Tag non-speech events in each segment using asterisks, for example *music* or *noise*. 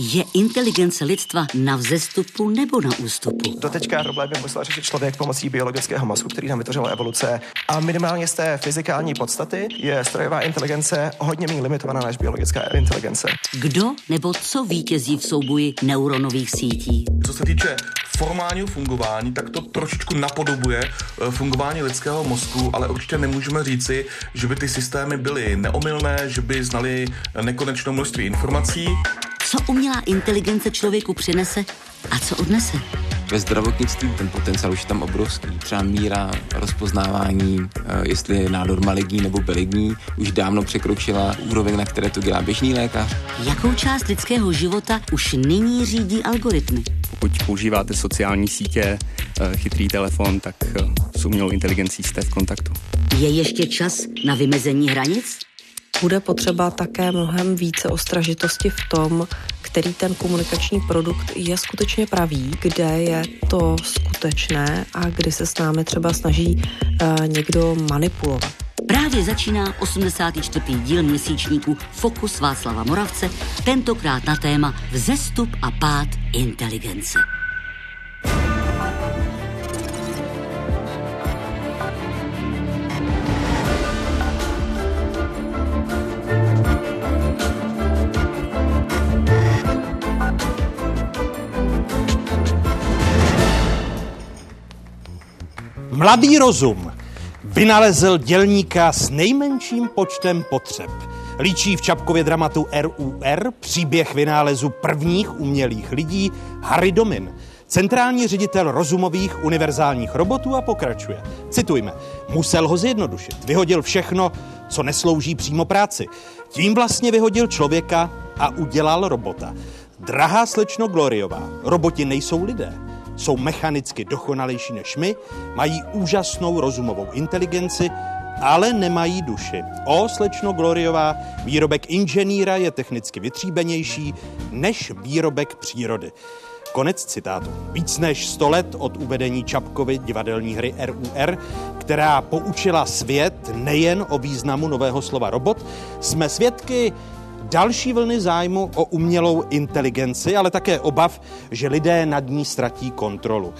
Je inteligence lidstva na vzestupu nebo na ústupu? Doteďka problém je musel řešit člověk pomocí biologického mozku, který nám vytvořila evoluce. A minimálně z té fyzikální podstaty je strojová inteligence hodně méně limitovaná než biologická inteligence. Kdo nebo co vítězí v souboji neuronových sítí? Co se týče formálního fungování, tak to trošičku napodobuje eh, fungování lidského mozku, ale určitě nemůžeme říci, že by ty systémy byly neomylné, že by znali nekonečnou množství informací. Co umělá inteligence člověku přinese a co odnese? Ve zdravotnictví ten potenciál už je tam obrovský. Třeba míra rozpoznávání, eh, jestli je nádor maligní nebo beligní, už dávno překročila úroveň, na které to dělá běžný lékař. Jakou část lidského života už nyní řídí algoritmy? Pokud používáte sociální sítě, eh, chytrý telefon, tak eh, s umělou inteligencí jste v kontaktu. Je ještě čas na vymezení hranic? Bude potřeba také mnohem více ostražitosti v tom, který ten komunikační produkt je skutečně pravý, kde je to skutečné a kdy se s námi třeba snaží uh, někdo manipulovat. Právě začíná 84. díl měsíčníku Fokus Václava Moravce, tentokrát na téma Vzestup a pád inteligence. Mladý rozum vynalezl dělníka s nejmenším počtem potřeb. Líčí v Čapkově dramatu RUR příběh vynálezu prvních umělých lidí Harry Domin, centrální ředitel rozumových univerzálních robotů a pokračuje. Citujme, musel ho zjednodušit, vyhodil všechno, co neslouží přímo práci. Tím vlastně vyhodil člověka a udělal robota. Drahá slečno Gloriová, roboti nejsou lidé jsou mechanicky dokonalejší než my, mají úžasnou rozumovou inteligenci, ale nemají duši. O, slečno Gloriová, výrobek inženýra je technicky vytříbenější než výrobek přírody. Konec citátu. Víc než 100 let od uvedení Čapkovy divadelní hry RUR, která poučila svět nejen o významu nového slova robot, jsme svědky další vlny zájmu o umělou inteligenci, ale také obav, že lidé nad ní ztratí kontrolu.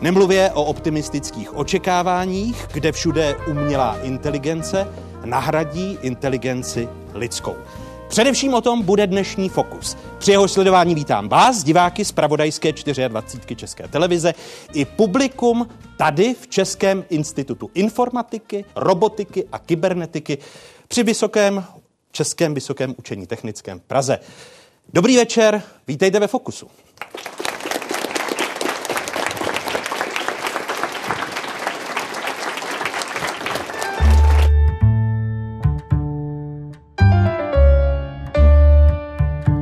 Nemluvě o optimistických očekáváních, kde všude umělá inteligence nahradí inteligenci lidskou. Především o tom bude dnešní fokus. Při jeho sledování vítám vás, diváky z Pravodajské 24 České televize i publikum tady v Českém institutu informatiky, robotiky a kybernetiky při Vysokém Českém vysokém učení technickém Praze. Dobrý večer, vítejte ve Fokusu.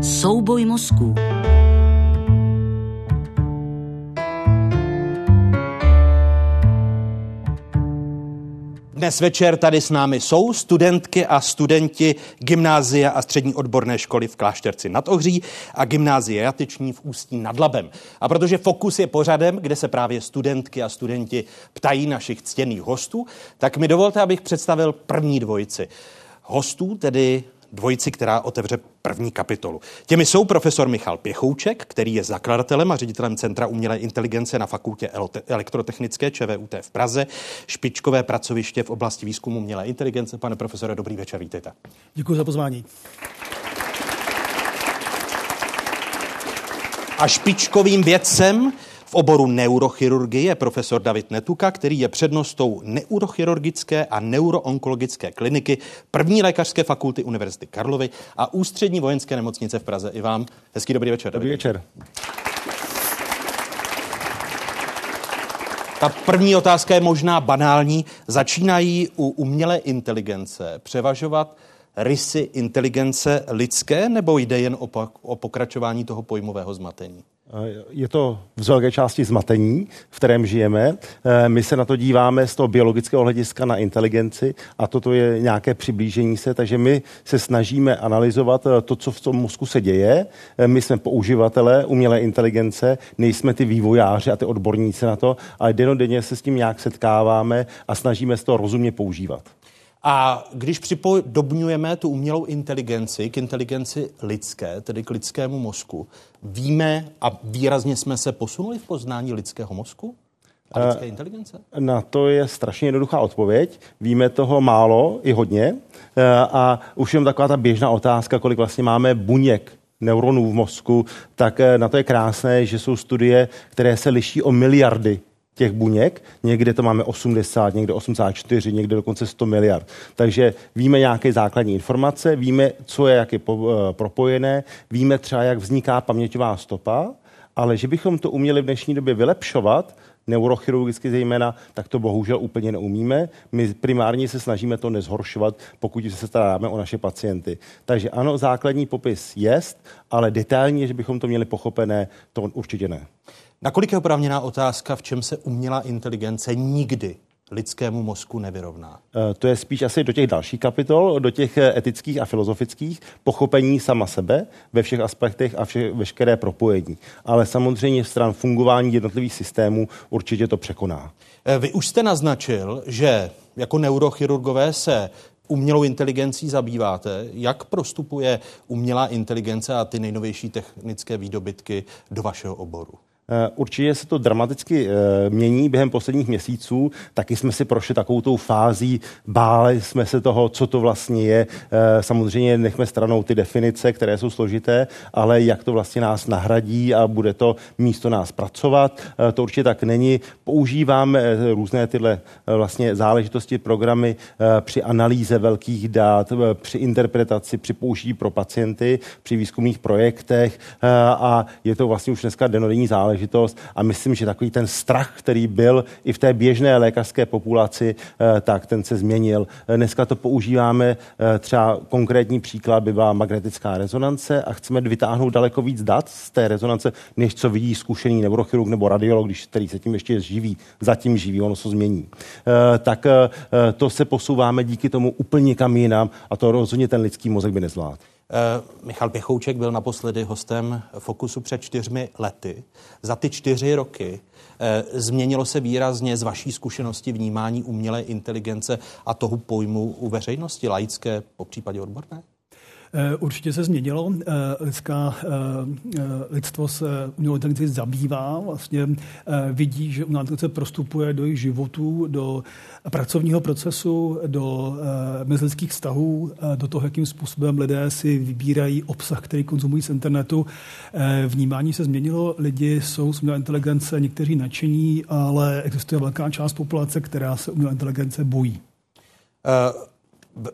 Souboj mozků. Dnes večer tady s námi jsou studentky a studenti gymnázia a střední odborné školy v Klášterci nad Ohří a gymnázie Jatyční v Ústí nad Labem. A protože Fokus je pořadem, kde se právě studentky a studenti ptají našich ctěných hostů, tak mi dovolte, abych představil první dvojici. Hostů, tedy dvojici, která otevře první kapitolu. Těmi jsou profesor Michal Pěchouček, který je zakladatelem a ředitelem Centra umělé inteligence na fakultě elektrotechnické ČVUT v Praze, špičkové pracoviště v oblasti výzkumu umělé inteligence. Pane profesore, dobrý večer, vítejte. Děkuji za pozvání. A špičkovým vědcem v oboru neurochirurgie je profesor David Netuka, který je přednostou neurochirurgické a neuroonkologické kliniky první lékařské fakulty Univerzity Karlovy a ústřední vojenské nemocnice v Praze. I vám hezký dobrý večer. Dobrý večer. Ta první otázka je možná banální. Začínají u umělé inteligence převažovat rysy inteligence lidské, nebo jde jen o, o pokračování toho pojmového zmatení? Je to v velké části zmatení, v kterém žijeme. Eh, my se na to díváme z toho biologického hlediska na inteligenci a toto je nějaké přiblížení se, takže my se snažíme analyzovat eh, to, co v tom mozku se děje. Eh, my jsme použivatelé umělé inteligence, nejsme ty vývojáři a ty odborníci na to, ale denodenně se s tím nějak setkáváme a snažíme se to rozumně používat. A když připodobňujeme tu umělou inteligenci k inteligenci lidské, tedy k lidskému mozku, víme a výrazně jsme se posunuli v poznání lidského mozku? A lidské inteligence? Na to je strašně jednoduchá odpověď. Víme toho málo i hodně. A už jenom taková ta běžná otázka, kolik vlastně máme buněk neuronů v mozku, tak na to je krásné, že jsou studie, které se liší o miliardy těch buněk. Někde to máme 80, někde 84, někde dokonce 100 miliard. Takže víme nějaké základní informace, víme, co je jak je uh, propojené, víme třeba, jak vzniká paměťová stopa, ale že bychom to uměli v dnešní době vylepšovat, neurochirurgicky zejména, tak to bohužel úplně neumíme. My primárně se snažíme to nezhoršovat, pokud se staráme o naše pacienty. Takže ano, základní popis jest, ale detailně, že bychom to měli pochopené, to určitě ne. Nakolik je oprávněná otázka, v čem se umělá inteligence nikdy lidskému mozku nevyrovná? Eh, to je spíš asi do těch dalších kapitol, do těch eh, etických a filozofických, pochopení sama sebe ve všech aspektech a vše, veškeré propojení. Ale samozřejmě stran fungování jednotlivých systémů určitě to překoná. Eh, vy už jste naznačil, že jako neurochirurgové se umělou inteligencí zabýváte. Jak prostupuje umělá inteligence a ty nejnovější technické výdobytky do vašeho oboru? Eh, určitě se to dramaticky eh, mění během posledních měsíců. Taky jsme si prošli takovou tou fází, báli jsme se toho, co to vlastně je. Eh, samozřejmě nechme stranou ty definice, které jsou složité, ale jak to vlastně nás nahradí a bude to místo nás pracovat. To určitě tak není. Používáme různé tyhle vlastně záležitosti, programy při analýze velkých dat, při interpretaci, při použití pro pacienty, při výzkumných projektech a je to vlastně už dneska denodenní záležitost záležitost a myslím, že takový ten strach, který byl i v té běžné lékařské populaci, eh, tak ten se změnil. Eh, dneska to používáme, eh, třeba konkrétní příklad by byla magnetická rezonance a chceme vytáhnout daleko víc dat z té rezonance, než co vidí zkušený neurochirurg nebo radiolog, když, který se tím ještě živí, zatím živí, ono se změní. Tak to se posouváme díky tomu úplně kam jinam a to rozhodně ten lidský mozek by nezvládl. Uh, Michal Pěchouček byl naposledy hostem Fokusu před čtyřmi lety. Za ty čtyři roky uh, změnilo se výrazně z vaší zkušenosti vnímání umělé inteligence a toho pojmu u veřejnosti, laické, po případě odborné? Eh, určitě se změnilo. Eh, lidská, eh, lidstvo se umělou inteligenci zabývá, vlastně vidí, že umělá inteligence prostupuje do jejich životů, do pracovního procesu, do mezilidských vztahů, do toho, jakým způsobem lidé si vybírají obsah, který konzumují z internetu. Vnímání se změnilo, lidi jsou z umělé inteligence někteří nadšení, ale existuje velká část populace, která se umělé inteligence bojí.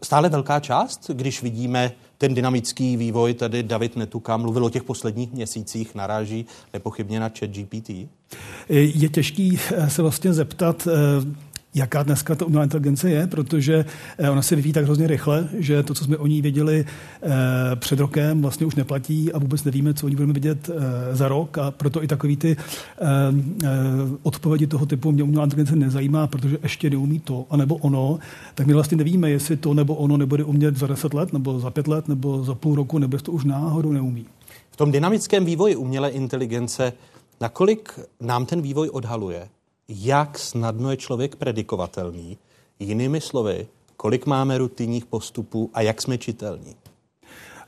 Stále velká část, když vidíme ten dynamický vývoj, tady David Netuka mluvil o těch posledních měsících, naráží nepochybně na chat GPT? Je těžký se vlastně zeptat, eh, jaká dneska ta umělá inteligence je, protože eh, ona se vyvíjí tak hrozně rychle, že to, co jsme o ní věděli eh, před rokem, vlastně už neplatí a vůbec nevíme, co o ní budeme vidět eh, za rok a proto i takový ty odpovědi toho typu mě umělá inteligence nezajímá, protože ještě neumí to, anebo ono, tak my vlastně nevíme, jestli to nebo ono nebude umět za 10 let, nebo za 5 let, nebo za půl roku, nebo to už náhodou neumí. V tom dynamickém vývoji umělé inteligence, nakolik nám ten vývoj odhaluje? Jak snadno je člověk predikovatelný. Jinými slovy, kolik máme rutinních postupů a jak jsme čitelní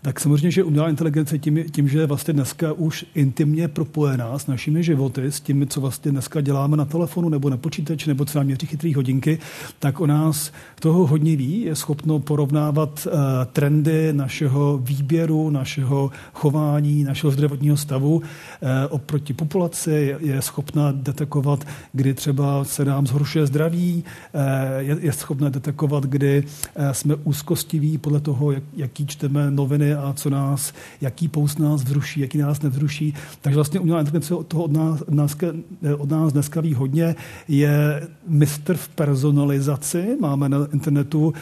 tak samozřejmě, že umělá inteligence tím, tím, že je vlastně dneska už intimně propojená s našimi životy, s tím, co vlastně dneska děláme na telefonu nebo na počítači, nebo co nám měří chytrý hodinky, tak o nás toho hodně ví, je schopno porovnávat uh, trendy našeho výběru, našeho chování, našeho zdravotního stavu uh, oproti populaci, je, je schopna detekovat, kdy třeba se nám zhoršuje zdraví, uh, je, je schopna detekovat, kdy jsme úzkostiví podle toho, jak, jaký čteme noviny a co nás, jaký poust nás vzruší, jaký nás nevzruší. Takže vlastně umělá inteligence toho od nás, nás, od nás dneska ví hodně. Je mistr v personalizaci. Máme na internetu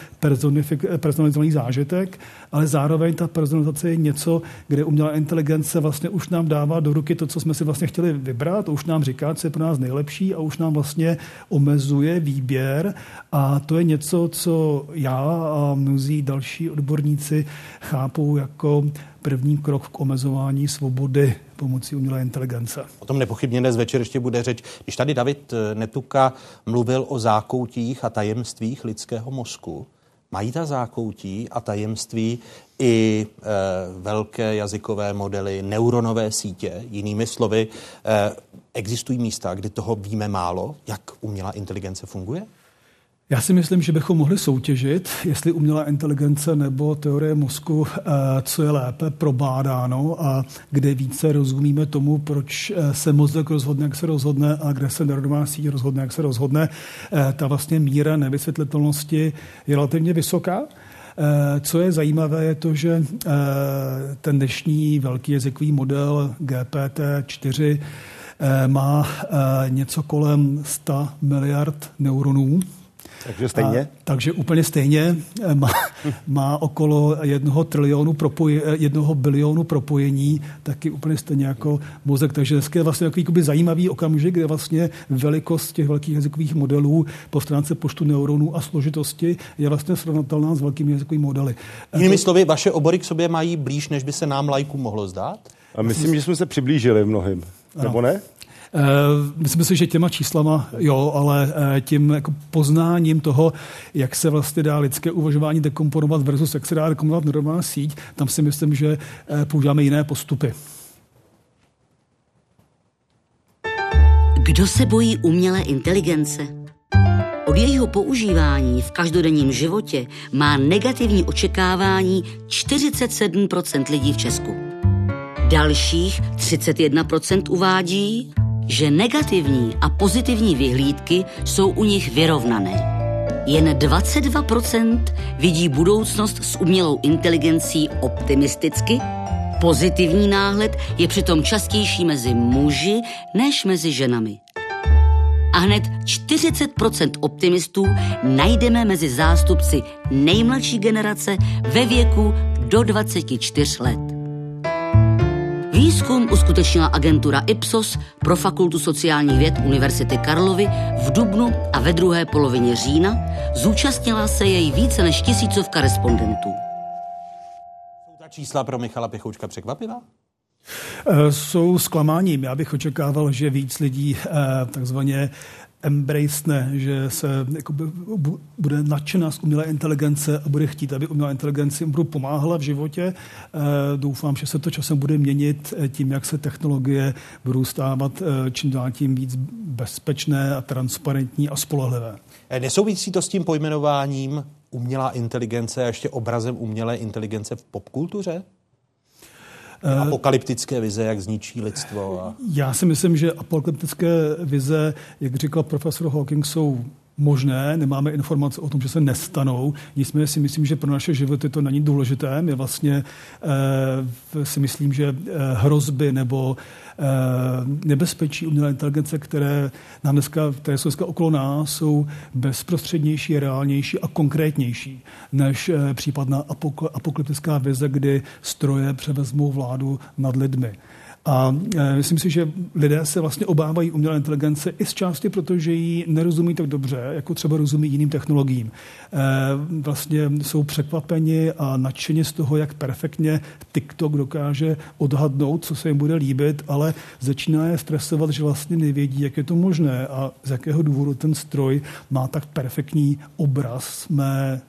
personalizovaný zážitek, ale zároveň ta personalizace je něco, kde umělá inteligence vlastně už nám dává do ruky to, co jsme si vlastně chtěli vybrat, už nám říká, co je pro nás nejlepší a už nám vlastně omezuje výběr a to je něco, co já a mnozí další odborníci chápou jako první krok k omezování svobody pomocí umělé inteligence. O tom nepochybně dnes večer ještě bude řeč. Když tady David Netuka mluvil o zákoutích a tajemstvích lidského mozku, Mají ta zákoutí a tajemství i e, velké jazykové modely, neuronové sítě, jinými slovy, e, existují místa, kdy toho víme málo, jak umělá inteligence funguje? Já si myslím, že bychom mohli soutěžit, jestli umělá inteligence nebo teorie mozku, eh, co je lépe probádáno a kde více rozumíme tomu, proč eh, se mozek rozhodne, jak se rozhodne a kde se neuronová síť rozhodne, jak se rozhodne. Eh, ta vlastně míra nevysvětlitelnosti je relativně vysoká. Co je zajímavé, je to, že ten dnešní velký jazykový model GPT-4 má něco kolem 100 miliard neuronů takže stejně? A, takže úplně stejně eh, má, *laughs* má okolo jednoho trilionu propoje, eh, jednoho bilionu propojení, taky úplně stejně jako mozek. Takže dneska je vlastně takový zajímavý okamžik, kde vlastně velikost těch velkých jazykových modelů po stránce počtu neuronů a složitosti je vlastně srovnatelná s velkými jazykovými modely. Jinými slovy, vaše obory k sobě mají blíž, než by se nám lajku mohlo zdát? A myslím, že jsme se přiblížili mnohým. Nebo ne? Uh, myslím si, že těma číslama jo, ale uh, tím jako poznáním toho, jak se vlastně dá lidské uvažování dekomponovat versus jak se dá dekomponovat normální síť, tam si myslím, že uh, používáme jiné postupy. Kdo se bojí umělé inteligence? Od jejího používání v každodenním životě má negativní očekávání 47% lidí v Česku. Dalších 31% uvádí, že negativní a pozitivní vyhlídky jsou u nich vyrovnané. Jen 22% vidí budoucnost s umělou inteligencí optimisticky, pozitivní náhled je přitom častější mezi muži než mezi ženami. A hned 40% optimistů najdeme mezi zástupci nejmladší generace ve věku do 24 let. Výzkum uskutečnila agentura Ipsos pro Fakultu sociálních věd Univerzity Karlovy v Dubnu a ve druhé polovině října zúčastnila se jej více než tisícovka respondentů. Jsou ta čísla pro Michala Pěchoučka překvapivá? Eh, jsou zklamáním. Já bych očekával, že víc lidí eh, takzvaně embracene, že se jako bude nadšená z umělé inteligence a bude chtít, aby umělá inteligence jim pomáhala v životě. Eh, doufám, že se to časem bude měnit tím, jak se technologie budou stávat čím dál tím víc bezpečné a transparentní a spolehlivé. Nesouvisí to s tím pojmenováním umělá inteligence a ještě obrazem umělé inteligence v popkultuře? Eh, apokalyptické vize, jak zničí lidstvo. A... Já si myslím, že apokalyptické vize, jak říkal profesor Hawking, jsou možné, nemáme informace o tom, že se nestanou. Nicméně si myslím, že pro naše životy to není důležité. My vlastně e, si myslím, že e, hrozby nebo e, nebezpečí umělé inteligence, které, nám dneska, které jsou dneska okolo nás, jsou bezprostřednější, reálnější a konkrétnější než e, případná apokalyptická vize, kdy stroje převezmou vládu nad lidmi. A e, myslím si, že lidé se vlastně obávají umělé inteligence i z části, protože ji nerozumí tak dobře, jako třeba rozumí jiným technologiím. E, vlastně jsou překvapeni a nadšeni z toho, jak perfektně TikTok dokáže odhadnout, co se jim bude líbit, ale začíná je stresovat, že vlastně nevědí, jak je to možné a z jakého důvodu ten stroj má tak perfektní obraz mé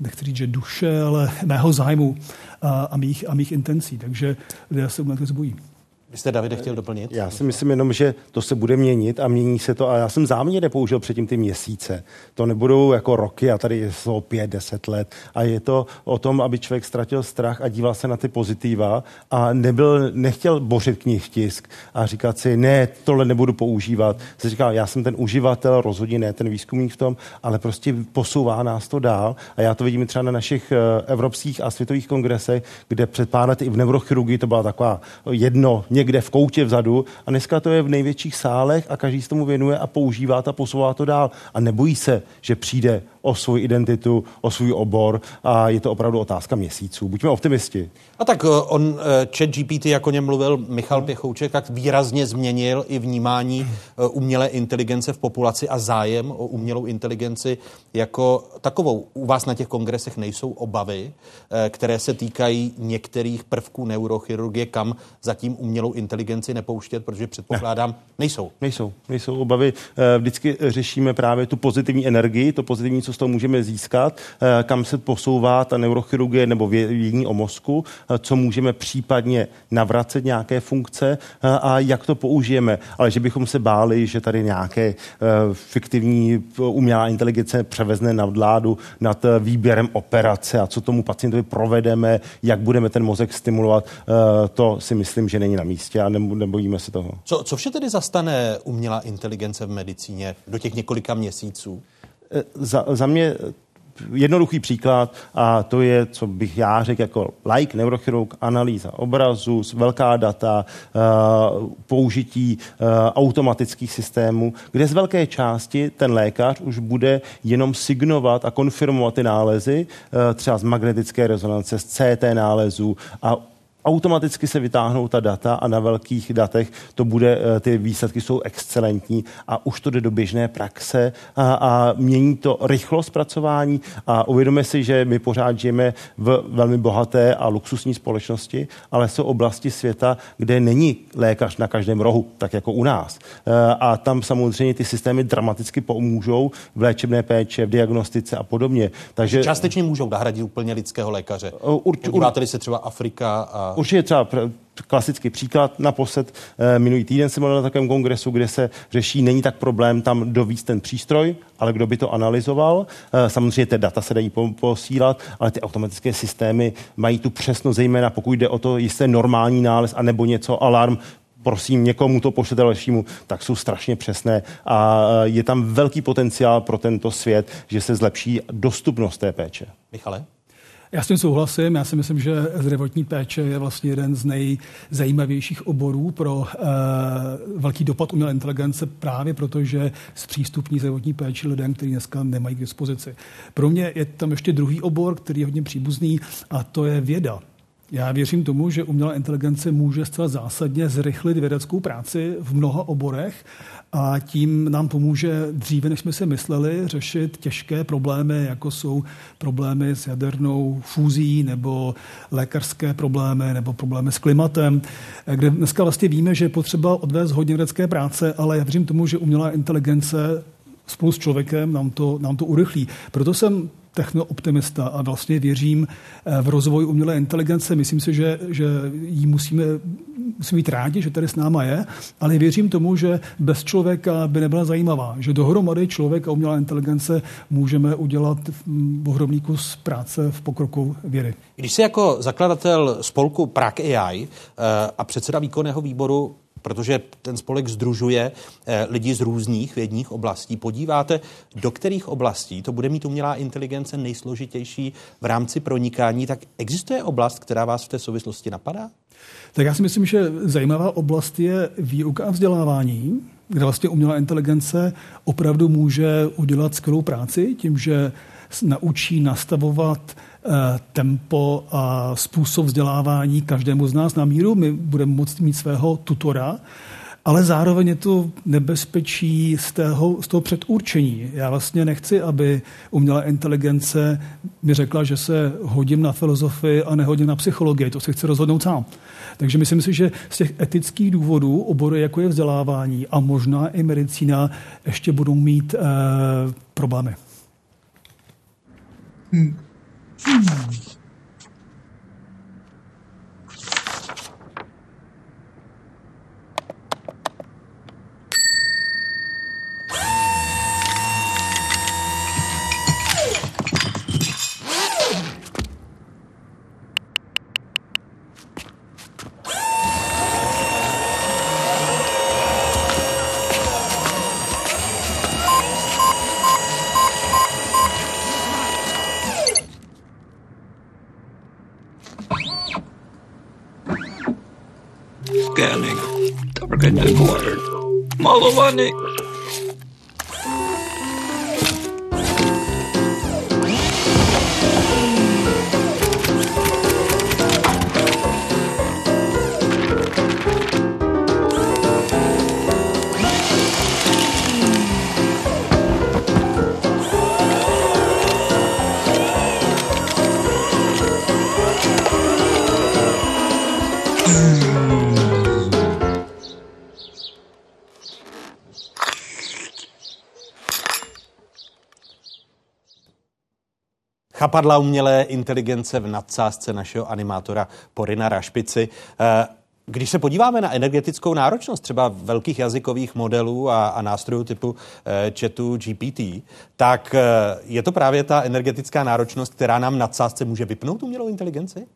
nechci říct, že duše, ale mého zájmu a, a, mých, a mých intencí. Takže lidé se umělé bojí. Vy jste, Davide, chtěl doplnit? Já si myslím jenom, že to se bude měnit a mění se to. A já jsem záměrně použil předtím ty měsíce. To nebudou jako roky a tady jsou pět, deset let. A je to o tom, aby člověk ztratil strach a díval se na ty pozitiva a nebyl, nechtěl bořit knih tisk a říkat si, ne, tohle nebudu používat. Se říká, já jsem ten uživatel, rozhodně ne ten výzkumník v tom, ale prostě posouvá nás to dál. A já to vidím třeba na našich eh, evropských a světových kongresech, kde před pár lety i v neurochirurgii to byla taková jedno, někde v koutě vzadu a dneska to je v největších sálech a každý se tomu věnuje a používá to a posouvá to dál. A nebojí se, že přijde o svou identitu, o svůj obor a je to opravdu otázka měsíců. Buďme optimisti. A tak eh, on, eh, chat GPT, jak o něm mluvil Michal Pěchouček, tak výrazně změnil i vnímání eh, umělé inteligence v populaci a zájem o umělou inteligenci jako takovou. U vás na těch kongresech nejsou obavy, které se týkají některých prvků neurochirurgie, kam zatím umělou inteligenci nepouštět, protože předpokládám, nejsou. Nejsou, nejsou obavy. Vždycky řešíme právě tu pozitivní energii, to pozitivní, co z toho můžeme získat, eh, kam se posouvá ta neurochirurgie nebo vědění o mozku, eh, co můžeme případně navracet nějaké funkce a jak to použijeme. Ale že bychom se báli, že tady nějaké fiktivní umělá inteligence převezne nad vládu nad výběrem operace a co tomu pacientovi provedeme, jak budeme ten mozek stimulovat, to si myslím, že není na místě a nebojíme se toho. Co, co vše tedy zastane umělá inteligence v medicíně do těch několika měsíců? E, za, za mě jednoduchý příklad a to je, co bych já řekl jako like, neurochirurg, analýza obrazu, velká data, uh, použití automatických systémů, kde z velké části ten lékař už bude jenom signovat a konfirmovat ty nálezy, třeba z magnetické rezonance, z CT nálezů a automaticky se vytáhnou ta data a na velkých datech to bude, eh, ty výsledky jsou excelentní a už to jde do běžné praxe a, a mění to rychlost zpracování a uvědomíme si, že my pořád žijeme v velmi bohaté a luxusní společnosti, ale jsou oblasti světa, kde není lékař na každém rohu, tak jako u nás. Eh, a tam samozřejmě ty systémy dramaticky pomůžou v léčebné péče, v diagnostice a podobně. Takže částečně můžou nahradit úplně lidského lékaře. Urč, Podíváte-li se třeba Afrika a Určitě třeba klasický příklad. Naposled eh, minulý týden jsem byl na takovém kongresu, kde se řeší, není tak problém tam dovíst ten přístroj, ale kdo by to analyzoval. Eh, samozřejmě ty data se dají posílat, ale ty automatické systémy mají tu přesnost, zejména pokud jde o to, jestli je normální nález anebo něco, alarm, prosím, někomu to pošlete dalšímu, tak jsou strašně přesné a eh, je tam velký potenciál pro tento svět, že se zlepší dostupnost té péče. Michale? Já s tím souhlasím. Já si myslím, že zdravotní péče je vlastně jeden z nejzajímavějších oborů pro uh, velký dopad umělé inteligence právě proto, že zpřístupní zdravotní péči lidem, kteří dneska nemají k dispozici. Pro mě je tam ještě druhý obor, který je hodně příbuzný a to je věda. Já věřím tomu, že umělá inteligence může zcela zásadně zrychlit vědeckou práci v mnoha oborech a tím nám pomůže dříve, než jsme si mysleli, řešit těžké problémy, jako jsou problémy s jadernou fúzí nebo lékařské problémy nebo problémy s klimatem, kde dneska vlastně víme, že je potřeba odvést hodně vědecké práce, ale já věřím tomu, že umělá inteligence spolu s člověkem nám to, nám to urychlí. Proto jsem technooptimista a vlastně věřím eh, v rozvoj umělé inteligence. Myslím si, že, že jí musíme, musíme být rádi, že tady s náma je, ale věřím tomu, že bez člověka by nebyla zajímavá. Že dohromady člověk a umělá inteligence můžeme udělat ohromný kus práce v pokroku vědy. Když jsi jako zakladatel spolku Prague AI eh, a předseda výkonného výboru protože ten spolek združuje eh, lidi z různých vědních oblastí. Podíváte, do kterých oblastí to bude mít umělá inteligence nejsložitější v rámci pronikání, tak existuje oblast, která vás v té souvislosti napadá? Tak já si myslím, že zajímavá oblast je výuka a vzdělávání, kde vlastně umělá inteligence opravdu může udělat skvělou práci tím, že naučí nastavovat Eh, tempo a způsob vzdělávání každému z nás na míru. My budeme moct mít svého tutora, ale zároveň je to nebezpečí z toho, z toho předurčení. Já vlastně nechci, aby umělá inteligence mi řekla, že se hodím na filozofii a nehodím na psychologii. To se chci rozhodnout sám. Takže myslím si, že z těch etických důvodů obory, jako je vzdělávání a možná i medicína, ještě budou mít eh, problémy. Hmm. Hmm. Malowany. Chapadla umělé inteligence v nadsázce našeho animátora Porina Rašpici. Eh, když se podíváme na energetickou náročnost třeba velkých jazykových modelů a, a nástrojů typu e, chatu GPT, tak e, je to právě ta energetická náročnost, která nám na sázce může vypnout umělou inteligenci?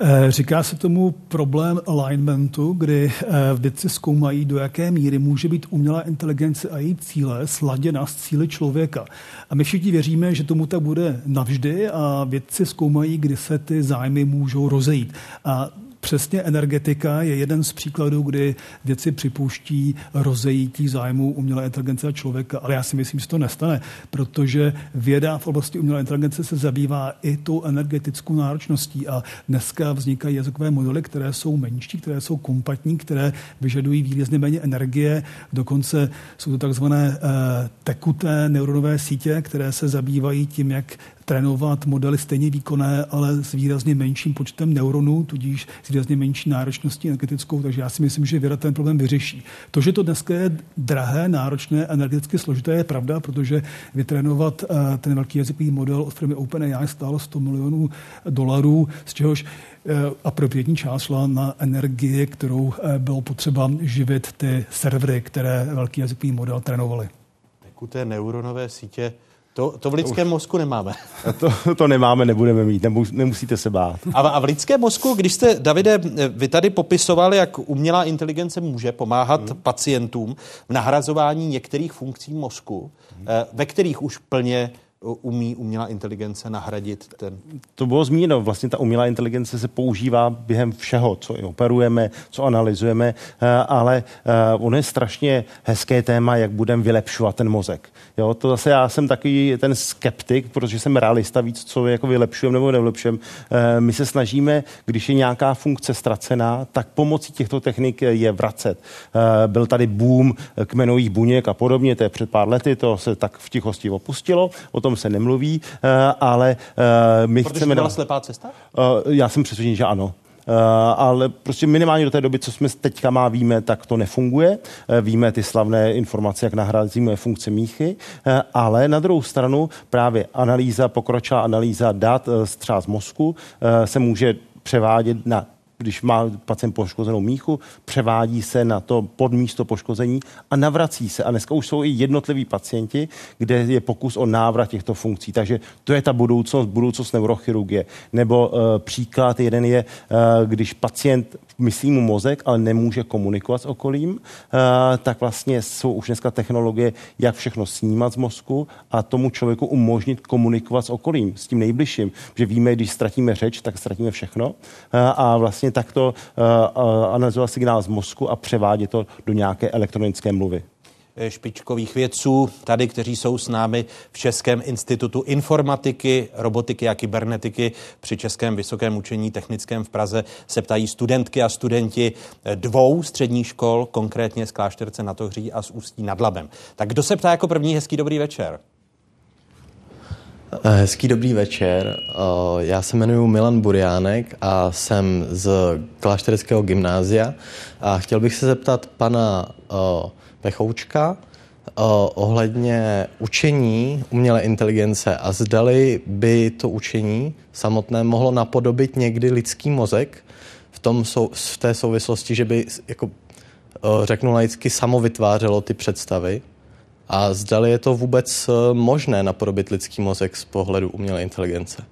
Eh, říká se tomu problém alignmentu, kdy vědci zkoumají, do jaké míry může být umělá inteligence a její cíle sladěna s cíly člověka. A my všichni věříme, že tomu tak bude navždy a vědci zkoumají, kdy se ty zájmy můžou rozejít. A Přesně energetika je jeden z příkladů, kdy věci připouští rozejítí zájmu umělé inteligence a člověka, ale já si myslím, že to nestane, protože věda v oblasti umělé inteligence se zabývá i tou energetickou náročností. A dneska vznikají jazykové modely, které jsou menší, které jsou kompatní, které vyžadují výrazně méně energie, dokonce jsou to takzvané eh, tekuté neuronové sítě, které se zabývají tím, jak trénovat modely stejně výkonné, ale s výrazně menším počtem neuronů, tudíž s výrazně menší náročností energetickou, takže já si myslím, že věda ten problém vyřeší. To, že to dneska je drahé, náročné, energeticky složité, je pravda, protože vytrénovat eh, ten velký jazykový model od firmy OpenAI stálo 100 milionů dolarů, z čehož eh, a první část šla na energii, kterou eh, bylo potřeba živit ty servery, které velký jazykový model trénovaly. Tekuté neuronové sítě to, to v lidském mozku nemáme. *laughs* To, to nemáme, nebudeme mít, nemusíte se bát. A, a v lidském mozku, když jste, Davide, vy tady popisovali, jak umělá inteligence může pomáhat hmm. pacientům v nahrazování některých funkcí mozku, hmm. ve kterých už plně umí umělá inteligence nahradit ten? To bylo zmíněno. Vlastně ta umělá inteligence se používá během všeho, co i operujeme, co analyzujeme, eh, ale eh, ono je strašně hezké téma, jak budeme vylepšovat ten mozek. Jo, to zase já jsem taky ten skeptik, protože jsem realista víc, co jako vylepšujeme nebo nevylepšujeme. Eh, my se snažíme, když je nějaká funkce ztracená, tak pomocí těchto technik je vracet. Byl tady boom kmenových buněk a podobně, to je před pár lety, to se tak v tichosti opustilo. O tom se nemluví, eh, ale eh, my Protože chceme... Protože byla slepá cesta? Eh, já jsem přesvědčen, že ano. Uh, ale prostě minimálně do té doby, co jsme teďka má víme, tak to nefunguje. Uh, víme ty slavné informace, jak nahrazíme funkce míchy, uh, ale na druhou stranu právě analýza, pokročilá analýza dat třeba z mozku se může převádět na když má pacient poškozenou míchu, převádí se na to podmísto poškození a navrací se. A dneska už jsou i jednotliví pacienti, kde je pokus o návrat těchto funkcí. Takže to je ta budoucnost, budoucnost neurochirurgie. Nebo uh, příklad jeden je, uh, když pacient myslí mu mozek, ale nemůže komunikovat s okolím, uh, tak vlastně jsou už dneska technologie, jak všechno snímat z mozku a tomu člověku umožnit komunikovat s okolím, s tím nejbližším. Že víme, když ztratíme řeč, tak ztratíme všechno. Uh, a vlastně takto uh, analyzovat signál z mozku a převádět to do nějaké elektronické mluvy špičkových vědců tady, kteří jsou s námi v Českém institutu informatiky, robotiky a kybernetiky při Českém vysokém učení technickém v Praze se ptají studentky a studenti dvou středních škol, konkrétně z Klášterce na Tohří a z Ústí nad Labem. Tak kdo se ptá jako první? Hezký dobrý večer. Eh, hezký dobrý večer. Eh, já se jmenuji Milan Buriánek a jsem z Klášterského gymnázia a chtěl bych se zeptat pana eh, Pechoučka ohledně učení umělé inteligence a zdali by to učení samotné mohlo napodobit někdy lidský mozek v, tom, v té souvislosti, že by jako řeknu laicky samo vytvářelo ty představy a zdali je to vůbec možné napodobit lidský mozek z pohledu umělé inteligence.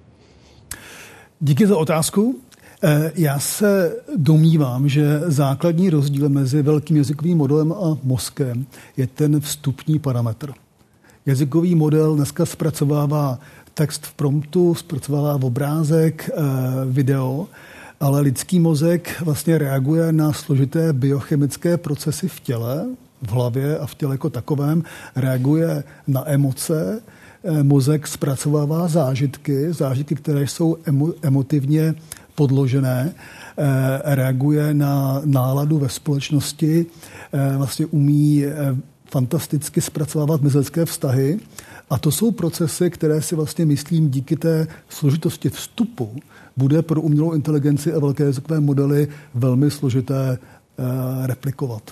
Díky za otázku. Eh, já se domnívám, že základní rozdíl mezi velkým jazykovým modelem a mozkem je ten vstupní parametr. Jazykový model dneska zpracovává text v promptu, zpracovává v obrázek, eh, video, ale lidský mozek vlastně reaguje na složité biochemické procesy v těle, v hlavě a v těle jako takovém, reaguje na emoce, eh, mozek zpracovává zážitky, zážitky, které jsou emo, emotivně podložené, eh, reaguje na náladu ve společnosti, eh, vlastně umí fantasticky zpracovávat mezilidské vztahy. A to jsou procesy, které si vlastně myslím díky té složitosti vstupu bude pro umělou inteligenci a velké jazykové modely velmi složité replikovat.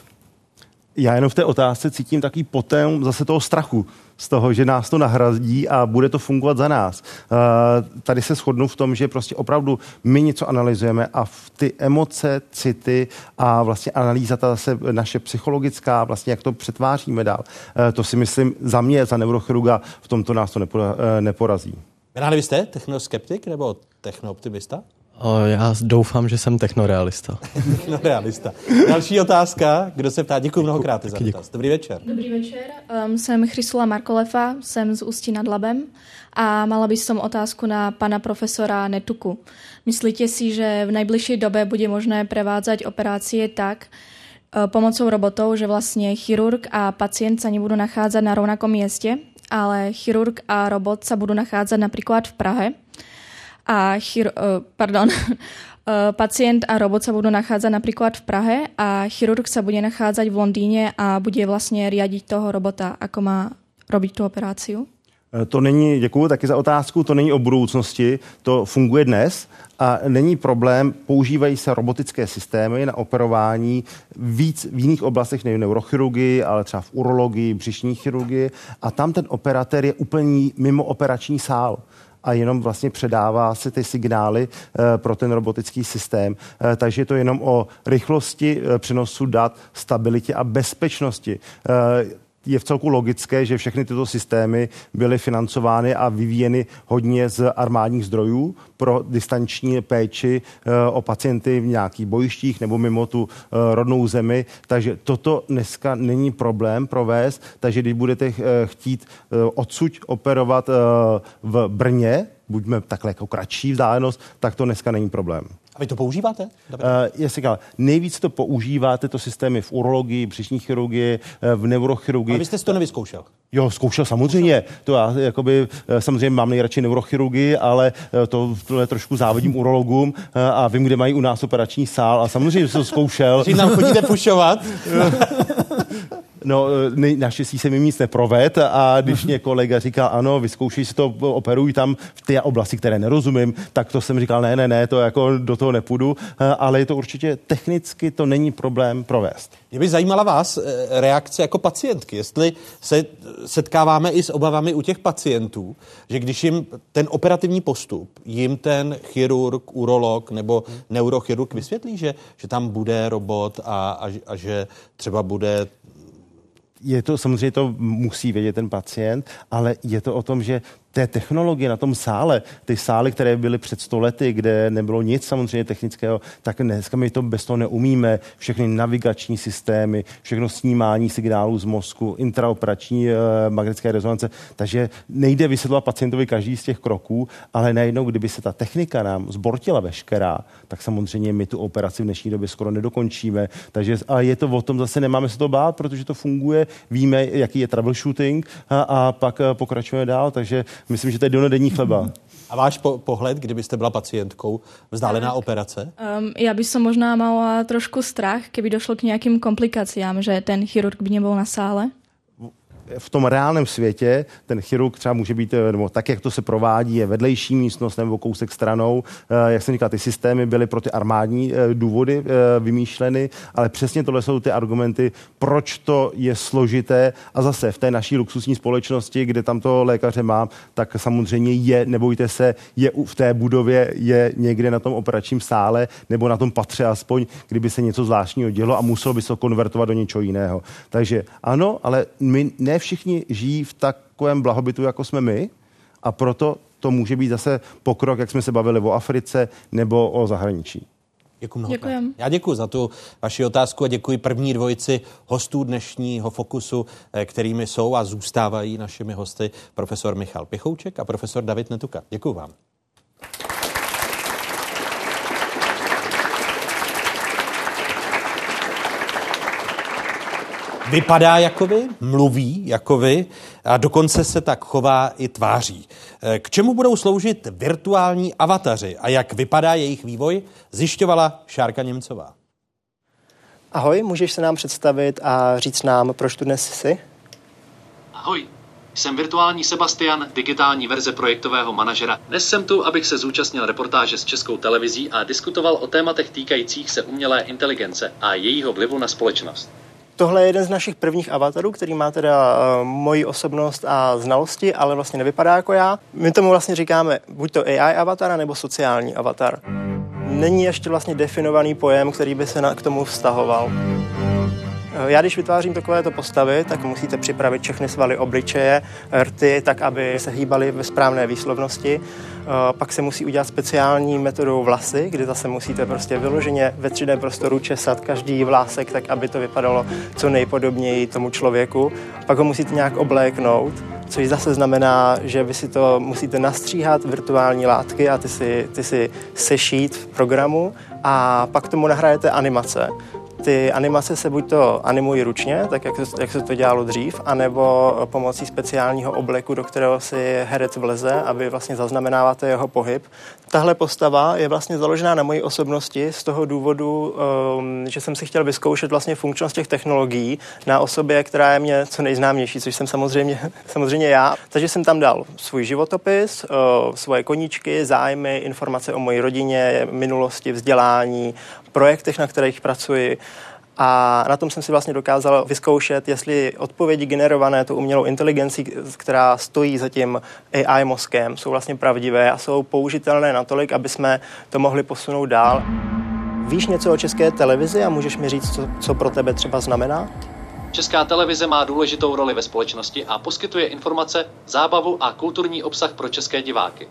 Já jenom v té otázce cítím takový potem zase toho strachu z toho, že nás to nahradí a bude to fungovat za nás. Uh, tady se shodnu v tom, že prostě opravdu my něco analyzujeme a v ty emoce, city a vlastně analýza ta zase naše psychologická, vlastně jak to přetváříme dál, uh, to si myslím za mě, za neurochirurga, v tomto nás to uh, neporazí. Vy jste technoskeptik nebo technooptimista? O, já doufám, že jsem technorealista. *laughs* technorealista. Další otázka. Kdo se ptá? Děkuji mnohokrát za dotaz. Dobrý večer. Dobrý večer. Um, jsem Chrysula Markolefa, jsem z Ústí nad Labem a mala by som otázku na pana profesora Netuku. Myslíte si, že v najbližšej dobe bude možné prevádzať operácie tak, uh, pomocou robotov, že vlastně chirurg a pacient sa nebudú nachádzať na rovnakom mieste, ale chirurg a robot sa budú nachádzať napríklad v Prahe a chir, uh, pardon, uh, *laughs* pacient a robot sa budú nachádzať napríklad v Prahe a chirurg sa bude nachádzať v Londýne a bude vlastně riadiť toho robota, ako má robiť tu operáciu? Eh, to není, děkuji taky za otázku, to není o budoucnosti, to funguje dnes a není problém, používají se robotické systémy na operování víc v jiných oblastech, nejen neurochirurgii, ale třeba v urologii, břišní chirurgii a tam ten operatér je úplně mimo operační sál a jenom vlastně předává si ty signály e, pro ten robotický systém. E, takže je to jenom o rychlosti e, přenosu dat, stabilitě a bezpečnosti je v celku logické, že všechny tyto systémy byly financovány a vyvíjeny hodně z armádních zdrojů pro distanční péči o pacienty v nějakých bojištích nebo mimo tu rodnou zemi. Takže toto dneska není problém provést. Takže když budete chtít odsud operovat v Brně, buďme takhle jako kratší vzdálenost, tak to dneska není problém. A vy to používáte? Uh, jestli říkal, nejvíc to používáte, to systémy v urologii, břišní chirurgii, eh, v neurochirurgii. A vy jste si to nevyzkoušel? Jo, zkoušel samozřejmě. To já jakoby, eh, samozřejmě mám nejradši neurochirurgii, ale to, tohle trošku závodím urologům a vím, kde mají u nás operační sál a samozřejmě jsem to zkoušel. Že nám chodíte pušovat? *laughs* No, ne, naštěstí se mi nic neproved a když *laughs* mě kolega říkal, ano, vyzkoušej si to, operuj tam v té oblasti, které nerozumím, tak to jsem říkal, ne, ne, ne, to jako do toho nepůjdu, ale je to určitě technicky, to není problém provést. Mě by zajímala vás eh, reakce jako pacientky, jestli se setkáváme i s obavami u těch pacientů, že když jim ten operativní postup, jim ten chirurg, urolog nebo neurochirurg vysvětlí, že, že tam bude robot a, a, a že třeba bude je to samozřejmě to musí vědět ten pacient, ale je to o tom, že té technologie na tom sále, ty sály, které byly před stolety, kde nebylo nic samozřejmě technického, tak dneska my to bez toho neumíme. Všechny navigační systémy, všechno snímání signálů z mozku, intraoperační e, magnetické rezonance. Takže nejde vysvětlovat pacientovi každý z těch kroků, ale najednou, kdyby se ta technika nám zbortila veškerá, tak samozřejmě my tu operaci v dnešní době skoro nedokončíme. Takže a je to o tom, zase nemáme se to bát, protože to funguje, víme, jaký je troubleshooting a, a pak eh, pokračujeme dál. Takže myslím, že to je donodenní chleba. A váš po- pohled, kdybyste byla pacientkou, vzdálená tak. operace? Um, já bych som možná mala trošku strach, keby došlo k nějakým komplikacím, že ten chirurg by nebyl na sále v tom reálném světě ten chirurg třeba může být, eh, nebo tak, jak to se provádí, je vedlejší místnost nebo kousek stranou. Eh, jak jsem říkal, ty systémy byly pro ty armádní eh, důvody vymýšleny, ale přesně tohle jsou ty argumenty, proč to je složité. A zase v té naší luxusní společnosti, kde tam to lékaře mám, tak samozřejmě je, nebojte se, je v té budově, je někde na tom operačním sále nebo na tom patře aspoň, kdyby se něco zvláštního dělo a muselo by se to konvertovat do něčeho jiného. Takže ano, ale my ne všichni žijí v takovém blahobytu, jako jsme my a proto to může být zase pokrok, jak jsme se bavili o Africe nebo o zahraničí. Děkuji Děkujem. Já děkuji za tu vaši otázku a děkuji první dvojici hostů dnešního Fokusu, eh, kterými jsou a zůstávají našimi hosty profesor Michal Pichouček a profesor David Netuka. Děkuji vám. Vypadá jako vy, mluví jako vy a dokonce se tak chová i tváří. Eh, k čemu budou sloužit virtuální avataři a jak vypadá jejich vývoj, zjišťovala Šárka Němcová. Ahoj, můžeš se nám představit a říct nám, proč tu dnes jsi? Ahoj, jsem virtuální Sebastian, digitální verze projektového manažera. Dnes jsem tu, abych se zúčastnil reportáže s českou televizí a diskutoval o tématech týkajících se umělé inteligence a jejího vlivu na společnost. Tohle je jeden z našich prvních avatarů, který má teda uh, moji osobnost a znalosti, ale vlastně nevypadá jako já. My tomu vlastně říkáme buď to AI avatar, nebo sociální avatar. Není ještě vlastně definovaný pojem, který by se na, k tomu vztahoval. Eh, já když vytvářím takovéto postavy, tak musíte připravit všechny svaly obličeje, rty, tak aby se hýbaly ve správné výslovnosti. Eh, pak se musí udělat speciální metodou vlasy, kdy zase musíte prostě vyloženě ve 3D prostoru česat každý vlásek, tak aby to vypadalo co nejpodobněji tomu člověku. Pak ho musíte nějak obléknout, což zase znamená, že vy si to musíte nastříhat virtuální látky a ty si, ty si sešít v programu a pak tomu nahrajete animace ty animace se buď to animují ručně, tak jak, jak se to dělalo dřív, anebo pomocí speciálního obleku, do kterého si herec vleze, aby vlastně zaznamenáváte jeho pohyb. Tahle postava je vlastně založená na mojí osobnosti z toho důvodu, um, že jsem si chtěl vyzkoušet vlastně funkčnost těch technologií na osobě, která je mě co nejznámější, což jsem samozřejmě, *laughs* samozřejmě já. Takže jsem tam dal svůj životopis, uh, svoje koníčky, zájmy, informace o mojí rodině, minulosti, vzdělání, projektech, na kterých pracuji. A na tom jsem si vlastně dokázal vyzkoušet, jestli odpovědi generované tu umělou inteligencí, která stojí za tím AI mozkem, jsou vlastně pravdivé a jsou použitelné natolik, aby jsme to mohli posunout dál. Víš něco o české televizi a můžeš mi říct, co, co pro tebe třeba znamená? Česká televize má důležitou roli ve společnosti a poskytuje informace, zábavu a kulturní obsah pro české diváky.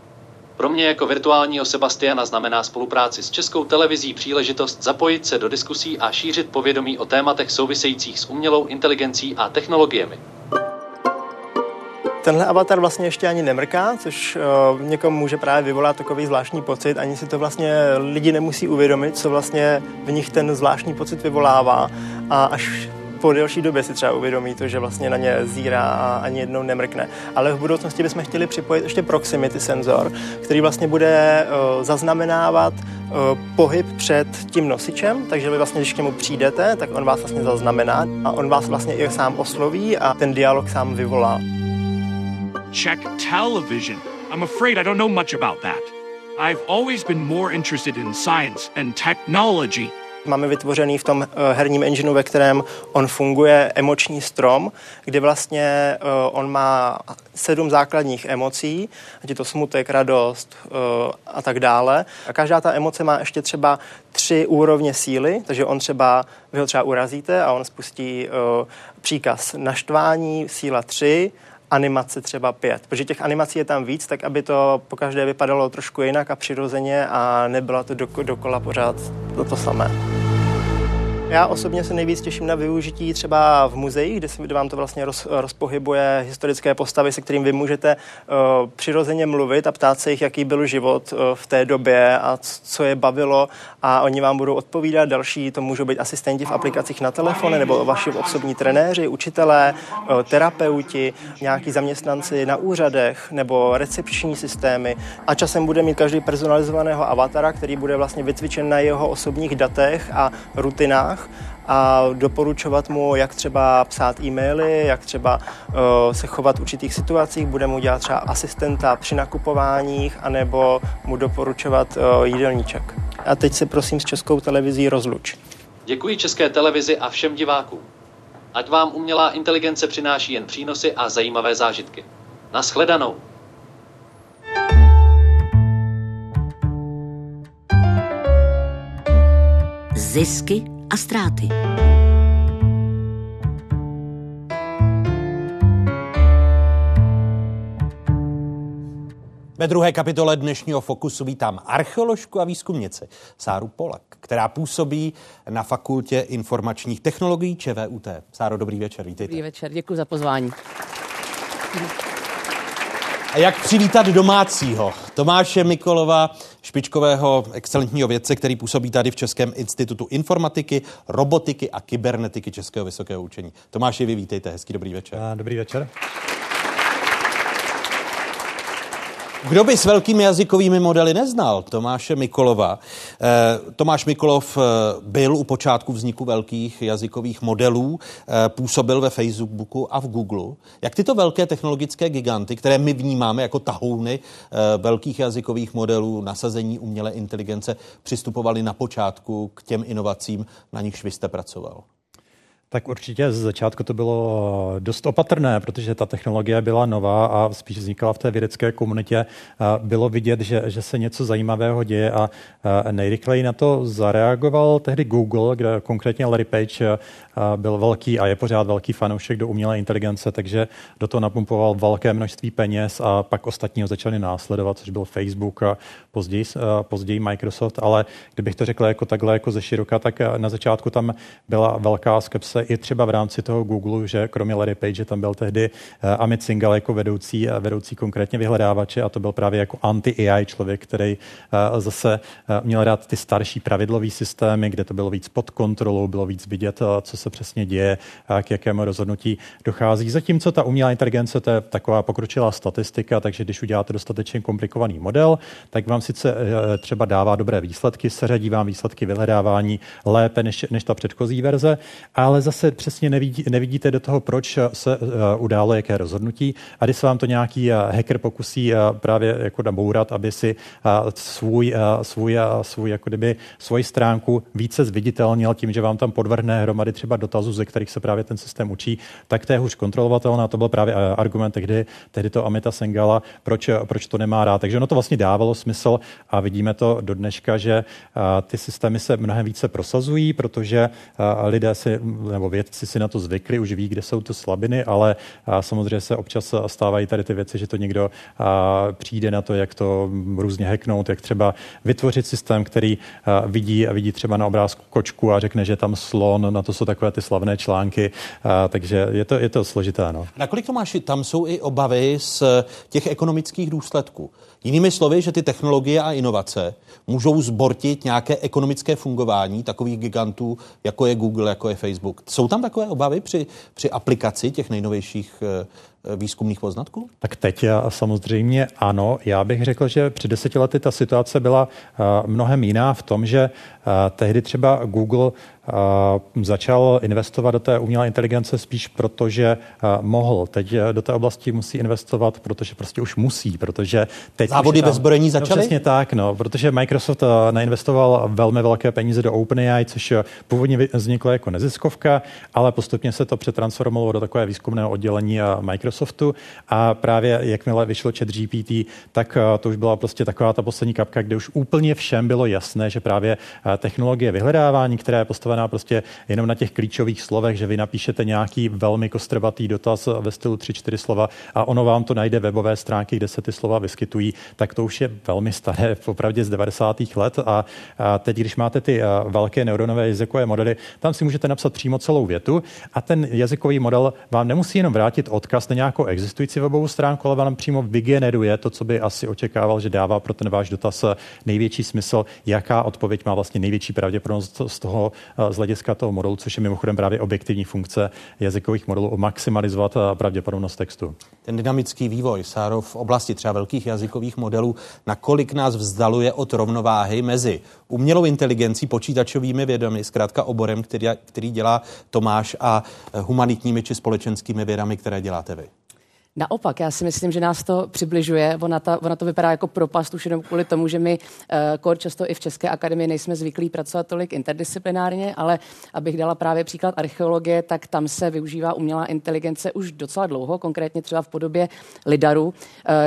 Pro mě jako virtuálního Sebastiana znamená spolupráci s Českou televizí příležitost zapojit se do diskusí a šířit povědomí o tématech souvisejících s umělou inteligencí a technologiemi. Tenhle avatar vlastně ještě ani nemrká, což uh, někomu může právě vyvolat takový zvláštní pocit. Ani si to vlastně lidi nemusí uvědomit, co vlastně v nich ten zvláštní pocit vyvolává. A až po delší době si třeba uvědomí to, že vlastně na ně zírá a ani jednou nemrkne. Ale v budoucnosti bychom chtěli připojit ještě proximity senzor, který vlastně bude uh, zaznamenávat uh, pohyb před tím nosičem, takže vy vlastně, když k němu přijdete, tak on vás vlastně zaznamená a on vás vlastně i sám osloví a ten dialog sám vyvolá. Check television. I'm afraid I don't know much about that. I've always been more interested in science and technology Máme vytvořený v tom eh, herním engineu, ve kterém on funguje, emoční strom, kdy vlastně eh, on má sedm základních emocí, ať je to smutek, radost eh, a tak dále. A každá ta emoce má ještě třeba tři úrovně síly, takže on třeba, vy ho třeba urazíte a on spustí příkaz naštvání, síla 3, animace třeba pět. Protože těch animací je tam víc, tak aby to po každé vypadalo trošku jinak a přirozeně a nebylo to dokola pořád to, to samé. Já osobně se nejvíc těším na využití třeba v muzeích, kde, vám to vlastně roz, rozpohybuje historické postavy, se kterým vy můžete uh, přirozeně mluvit a ptát se jich, jaký byl život uh, v té době a co je bavilo. A oni vám budou odpovídat. Další to můžou být asistenti v aplikacích na telefony nebo vaši osobní trenéři, učitelé, uh, terapeuti, nějaký zaměstnanci na úřadech nebo recepční systémy. A časem bude mít každý personalizovaného avatara, který bude vlastně vycvičen na jeho osobních datech a rutinách a doporučovat mu, jak třeba psát e-maily, jak třeba uh, se chovat v určitých situacích, bude mu dělat třeba asistenta při nakupováních, anebo mu doporučovat uh, jídelníček. A teď se prosím s Českou televizí rozluč. Děkuji České televizi a všem divákům. Ať vám umělá inteligence přináší jen přínosy a zajímavé zážitky. Naschledanou. Zisky a ztráty. Ve druhé kapitole dnešního Fokusu vítám archeoložku a výzkumnici Sáru Polak, která působí na Fakultě informačních technologií ČVUT. Sáro, dobrý večer, vítejte. Dobrý večer, děkuji za pozvání. A jak přivítat domácího? Tomáše Mikolova, špičkového excelentního vědce, který působí tady v Českém institutu informatiky, robotiky a kybernetiky Českého vysokého učení. Tomáši, vy vítejte, hezký dobrý večer. Dobrý večer. Kdo by s velkými jazykovými modely neznal Tomáše Mikolova? Eh, Tomáš Mikolov eh, byl u počátku vzniku velkých jazykových modelů, eh, působil ve Facebooku a v Google. Jak tyto velké technologické giganty, které my vnímáme jako tahouny velkých jazykových modelů, nasazení umělé inteligence, přistupovali na počátku k těm inovacím, na nichž vy jste pracoval? Tak určitě z začátku to bylo dost opatrné, protože ta technologie byla nová a spíš vznikala v té vědecké komunitě. Bylo vidět, že, že se něco zajímavého děje a nejrychleji na to zareagoval tehdy Google, kde konkrétně Larry Page byl velký a je pořád velký fanoušek do umělé inteligence, takže do toho napumpoval velké množství peněz a pak ostatní ho začali následovat, což byl Facebook a později, později Microsoft, ale kdybych to řekl jako takhle, jako ze široka, tak na začátku tam byla velká skepse i třeba v rámci toho Google, že kromě Larry Page tam byl tehdy Amit Singhal jako vedoucí, vedoucí konkrétně vyhledávače a to byl právě jako anti-AI člověk, který zase měl rád ty starší pravidlové systémy, kde to bylo víc pod kontrolou, bylo víc vidět, co se přesně děje, k jakému rozhodnutí dochází. Zatímco ta umělá inteligence, to je taková pokročilá statistika, takže když uděláte dostatečně komplikovaný model, tak vám sice eh, třeba dává dobré výsledky, seřadí vám výsledky vyhledávání lépe než, než ta předchozí verze, ale zase přesně nevidí, nevidíte do toho, proč se uh, událo jaké rozhodnutí. A když se vám to nějaký uh, hacker pokusí právě jako nabourat, aby si svůj, svůj, svůj, jako kdyby svoji stránku více zviditelnil tím, že vám tam podvrhne hromady třeba dotazů, ze kterých se právě ten systém učí, tak to je hůř kontrolovatelné. To byl právě argument tehdy, tehdy to Amita Sengala, proč, proč to nemá rád. Takže ono to vlastně dávalo smysl a vidíme to do dneška, že ty systémy se mnohem více prosazují, protože lidé si, nebo vědci si na to zvykli, už ví, kde jsou ty slabiny, ale samozřejmě se občas stávají tady ty věci, že to někdo přijde na to, jak to různě hacknout, jak třeba vytvořit systém, který vidí a vidí třeba na obrázku kočku a řekne, že tam slon, na to jsou takové ty slavné články, takže je to, je to složité. No. Nakolik to máš, tam jsou i obavy z těch ekonomických důsledků. Jinými slovy, že ty technologie a inovace můžou zbortit nějaké ekonomické fungování takových gigantů, jako je Google, jako je Facebook. Jsou tam takové obavy při, při aplikaci těch nejnovějších eh, výzkumných poznatků? Tak teď samozřejmě ano. Já bych řekl, že před deseti lety ta situace byla eh, mnohem jiná v tom, že eh, tehdy třeba Google začal investovat do té umělé inteligence spíš proto, že mohl. Teď do té oblasti musí investovat, protože prostě už musí, protože teď Závody tam, bez zbrojení no, začaly? No, přesně tak, no, protože Microsoft nainvestoval velmi velké peníze do OpenAI, což původně vzniklo jako neziskovka, ale postupně se to přetransformovalo do takové výzkumného oddělení Microsoftu a právě jakmile vyšlo chat GPT, tak to už byla prostě taková ta poslední kapka, kde už úplně všem bylo jasné, že právě technologie vyhledávání, která je postavená postavená prostě jenom na těch klíčových slovech, že vy napíšete nějaký velmi kostrbatý dotaz ve stylu 3-4 slova a ono vám to najde webové stránky, kde se ty slova vyskytují, tak to už je velmi staré, *laughs* opravdu z 90. let a, a teď, když máte ty velké neuronové jazykové modely, tam si můžete napsat přímo celou větu a ten jazykový model vám nemusí jenom vrátit odkaz na nějakou existující webovou stránku, ale vám přímo vygeneruje to, co by asi očekával, že dává pro ten váš dotaz největší smysl, jaká odpověď má vlastně největší pravděpodobnost z toho z hlediska toho modelu, což je mimochodem právě objektivní funkce jazykových modelů, maximalizovat eh, pravděpodobnost textu. Ten dynamický vývoj, Sáro, v oblasti třeba velkých jazykových modelů, nakolik nás vzdaluje od rovnováhy mezi umělou inteligencí, počítačovými vědami, zkrátka oborem, který, který dělá Tomáš, a eh, humanitními či společenskými vědami, které děláte vy? Naopak, já si myslím, že nás to přibližuje. Ona, ta, ona to vypadá jako propast už jenom kvůli tomu, že my uh, kor často i v České akademii nejsme zvyklí pracovat tolik interdisciplinárně, ale abych dala právě příklad archeologie, tak tam se využívá umělá inteligence už docela dlouho, konkrétně třeba v podobě lidaru. Uh,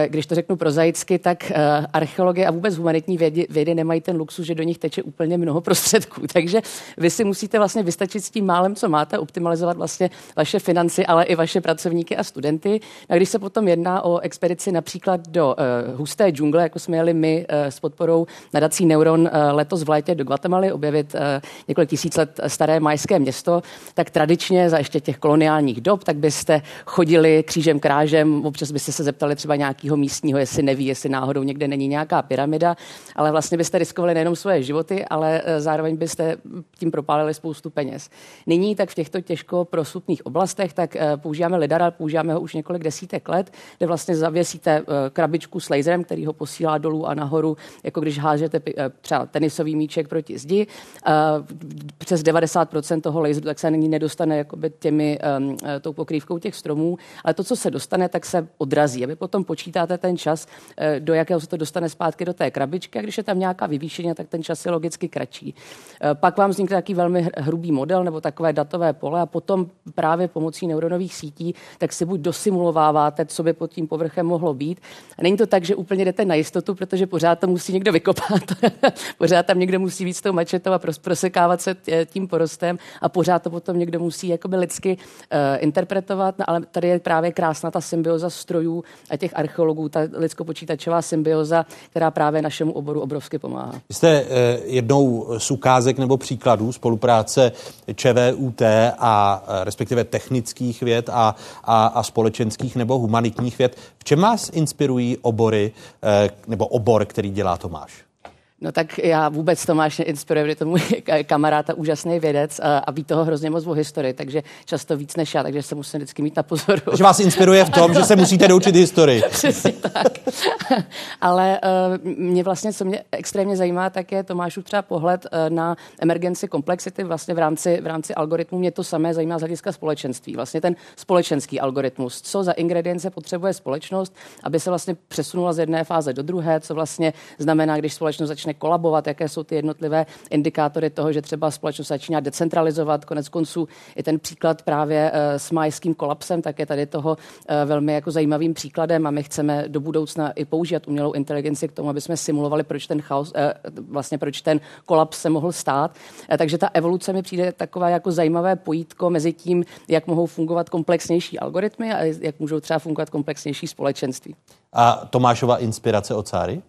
když to řeknu prozaicky, tak uh, archeologie a vůbec humanitní vědy, vědy nemají ten luxus, že do nich teče úplně mnoho prostředků. *laughs* Takže vy si musíte vlastně vystačit s tím málem, co máte, optimalizovat vlastně vaše finance, ale i vaše pracovníky a studenty když se potom jedná o expedici například do uh, husté džungle, jako jsme jeli my uh, s podporou nadací Neuron uh, letos v létě do Guatemaly, objevit uh, několik tisíc let staré majské město, tak tradičně za ještě těch koloniálních dob, tak byste chodili křížem krážem, občas byste se zeptali třeba nějakého místního, jestli neví, jestli náhodou někde není nějaká pyramida, ale vlastně byste riskovali nejenom svoje životy, ale uh, zároveň byste tím propálili spoustu peněz. Nyní tak v těchto těžko prosupných oblastech, tak uh, používáme lidara, používáme ho už několik desítek desítek let, kde vlastně zavěsíte eh, krabičku s laserem, který ho posílá dolů a nahoru, jako když hážete třeba tenisový míček proti zdi. Přes 90% toho laseru tak se není nedostane jakoby těmi, tou pokrývkou těch stromů, ale to, co se dostane, tak se odrazí. A vy potom počítáte ten čas, do jakého se to dostane zpátky do té krabičky a když je tam nějaká vyvýšení, tak ten čas je logicky kratší. Pak vám vznikne takový velmi hrubý model nebo takové datové pole a potom právě pomocí neuronových sítí, tak si buď dosimulováváte, co by pod tím povrchem mohlo být. A není to tak, že úplně jdete na jistotu, protože pořád to musí někdo vykopat. *laughs* pořád tam někdo musí víc tou mačetou a prosekávat se tím porostem a pořád to potom někdo musí jakoby lidsky uh, interpretovat. No, ale tady je právě krásná ta symbioza strojů a těch archeologů, ta lidsko-počítačová symbioza, která právě našemu oboru obrovsky pomáhá. Jste uh, jednou z ukázek nebo příkladů spolupráce ČVUT a uh, respektive technických věd a, a, a společenských nebo humanitních věd. V čem vás inspirují obory nebo obor, který dělá Tomáš? No tak já vůbec Tomáš neinspiruje, protože to můj *laughs* kamarád a úžasný vědec a, a ví toho hrozně moc o historii, takže často víc než já, takže se musím vždycky mít na pozoru. Takže vás inspiruje v tom, že se musíte *laughs* doučit historii. *laughs* Přesně tak. Ale uh, mě vlastně, co mě extrémně zajímá, tak je Tomášův třeba pohled uh, na emergenci komplexity vlastně v rámci, v rámci algoritmu. Mě to samé zajímá z hlediska společenství. Vlastně ten společenský algoritmus. Co za ingredience potřebuje společnost, aby se vlastně přesunula z jedné fáze do druhé, co vlastně znamená, když společnost začne začne kolabovat, jaké jsou ty jednotlivé indikátory toho, že třeba společnost začíná decentralizovat. Konec konců i ten příklad právě eh, s majským kolapsem, tak je tady toho eh, velmi jako zajímavým příkladem a my chceme do budoucna i používat umělou inteligenci k tomu, aby jsme simulovali, proč ten chaos, eh, vlastně proč ten kolaps se mohl stát. Takže ta evoluce mi přijde takové jako zajímavé pojítko mezi tím, jak mohou fungovat komplexnější algoritmy a jak můžou třeba fungovat komplexnější společenství. A Tomášova inspirace od Cáry?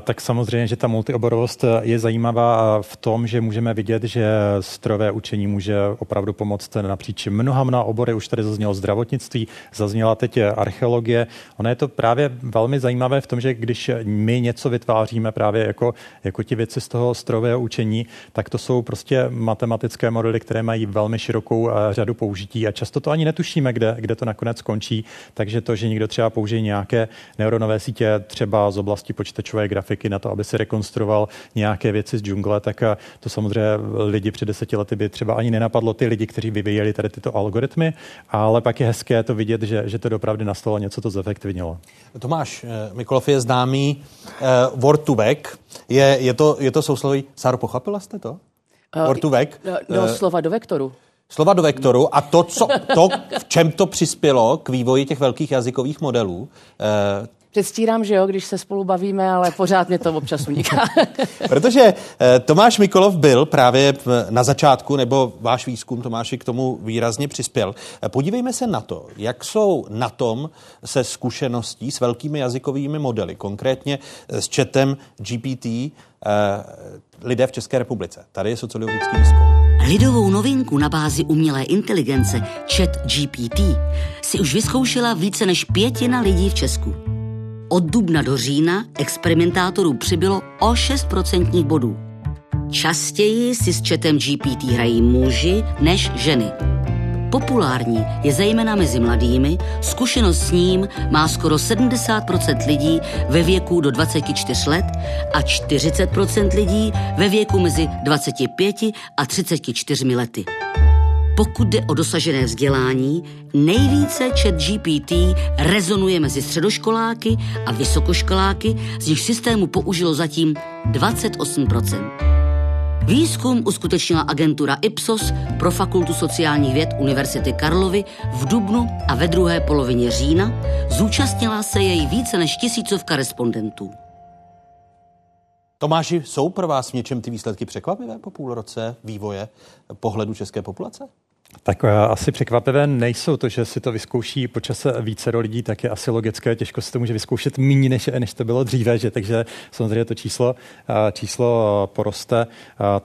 Tak samozřejmě, že ta multioborovost je zajímavá v tom, že můžeme vidět, že strojové učení může opravdu pomoct napříč mnoha, mnoha obory. Už tady zaznělo zdravotnictví, zazněla teď archeologie. Ono je to právě velmi zajímavé v tom, že když my něco vytváříme právě jako, jako ti věci z toho strojového učení, tak to jsou prostě matematické modely, které mají velmi širokou řadu použití a často to ani netušíme, kde, kde to nakonec skončí. Takže to, že někdo třeba použije nějaké neuronové sítě třeba z oblasti počítačové počítačové grafiky na to, aby si rekonstruoval nějaké věci z džungle, tak to samozřejmě lidi před deseti lety by třeba ani nenapadlo ty lidi, kteří vyvíjeli tady tyto algoritmy, ale pak je hezké to vidět, že, že to dopravdy nastalo, něco to zefektivnilo. Tomáš eh, Mikolov je známý uh, word to back. Je, je, to, je to sousloví. Sáro, pochopila jste to? Uh, word to back? No, no uh, slova do vektoru slova do vektoru a to, co, to, v čem to přispělo k vývoji těch velkých jazykových modelů, Předstírám, že jo, když se spolu bavíme, ale pořád mě to občas uniká. *laughs* Protože eh, Tomáš Mikolov byl právě na začátku, nebo váš výzkum Tomáši k tomu výrazně přispěl. Eh, podívejme se na to, jak jsou na tom se zkušeností s velkými jazykovými modely, konkrétně s četem GPT, eh, lidé v České republice. Tady je sociologický výzkum. Lidovou novinku na bázi umělé inteligence Chat GPT si už vyzkoušela více než pětina lidí v Česku. Od dubna do října experimentátorů přibylo o 6 procentních bodů. Častěji si s četem GPT hrají muži než ženy. Populární je zejména mezi mladými, zkušenost s ním má skoro 70% lidí ve věku do 24 let a 40% lidí ve věku mezi 25 a 34 lety. Pokud jde o dosažené vzdělání, nejvíce chat GPT rezonuje mezi středoškoláky a vysokoškoláky, z nich systému použilo zatím 28%. Výzkum uskutečnila agentura Ipsos pro Fakultu sociálních věd Univerzity Karlovy v Dubnu a ve druhé polovině října zúčastnila se jej více než tisícovka respondentů. Tomáši, jsou pro vás v něčem ty výsledky překvapivé po půl roce vývoje pohledu české populace? Tak eh, asi překvapivé nejsou to, že si to vyzkouší po čase více lidí, tak je asi logické, těžko se to může vyzkoušet méně, než, než to bylo dříve, že takže samozřejmě to číslo, eh, číslo poroste.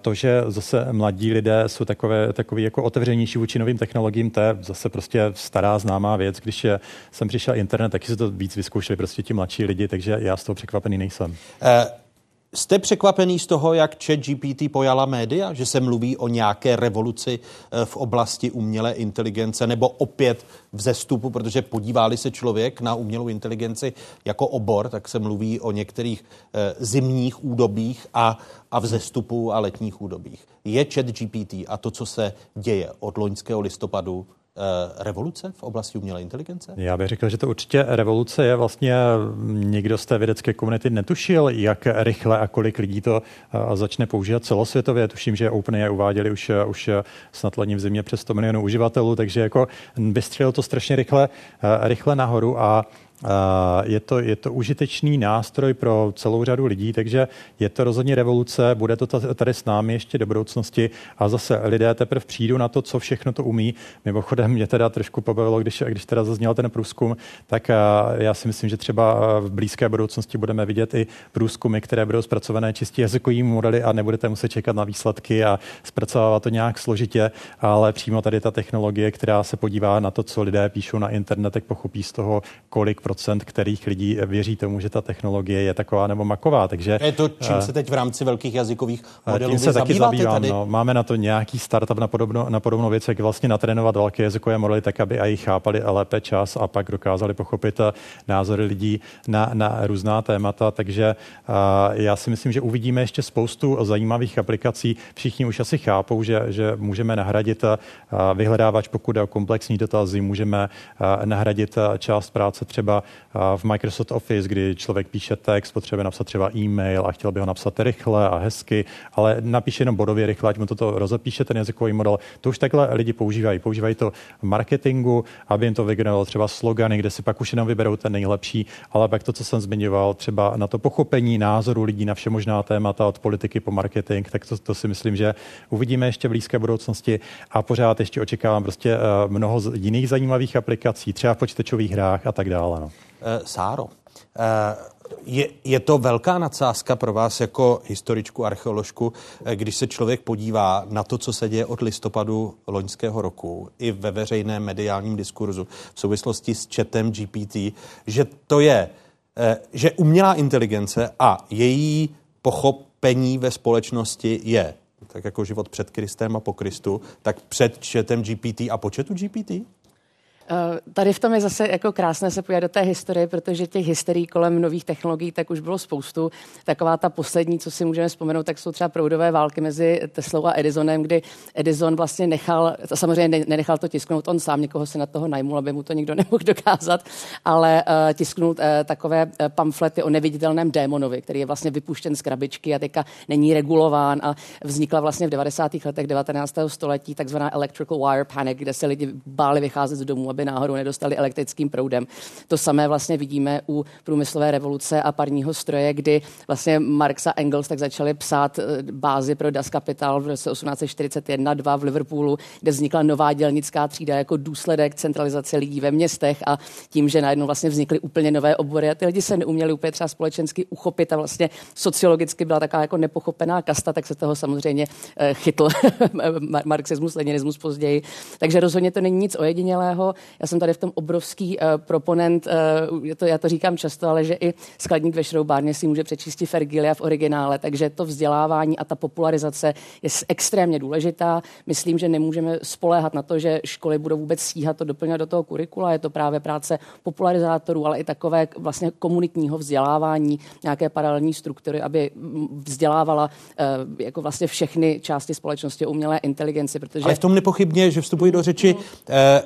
To, že zase mladí lidé jsou takové, takový jako otevřenější vůči novým technologiím, to je zase prostě stará známá věc. Když je, jsem přišel internet, taky se to víc vyzkoušeli prostě ti mladší lidi, takže já z toho překvapený nejsem. Uh... Jste překvapený z toho, jak chat GPT pojala média, že se mluví o nějaké revoluci eh, v oblasti umělé inteligence nebo opět vzestupu, protože podívá se člověk na umělou inteligenci jako obor, tak se mluví o některých eh, zimních údobích a, a vzestupu a letních údobích. Je chat GPT a to, co se děje od loňského listopadu, revoluce v oblasti umělé inteligence? Já bych řekl, že to určitě revoluce je. Vlastně nikdo z té vědecké komunity netušil, jak rychle a kolik lidí to eh, začne používat celosvětově. Tuším, že OpenAI uváděli už, eh, už snad loni v zimě přes 100 milionů uživatelů, takže jako vystřelil to strašně rychle, rychle nahoru a je to, je to užitečný nástroj pro celou řadu lidí, takže je to rozhodně revoluce, bude to tady s námi ještě do budoucnosti a zase lidé teprve přijdou na to, co všechno to umí. Mimochodem mě teda trošku pobavilo, když, když teda zazněl ten průzkum, tak já si myslím, že třeba v blízké budoucnosti budeme vidět i průzkumy, které budou zpracované čistě jazykovými modely a nebudete muset čekat na výsledky a zpracovávat to nějak složitě, ale přímo tady ta technologie, která se podívá na to, co lidé píšou na internetech, pochopí z toho, kolik kterých lidí věří tomu, že ta technologie je taková nebo maková. Takže, je to, čím se teď v rámci velkých jazykových modelů tím se taky zabývám. Tady? No, máme na to nějaký startup na, podobno, na podobnou věc, jak vlastně natrénovat velké jazykové modely tak, aby i chápali lépe čas a pak dokázali pochopit eh, názory lidí na, na různá témata. Takže já si myslím, že uvidíme ještě spoustu zajímavých aplikací. Všichni už asi chápou, že, že můžeme nahradit vyhledávač, pokud je o komplexní dotazy, můžeme nahradit část práce třeba třeba v Microsoft Office, kdy člověk píše text, potřebuje napsat třeba e-mail a chtěl by ho napsat rychle a hezky, ale napíše jenom bodově rychle, ať mu toto rozepíše ten jazykový model. To už takhle lidi používají. Používají to v marketingu, aby jim to vygenerovalo třeba slogany, kde si pak už jenom vyberou ten nejlepší, ale pak to, co jsem zmiňoval, třeba na to pochopení názoru lidí na vše možná témata od politiky po marketing, tak to, to si myslím, že uvidíme ještě v blízké budoucnosti a pořád ještě očekávám prostě eh, mnoho jiných zajímavých aplikací, třeba v počítačových hrách a tak dále. No. Uh, Sáro, uh, je, je to velká nadsázka pro vás jako historičku, archeoložku, když se člověk podívá na to, co se děje od listopadu loňského roku i ve veřejném mediálním diskurzu v souvislosti s chatem GPT, že to je, že umělá inteligence a její pochopení ve společnosti je tak jako život před Kristem a po Kristu, tak před chatem GPT a po chatu GPT? Eh, tady v tom je zase jako krásné se podívat do té historie, protože těch hysterií kolem nových technologií tak už bylo spoustu. Taková ta poslední, co si můžeme vzpomenout, tak jsou třeba proudové války mezi Teslou a Edisonem, kdy Edison vlastně nechal, samozřejmě nenechal to tisknout on sám, někoho se na toho najmul, aby mu to nikdo *laughs* nemohl dokázat, ale uh, tisknul uh, takové pamflety o neviditelném démonovi, který je vlastně vypuštěn z krabičky a teďka není regulován a vznikla vlastně v 90. letech 19. století takzvaná electrical wire panic, kde se lidi báli vycházet z domů, aby náhodou nedostali elektrickým proudem. To samé vlastně vidíme u průmyslové revoluce a parního stroje, kdy vlastně Marx a Engels tak začali psát eh, bázi pro Das Kapital v roce 1841-2 v Liverpoolu, kde vznikla nová dělnická třída jako důsledek centralizace lidí ve městech a tím, že najednou vlastně vznikly úplně nové obory a ty lidi se neuměli úplně třeba společensky uchopit a vlastně sociologicky byla taková jako nepochopená kasta, tak se toho samozřejmě eh, chytl *laughs* marxismus, leninismus později. Takže rozhodně to není nic ojedinělého. Já jsem tady v tom obrovský uh, proponent, uh, to, já to říkám často, ale že i skladník ve šroubárně si může přečíst Fergilia v originále, takže to vzdělávání a ta popularizace je extrémně důležitá. Myslím, že nemůžeme spoléhat na to, že školy budou vůbec stíhat to doplňovat do toho kurikula. Je to právě práce popularizátorů, ale i takové vlastně komunitního vzdělávání, nějaké paralelní struktury, aby vzdělávala uh, jako vlastně všechny části společnosti umělé inteligenci. Protože... Ale v tom nepochybně, že vstupují do řeči uh,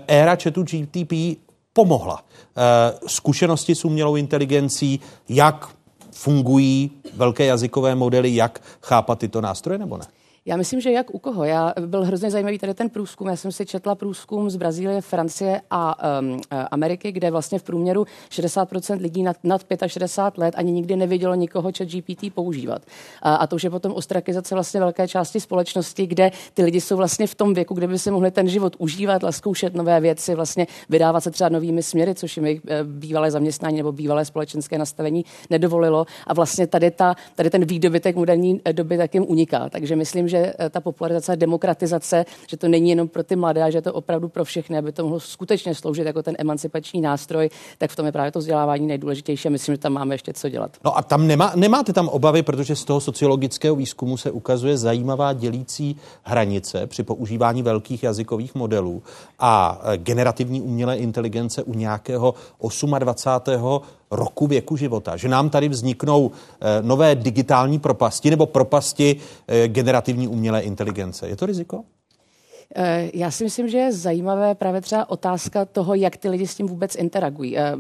éra chatu GTP pomohla. Eh, zkušenosti s umělou inteligencí, jak fungují velké jazykové modely, jak chápat tyto nástroje nebo ne? Já myslím, že jak u koho. Já byl hrozně zajímavý tady ten průzkum. Já jsem si četla průzkum z Brazílie, Francie a um, Ameriky, kde vlastně v průměru 60% lidí nad, nad 65 let ani nikdy nevidělo nikoho chat GPT používat. A, a to už je potom ostrakizace vlastně velké části společnosti, kde ty lidi jsou vlastně v tom věku, kde by si mohli ten život užívat zkoušet nové věci, vlastně vydávat se třeba novými směry, což jim jejich eh, bývalé zaměstnání nebo bývalé společenské nastavení nedovolilo. A vlastně tady, ta, tady ten výdobytek moderní doby tak jim uniká. Takže myslím, že eh, ta popularizace demokratizace, že to není jenom pro ty mladé, a že je to opravdu pro všechny, aby to mohlo skutečně sloužit jako ten emancipační nástroj, tak v tom je právě to vzdělávání nejdůležitější a myslím, že tam máme ještě co dělat. No a tam nemá, nemáte tam obavy, protože z toho sociologického výzkumu se ukazuje zajímavá dělící hranice při používání velkých jazykových modelů a eh, generativní umělé inteligence u nějakého 28 roku věku života, že nám tady vzniknou eh, nové digitální propasti nebo propasti eh, generativní umělé inteligence. Je to riziko? Eh, já si myslím, že je zajímavé právě třeba otázka toho, jak ty lidi s tím vůbec interagují. Eh,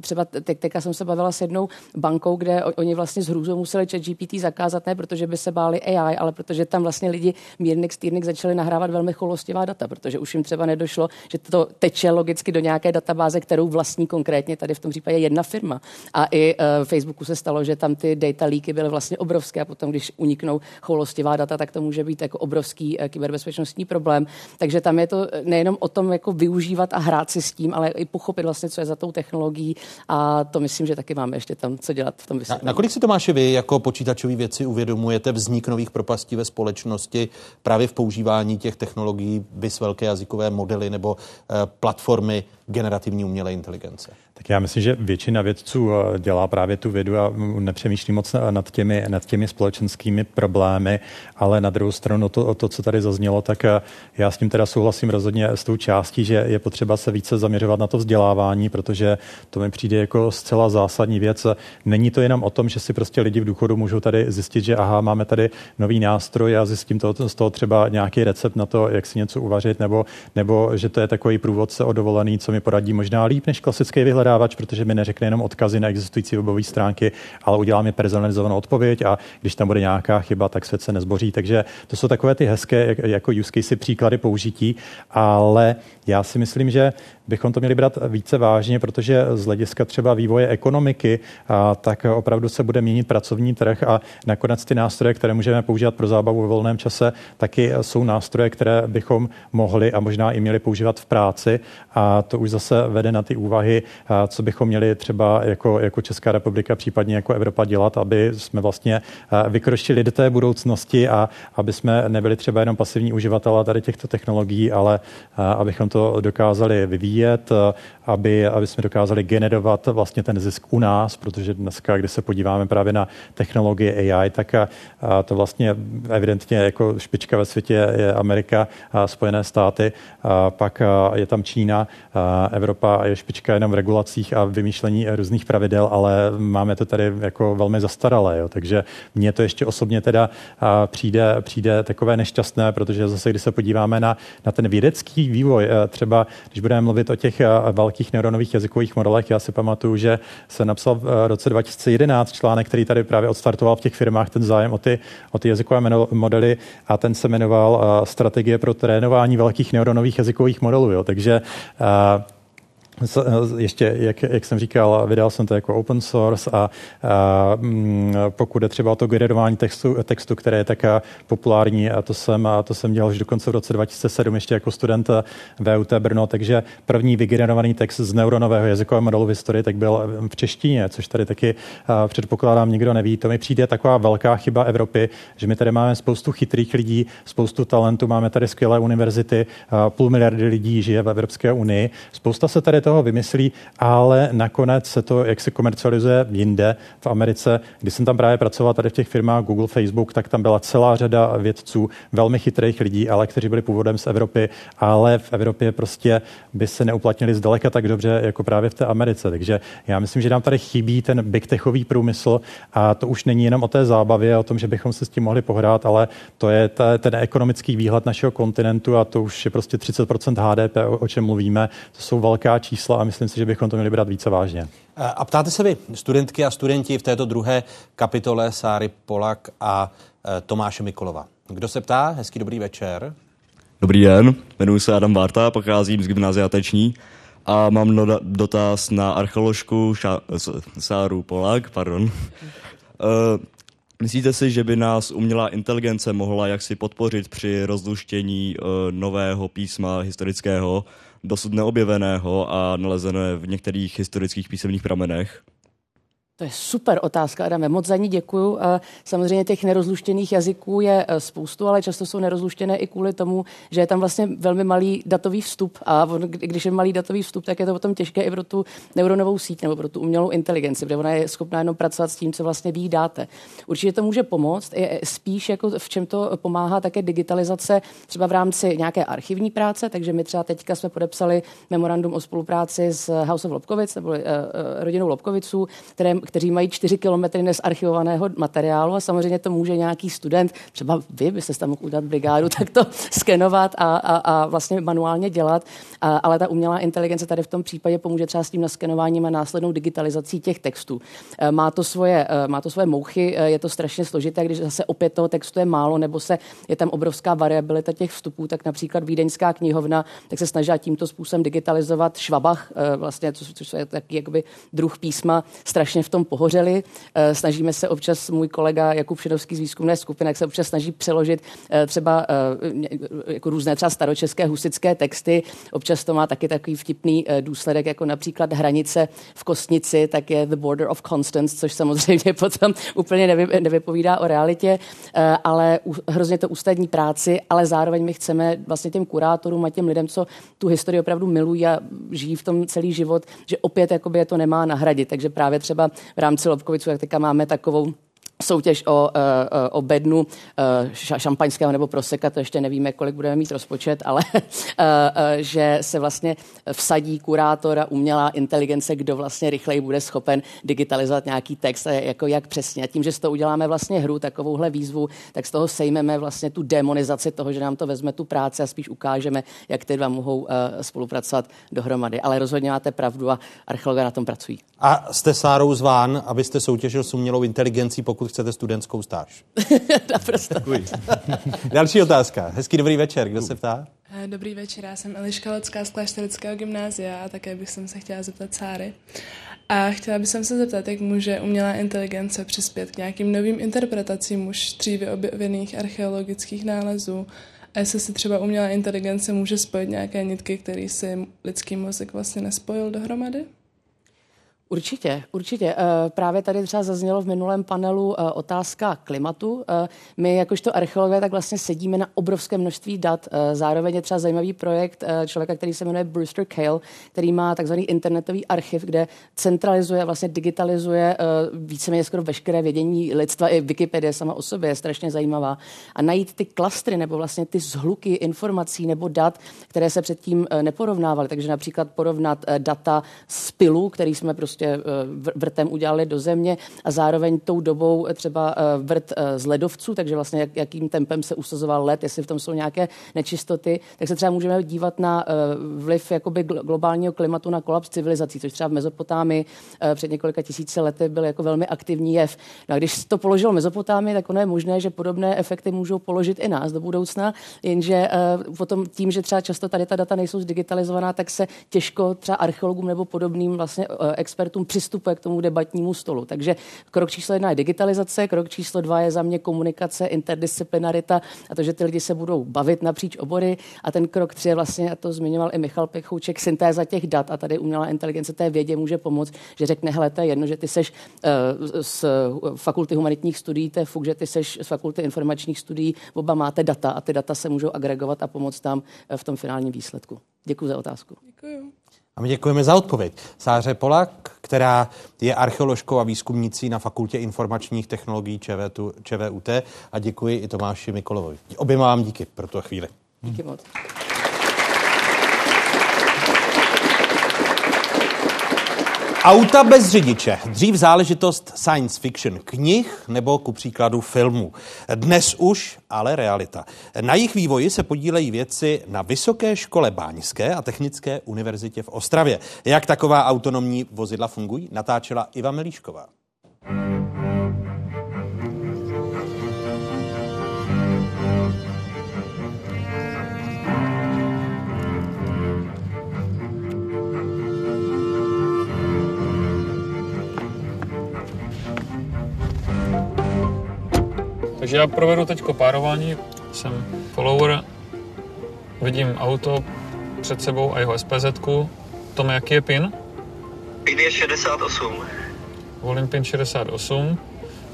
třeba te- teďka jsem se bavila s jednou bankou, kde oni vlastně s hrůzou museli chat GPT zakázat, ne protože by se báli AI, ale protože tam vlastně lidi mírnik, stýrnik začali nahrávat velmi cholostivá data, protože už jim třeba nedošlo, že to teče logicky do nějaké databáze, kterou vlastní konkrétně tady v tom případě jedna firma. A i uh, Facebooku se stalo, že tam ty data leaky byly vlastně obrovské a potom, když uniknou choulostivá data, tak to může být jako obrovský uh, kyberbezpečnostní problém. Takže tam je to nejenom o tom jako využívat a hrát si s tím, ale i pochopit vlastně, co je za tou technologií a to myslím, že taky máme ještě tam co dělat v tom vysvětlení. Na, nakolik si Tomáši vy jako počítačový věci uvědomujete vznik nových propastí ve společnosti právě v používání těch technologií, vys velké jazykové modely nebo uh, platformy generativní umělé inteligence? Tak já myslím, že většina vědců eh, dělá právě tu vědu a nepřemýšlí moc nad těmi, nad těmi společenskými problémy, ale na druhou stranu to, to, co tady zaznělo, tak eh, já s tím teda souhlasím rozhodně s tou částí, že je potřeba se více zaměřovat na to vzdělávání, protože to mi přijde jako zcela zásadní věc. Není to jenom o tom, že si prostě lidi v důchodu můžou tady zjistit, že aha, máme tady nový nástroj a zjistím to, z toho třeba nějaký recept na to, jak si něco uvařit, nebo, nebo že to je takový průvodce o dovolený, co mi poradí možná líp než klasický vyhledávač, protože mi neřekne jenom odkazy na existující webové stránky, ale udělá mi personalizovanou odpověď a když tam bude nějaká chyba, tak svět se nezboří. Takže to jsou takové ty hezké jako use case příklady použití, ale já si myslím, že bychom to měli brát více vážně, protože z hlediska třeba vývoje ekonomiky, a, tak opravdu se bude měnit pracovní trh a nakonec ty nástroje, které můžeme používat pro zábavu ve volném čase, taky jsou nástroje, které bychom mohli a možná i měli používat v práci. A to už zase vede na ty úvahy, co bychom měli třeba jako, jako Česká republika, případně jako Evropa dělat, aby jsme vlastně vykročili do té budoucnosti a aby jsme nebyli třeba jenom pasivní uživatelé tady těchto technologií, ale abychom to dokázali vyvíjet vyvíjet, eh, aby, aby jsme dokázali generovat vlastně ten zisk u nás, protože dneska, když se podíváme právě na technologie AI, tak a, a to vlastně evidentně jako špička ve světě je Amerika a Spojené státy, a pak a je tam Čína, a Evropa je špička jenom v regulacích a vymýšlení různých pravidel, ale máme to tady jako velmi zastaralé, jo. takže mně to ještě osobně teda přijde, přijde takové nešťastné, protože zase, když se podíváme na, na ten vědecký vývoj, eh, třeba když budeme mluvit o těch eh, velkých neuronových jazykových modelech. Já si pamatuju, že se napsal v eh, roce 2011 článek, který tady právě odstartoval v těch firmách ten zájem o ty, o ty jazykové modely a ten se jmenoval eh, Strategie pro trénování velkých neuronových jazykových modelů. Jo. Takže ještě, jak, jak jsem říkal, vydal jsem to jako open source a, a mm, pokud je třeba to generování textu, textu, které je tak populární, a to jsem, a to jsem dělal už dokonce v roce 2007 ještě jako student VUT Brno, takže první vygenerovaný text z neuronového jazykového modelu v historii tak byl v češtině, což tady taky předpokládám nikdo neví. To mi přijde taková velká chyba Evropy, že my tady máme spoustu chytrých lidí, spoustu talentů, máme tady skvělé univerzity, půl miliardy lidí žije v Evropské unii, spousta se tady toho vymyslí, ale nakonec se to, jak se komercializuje jinde v Americe, když jsem tam právě pracoval tady v těch firmách Google, Facebook, tak tam byla celá řada vědců, velmi chytrých lidí, ale kteří byli původem z Evropy, ale v Evropě prostě by se neuplatnili zdaleka tak dobře, jako právě v té Americe. Takže já myslím, že nám tady chybí ten big techový průmysl a to už není jenom o té zábavě, o tom, že bychom se s tím mohli pohrát, ale to je ta, ten ekonomický výhled našeho kontinentu a to už je prostě 30% HDP, o, o čem mluvíme. To jsou velká čísla čísla a myslím si, že bychom to měli brát více vážně. A ptáte se vy, studentky a studenti v této druhé kapitole Sáry Polak a e, Tomáše Mikolova. Kdo se ptá? Hezký dobrý večer. Dobrý den, jmenuji se Adam Barta, pocházím z gymnázia Teční a mám no- dotaz na archeoložku ša- Sáru Polak. Pardon. Uh, myslíte si, že by nás umělá inteligence mohla jaksi podpořit při rozluštění uh, nového písma historického, dosud neobjeveného a nalezené v některých historických písemných pramenech? To je super otázka, Adame. Moc za ní děkuju. Samozřejmě těch nerozluštěných jazyků je e, spoustu, ale často jsou nerozluštěné i kvůli tomu, že je tam vlastně velmi malý datový vstup. A když je malý datový vstup, tak je to potom těžké i pro tu neuronovou síť nebo pro tu umělou inteligenci, protože ona je schopná jenom pracovat s tím, co vlastně ví dáte. Určitě to může pomoct. Je spíš jako v čem to pomáhá také digitalizace, třeba v rámci nějaké archivní práce. Takže my třeba teďka jsme podepsali memorandum o spolupráci s House of Lobkovic, nebo uh, rodinou Lobkoviců, které kteří mají čtyři kilometry nezarchivovaného materiálu a samozřejmě to může nějaký student, třeba vy byste tam mohl udělat brigádu, *laughs* tak to skenovat a, a, a vlastně manuálně dělat, a, ale ta umělá inteligence tady v tom případě pomůže třeba s tím naskenováním a následnou digitalizací těch textů. E, má to svoje, e, má to svoje mouchy, e, je to strašně složité, když zase opět toho textu je málo, nebo se je tam obrovská variabilita těch vstupů, tak například Vídeňská knihovna, tak se snaží tímto způsobem digitalizovat Švabach, vlastně, což, je taky jakoby druh písma, strašně v tom tom pohořeli. Eh, snažíme se občas, můj kolega Jakub Šedovský z výzkumné skupiny, jak se občas snaží přeložit eh, třeba eh, jako různé třeba staročeské husické texty. Občas to má taky takový vtipný důsledek, jako například hranice v Kostnici, tak je The Border of Constance, což samozřejmě *laughs* potom úplně nevy, nevypovídá o realitě, ale hrozně to ústadní práci, ale zároveň my chceme vlastně těm kurátorům a těm lidem, co tu historii opravdu milují a žijí v tom celý život, že opět jakoby je to nemá nahradit. Takže právě třeba v rámci Lobkovicu, jak teďka máme takovou soutěž o, eh, eh, o bednu eh, šampaňského nebo proseka, to ještě nevíme, kolik budeme mít rozpočet, ale *laughs* že se vlastně vsadí kurátora umělá inteligence, kdo vlastně rychleji bude schopen digitalizovat nějaký text a jako jak přesně. A tím, že z toho uděláme vlastně hru, takovouhle výzvu, tak z toho sejmeme vlastně tu demonizaci toho, že nám to vezme tu práci a spíš ukážeme, jak ty dva mohou spolupracovat dohromady. Ale rozhodně máte pravdu a archeologové na tom pracují. A jste Sárou zván, abyste soutěžil s umělou inteligencí, pokud chcete studentskou stáž. *laughs* Naprosto. *laughs* Další otázka. Hezký dobrý večer. Kdo se ptá? Eh, dobrý večer, já jsem Eliška Locká z Klášterického gymnázia a také bych se chtěla zeptat Sáry. A chtěla bych se zeptat, jak může umělá inteligence přispět k nějakým novým interpretacím už dříve objevených archeologických nálezů a jestli si třeba umělá inteligence může spojit nějaké nitky, které si lidský mozek vlastně nespojil dohromady? Určitě, určitě. Eh, právě tady třeba zaznělo v minulém panelu eh, otázka klimatu. Eh, my jakožto archeologové tak vlastně sedíme na obrovské množství dat. Zároveň je třeba zajímavý projekt člověka, který se jmenuje Brewster Kale, který má takzvaný internetový archiv, kde centralizuje, vlastně digitalizuje víceméně skoro veškeré vědění lidstva. I Wikipedie sama o sobě je strašně zajímavá. A najít ty klastry nebo vlastně ty zhluky informací nebo dat, které se předtím neporovnávaly. Takže například porovnat data z pilu, který jsme prostě prostě eh, vrtem udělali do země a zároveň tou dobou třeba eh, vrt eh, z ledovců, takže vlastně jak, jakým tempem se usazoval led, jestli v tom jsou nějaké nečistoty, tak se třeba můžeme dívat na vliv jakoby globálního klimatu na kolaps civilizací, což třeba v Mezopotámii před několika tisíce lety byl jako velmi aktivní jev. No a když to položil Mezopotámii, tak ono je možné, že podobné efekty můžou položit i nás do budoucna, jenže potom tím, že třeba často tady ta data nejsou zdigitalizovaná, tak se těžko třeba archeologům nebo podobným vlastně expertům expertům přistupuje k tomu debatnímu stolu. Takže krok číslo jedna je digitalizace, krok číslo dva je za mě komunikace, interdisciplinarita a to, že ty lidi se budou bavit napříč obory. A ten krok tři je vlastně, a to zmiňoval i Michal Pechouček, syntéza těch dat a tady umělá inteligence té vědě může pomoct, že řekne, hele, to je jedno, že ty seš uh, z fakulty humanitních studií, to je fuk, že ty seš z fakulty informačních studií, oba máte data a ty data se můžou agregovat a pomoct tam eh, v tom finálním výsledku. Děkuji za otázku. Děkuji. A my děkujeme za odpověď. Sáře Polak, která je archeoložkou a výzkumnicí na Fakultě informačních technologií ČVUT a děkuji i Tomáši Mikolovovi. Oběma vám díky pro tu chvíli. Díky moc. Auta bez řidiče. Dřív záležitost science fiction knih nebo ku příkladu filmů. Dnes už ale realita. Na jejich vývoji se podílejí věci na Vysoké škole Báňské a Technické univerzitě v Ostravě. Jak taková autonomní vozidla fungují, natáčela Iva Melíšková. Takže já provedu teď párování, jsem follower, vidím auto před sebou a jeho SPZ. -ku. Tome, jaký je PIN? PIN je 68. volím pin 68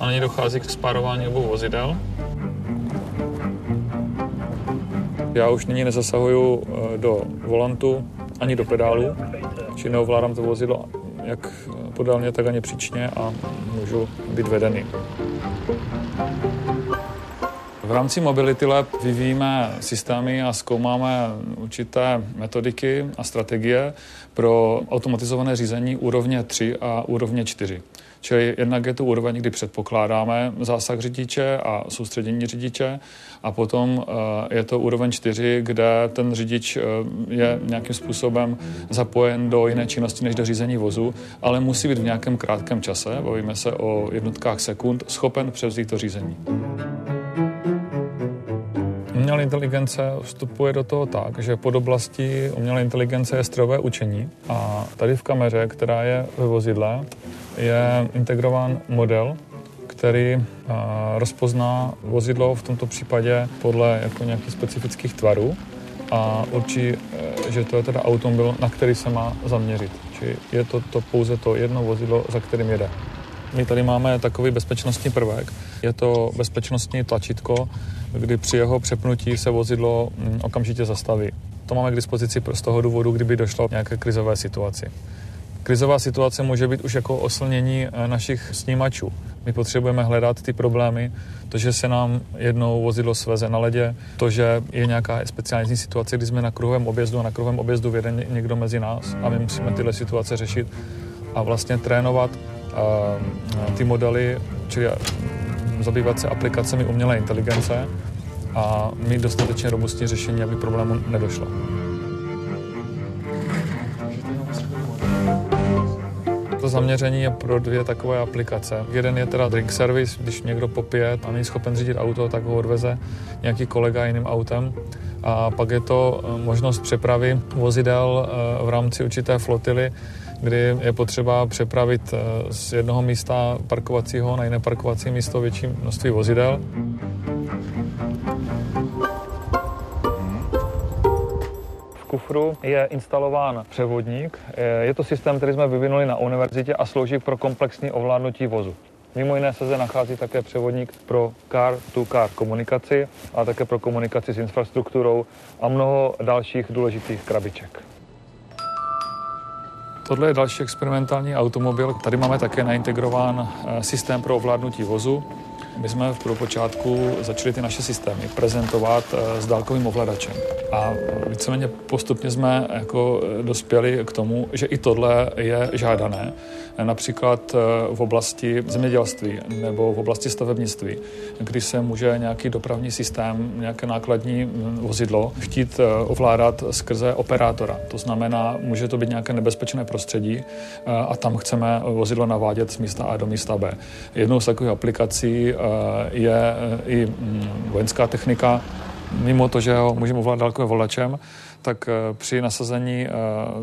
a na ní dochází k spárování obou vozidel. Já už nyní nezasahuju eh, do volantu ani do pedálu, či neovládám to vozidlo jak podélně, tak ani příčně a můžu být vedený. V rámci Mobility Lab vyvíjíme systémy a zkoumáme určité metodiky a strategie pro automatizované řízení úrovně 3 a úrovně 4. Čili jednak je to úroveň, kdy předpokládáme zásah řidiče a soustředění řidiče a potom eh, je to úroveň 4, kde ten řidič eh, je nějakým způsobem zapojen do jiné činnosti než do řízení vozu, ale musí být v nějakém krátkém čase, bavíme se o jednotkách sekund, schopen převzít to řízení. Umělá inteligence vstupuje do toho tak, že pod oblastí umělé inteligence je strojové učení a tady v kameře, která je ve vozidle, je integrován model, který rozpozná vozidlo v tomto případě podle jako nějakých specifických tvarů a určí, e, že to je teda automobil, na který se má zaměřit. Čili je to, to pouze to jedno vozidlo, za kterým jede. My tady máme takový bezpečnostní prvek. Je to bezpečnostní tlačítko, kdy při jeho přepnutí se vozidlo mm, okamžitě zastaví. To máme k dispozici z toho důvodu, kdyby došlo k nějaké krizové situaci. Krizová situace může být už jako oslnění eh, našich snímačů. My potřebujeme hledat ty problémy, to, že se nám jednou vozidlo sveze na ledě, to, že je nějaká speciální situace, kdy jsme na kruhovém objezdu a na kruhovém objezdu vede někdo mezi nás a my musíme tyhle situace řešit a vlastně trénovat uh, ty modely, čili zabývat se aplikacemi umělé inteligence a mít dostatečně robustní řešení, aby problému nedošlo. To zaměření je pro dvě takové aplikace. Jeden je teda drink service, když někdo popije a není schopen řídit auto, tak ho odveze nějaký kolega jiným autem. A pak je to eh, možnost přepravy vozidel eh, v rámci určité flotily, kdy je potřeba přepravit eh, z jednoho místa parkovacího na jiné parkovací místo větší množství vozidel. Kufru je instalován převodník. Je to systém, který jsme vyvinuli na univerzitě a slouží pro komplexní ovládnutí vozu. Mimo jiné se zde nachází také převodník pro car-to-car komunikaci, a také pro komunikaci s infrastrukturou a mnoho dalších důležitých krabiček. Tohle je další experimentální automobil. Tady máme také naintegrován eh, systém pro ovládnutí vozu. My jsme v prvopočátku začali ty naše systémy prezentovat eh, s dálkovým ovladačem. A víceméně postupně jsme jako eh, dospěli k tomu, že i tohle je žádané. Například v oblasti zemědělství nebo v oblasti stavebnictví, kdy se může nějaký dopravní systém, nějaké nákladní hm, vozidlo chtít ovládat skrze operátora. To znamená, může to být nějaké nebezpečné prostředí eh, a tam chceme vozidlo navádět z místa A do místa B. Jednou z takových aplikací eh, je eh, i mm, vojenská technika, mimo to, že ho můžeme ovládat dálkovým volačem, tak při nasazení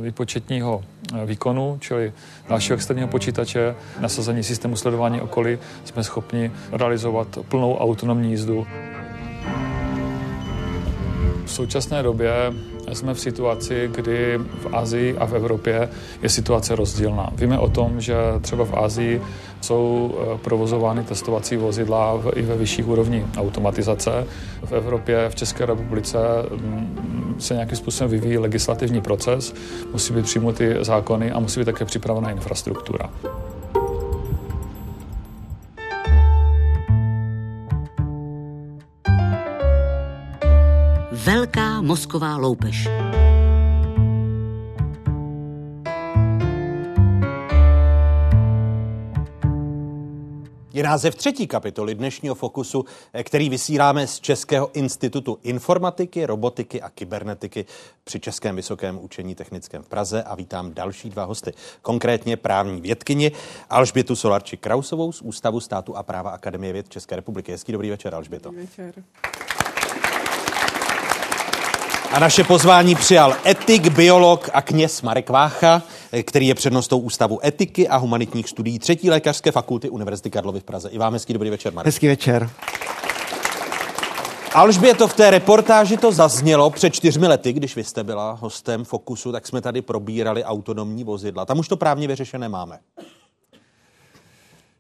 výpočetního výkonu, čili dalšího externího počítače, nasazení systému sledování okolí, jsme schopni realizovat plnou autonomní jízdu. V současné době jsme v situaci, kdy v Asii a v Evropě je situace rozdílná. Víme o tom, že třeba v Asii jsou eh, provozovány testovací vozidla i ve vyšších úrovní automatizace. V Evropě, v České republice mm, se nějakým způsobem vyvíjí legislativní proces, musí být přijmuty zákony a musí být také připravena infrastruktura. Velká mozková loupež. Je název třetí kapitoly dnešního Fokusu, který vysíláme z Českého institutu informatiky, robotiky a kybernetiky při Českém vysokém učení technickém v Praze a vítám další dva hosty, konkrétně právní vědkyni Alžbětu Solarči Krausovou z Ústavu státu a práva Akademie věd České republiky. Hezký dobrý večer, Alžběto. Dobrý večer. A naše pozvání přijal etik, biolog a kněz Marek Vácha, který je přednostou Ústavu etiky a humanitních studií třetí lékařské fakulty Univerzity Karlovy v Praze. I vám hezký dobrý večer, Marek. Hezký večer. to v té reportáži to zaznělo před čtyřmi lety, když vy jste byla hostem Fokusu, tak jsme tady probírali autonomní vozidla. Tam už to právně vyřešené máme.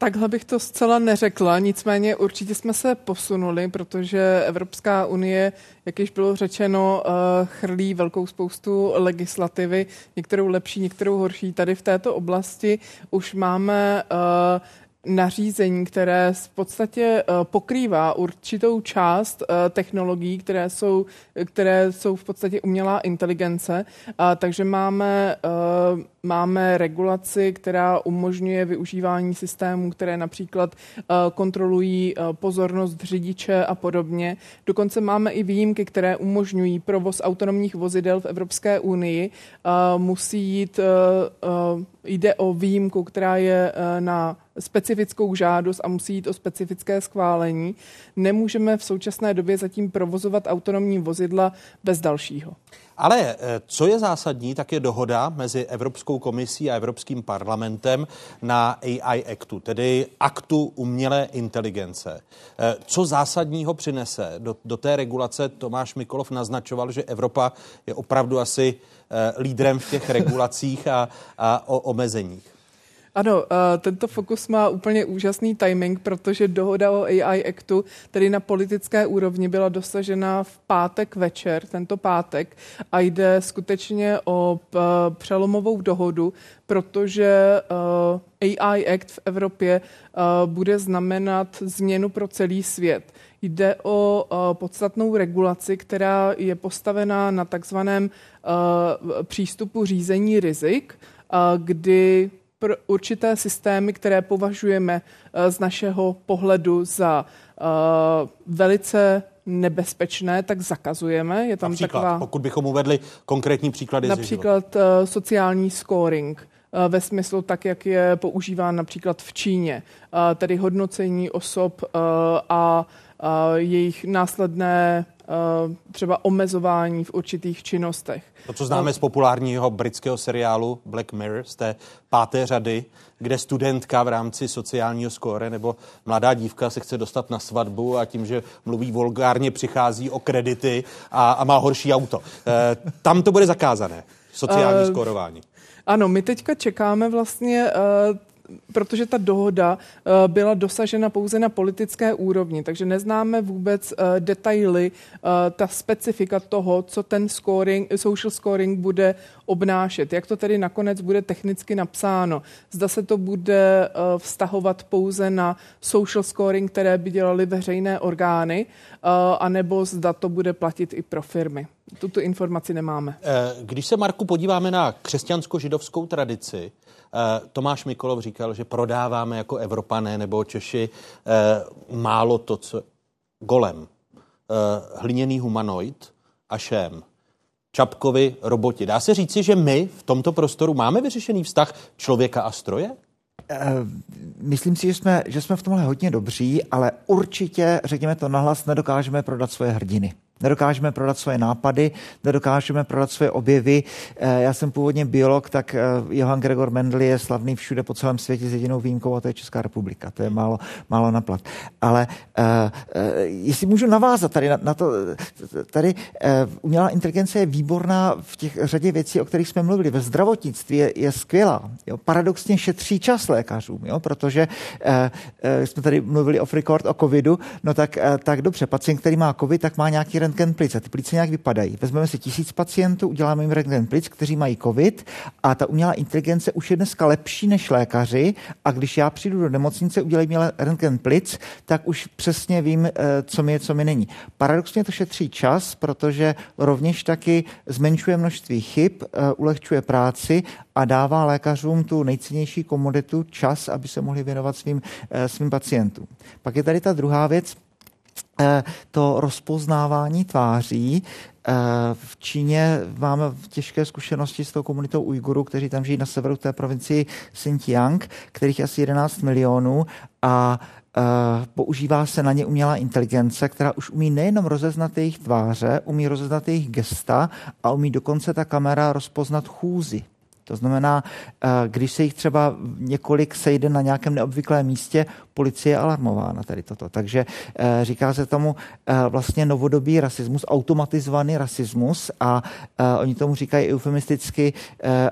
Takhle bych to zcela neřekla, nicméně určitě jsme se posunuli, protože Evropská unie, jak již bylo řečeno, eh, chrlí velkou spoustu legislativy, některou lepší, některou horší. Tady v této oblasti už máme eh, nařízení, které v podstatě eh, pokrývá určitou část technologií, které jsou, které jsou v podstatě umělá inteligence. Takže máme, máme regulaci, která umožňuje využívání systémů, které například kontrolují pozornost řidiče a podobně. Dokonce máme i výjimky, které umožňují provoz autonomních vozidel v Evropské unii. Musí jít, jde o výjimku, která je na specifickou žádost a musí jít o specifické schválení. Nemůžeme v současné době zatím provozovat autonomní vozidla bez dalšího. Ale eh, co je zásadní, tak je dohoda mezi Evropskou komisí a Evropským parlamentem na AI Actu, tedy aktu umělé inteligence. Eh, co zásadního přinese do, do té regulace? Tomáš Mikolov naznačoval, že Evropa je opravdu asi eh, lídrem v těch regulacích a, a o omezeních. Ano, eh, tento fokus má úplně úžasný timing, protože dohoda o AI Actu, tedy na politické úrovni, byla dosažena v pátek večer, tento pátek, a jde skutečně o eh, přelomovou dohodu, protože eh, AI Act v Evropě bude znamenat změnu pro celý svět. Jde o podstatnou regulaci, která je postavená na takzvaném přístupu řízení rizik, kdy pro určité systémy, které považujeme eh, z našeho pohledu za uh, velice nebezpečné, tak zakazujeme. Je tam Například, taková, pokud bychom uvedli konkrétní příklady Například uh, sociální scoring uh, ve smyslu tak, jak je používán například v Číně, uh, tedy hodnocení osob a jejich následné třeba omezování v určitých činnostech. To, co známe z populárního britského seriálu Black Mirror, z té páté řady, kde studentka v rámci sociálního skóre nebo mladá dívka se chce dostat na svatbu a tím, že mluví vulgárně, přichází o kredity a, a má horší auto. E, tam to bude zakázané, sociální uh, skórování. Ano, my teďka čekáme vlastně uh, protože ta dohoda uh, byla dosažena pouze na politické úrovni, takže neznáme vůbec uh, detaily, uh, ta specifika toho, co ten scoring, social scoring bude obnášet. Jak to tedy nakonec bude technicky napsáno. Zda se to bude vztahovat pouze na social scoring, které by dělaly veřejné orgány, anebo zda to bude platit i pro firmy. Tuto informaci nemáme. Když se, Marku, podíváme na křesťansko-židovskou tradici, Eh, Tomáš Mikolov říkal, že prodáváme jako Evropané nebo Češi eh, málo to, co golem, eh, hliněný humanoid a šém. Čapkovi roboti. Dá se říci, že my v tomto prostoru máme vyřešený vztah člověka a stroje? Myslím si, že jsme, že jsme v tomhle hodně dobří, ale určitě, řekněme to nahlas, nedokážeme prodat svoje hrdiny. Nedokážeme prodat svoje nápady, nedokážeme prodat svoje objevy. Eh, já jsem původně biolog, tak eh, Johann Gregor Mendel je slavný všude po celém světě s jedinou výjimkou, a to je Česká republika. To je málo, málo naplat. Ale uh, uh, jestli můžu navázat tady na, na to, tady umělá inteligence je výborná v těch řadě věcí, o kterých jsme mluvili. Ve zdravotnictví je, je skvělá. Jo? Paradoxně šetří čas lékařům, jo? protože jsme tady mluvili off record o covidu, no tak, tak dobře, pacient, který má covid, tak má nějaký rentgen plic a ty plice nějak vypadají. Vezmeme si tisíc pacientů, uděláme jim rentgen plic, kteří mají covid a ta umělá inteligence už je dneska lepší než lékaři a když já přijdu do nemocnice, udělají mi rentgen plic, tak už přesně vím, eh, co mi je, co mi není. Paradoxně to šetří čas, protože rovněž taky zmenšuje množství chyb, eh, ulehčuje práci a dává lékařům tu nejcennější komoditu čas, aby se mohli věnovat svým, eh, svým pacientům. Pak je tady ta druhá věc, to rozpoznávání tváří. Eh, v Číně máme těžké zkušenosti s tou komunitou Ujgurů, kteří tam žijí na severu té provincii Xinjiang, kterých je asi 11 milionů a Uh, používá se na ně umělá inteligence, která už umí nejenom rozeznat jejich tváře, umí rozeznat jejich gesta a umí dokonce ta kamera rozpoznat chůzy To znamená, eh, když se jich třeba několik sejde na nějakém neobvyklém místě, policie je alarmována tady toto. Takže eh, říká se tomu eh, vlastně novodobý rasismus, automatizovaný rasismus a oni tomu říkají eufemisticky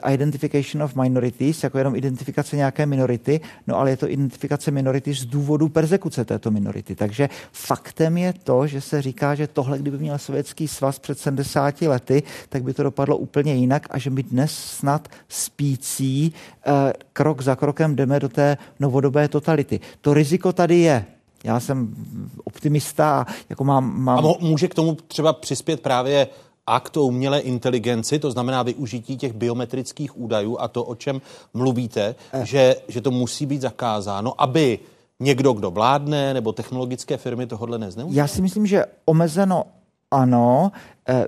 identification of minorities, jako jenom identifikace nějaké minority, no ale je to identifikace minority z důvodu persekuce této minority. Takže faktem je to, že se říká, že tohle, kdyby měl Sovětský svaz před 70 lety, tak by to dopadlo úplně jinak a že my dnes snad spící eh, krok za krokem jdeme do té novodobé totality. To riziko tady je. Já jsem optimista, jako mám... mám... A může k tomu třeba přispět právě akt o umělé inteligenci, to znamená využití těch biometrických údajů a to, o čem mluvíte, eh. že, že to musí být zakázáno, aby někdo, kdo vládne, nebo technologické firmy tohle nezneužívají? Já si myslím, že omezeno ano,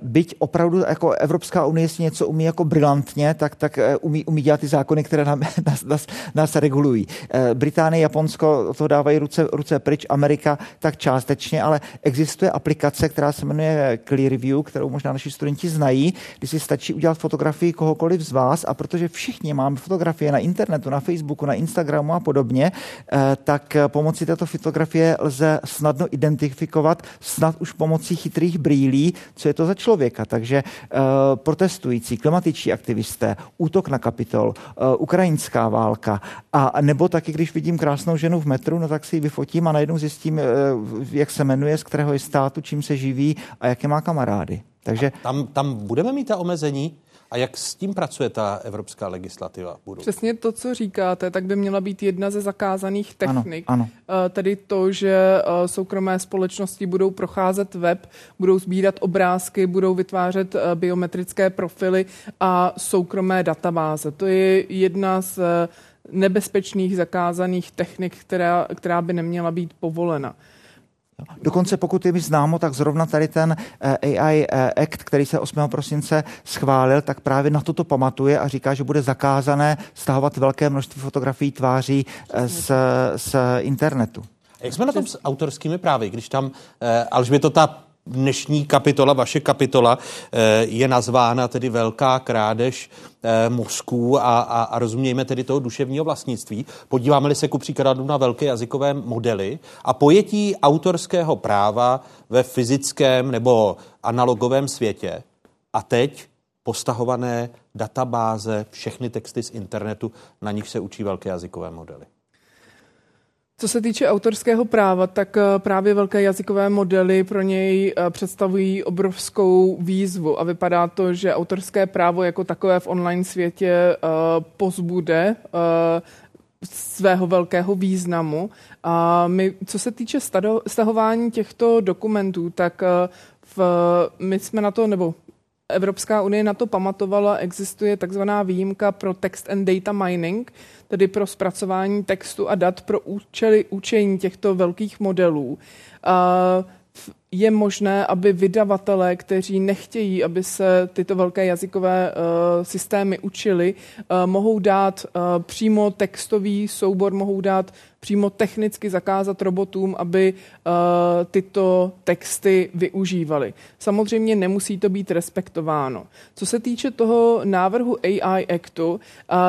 byť opravdu jako Evropská unie si něco umí jako brilantně, tak, tak eh, umí, umí dělat ty zákony, které nám, *laughs* nás, nás, nás regulují. Eh, Británie, Japonsko to dávají ruce, ruce pryč, Amerika tak částečně, ale existuje aplikace, která se jmenuje Clearview, kterou možná naši studenti znají, kdy si stačí udělat fotografii kohokoliv z vás a protože všichni máme fotografie na internetu, na Facebooku, na Instagramu a podobně, tak pomocí této fotografie lze snadno identifikovat, snad už pomocí chytrých brýlí, co je to za člověka. Takže uh, protestující, klimatiční aktivisté, útok na kapitol, uh, ukrajinská válka a nebo taky, když vidím krásnou ženu v metru, no tak si ji vyfotím a najednou zjistím, uh, jak se jmenuje, z kterého je státu, čím se živí a jaké má kamarády. Takže... tam, tam budeme mít ta omezení? A jak s tím pracuje ta evropská legislativa? Budu? Přesně to, co říkáte, tak by měla být jedna ze zakázaných technik. Ano, ano. Tedy to, že eh, soukromé společnosti budou procházet web, budou sbírat obrázky, budou vytvářet eh, biometrické profily a soukromé databáze. To je jedna z eh, nebezpečných zakázaných technik, která, která by neměla být povolena. Dokonce pokud je mi známo, tak zrovna tady ten eh, AI eh, Act, který se 8. prosince schválil, tak právě na toto pamatuje a říká, že bude zakázané stahovat velké množství fotografií tváří eh, z, z internetu. Jak jsme na tom s autorskými právy, když tam to ta dnešní kapitola, vaše kapitola, eh, je nazvána tedy Velká krádež eh, mozků a, a, a rozumějme tedy toho duševního vlastnictví. Podíváme-li se ku příkladu na velké jazykové modely a pojetí autorského práva ve fyzickém nebo analogovém světě a teď postahované databáze, všechny texty z internetu, na nich se učí velké jazykové modely. Co se týče autorského práva, tak eh, právě velké jazykové modely pro něj eh, představují obrovskou výzvu a vypadá to, že autorské právo jako takové v online světě eh, pozbude svého velkého významu. A my, co se týče stahování těchto dokumentů, tak v, my jsme na to, nebo Evropská unie na to pamatovala, existuje takzvaná výjimka pro text and data mining, tedy pro zpracování textu a dat pro účely učení těchto velkých modelů. Je možné, aby vydavatelé, kteří nechtějí, aby se tyto velké jazykové uh, systémy učili, uh, mohou dát uh, přímo textový soubor, mohou dát přímo technicky zakázat robotům, aby uh, tyto texty využívali. Samozřejmě nemusí to být respektováno. Co se týče toho návrhu AI Actu, uh,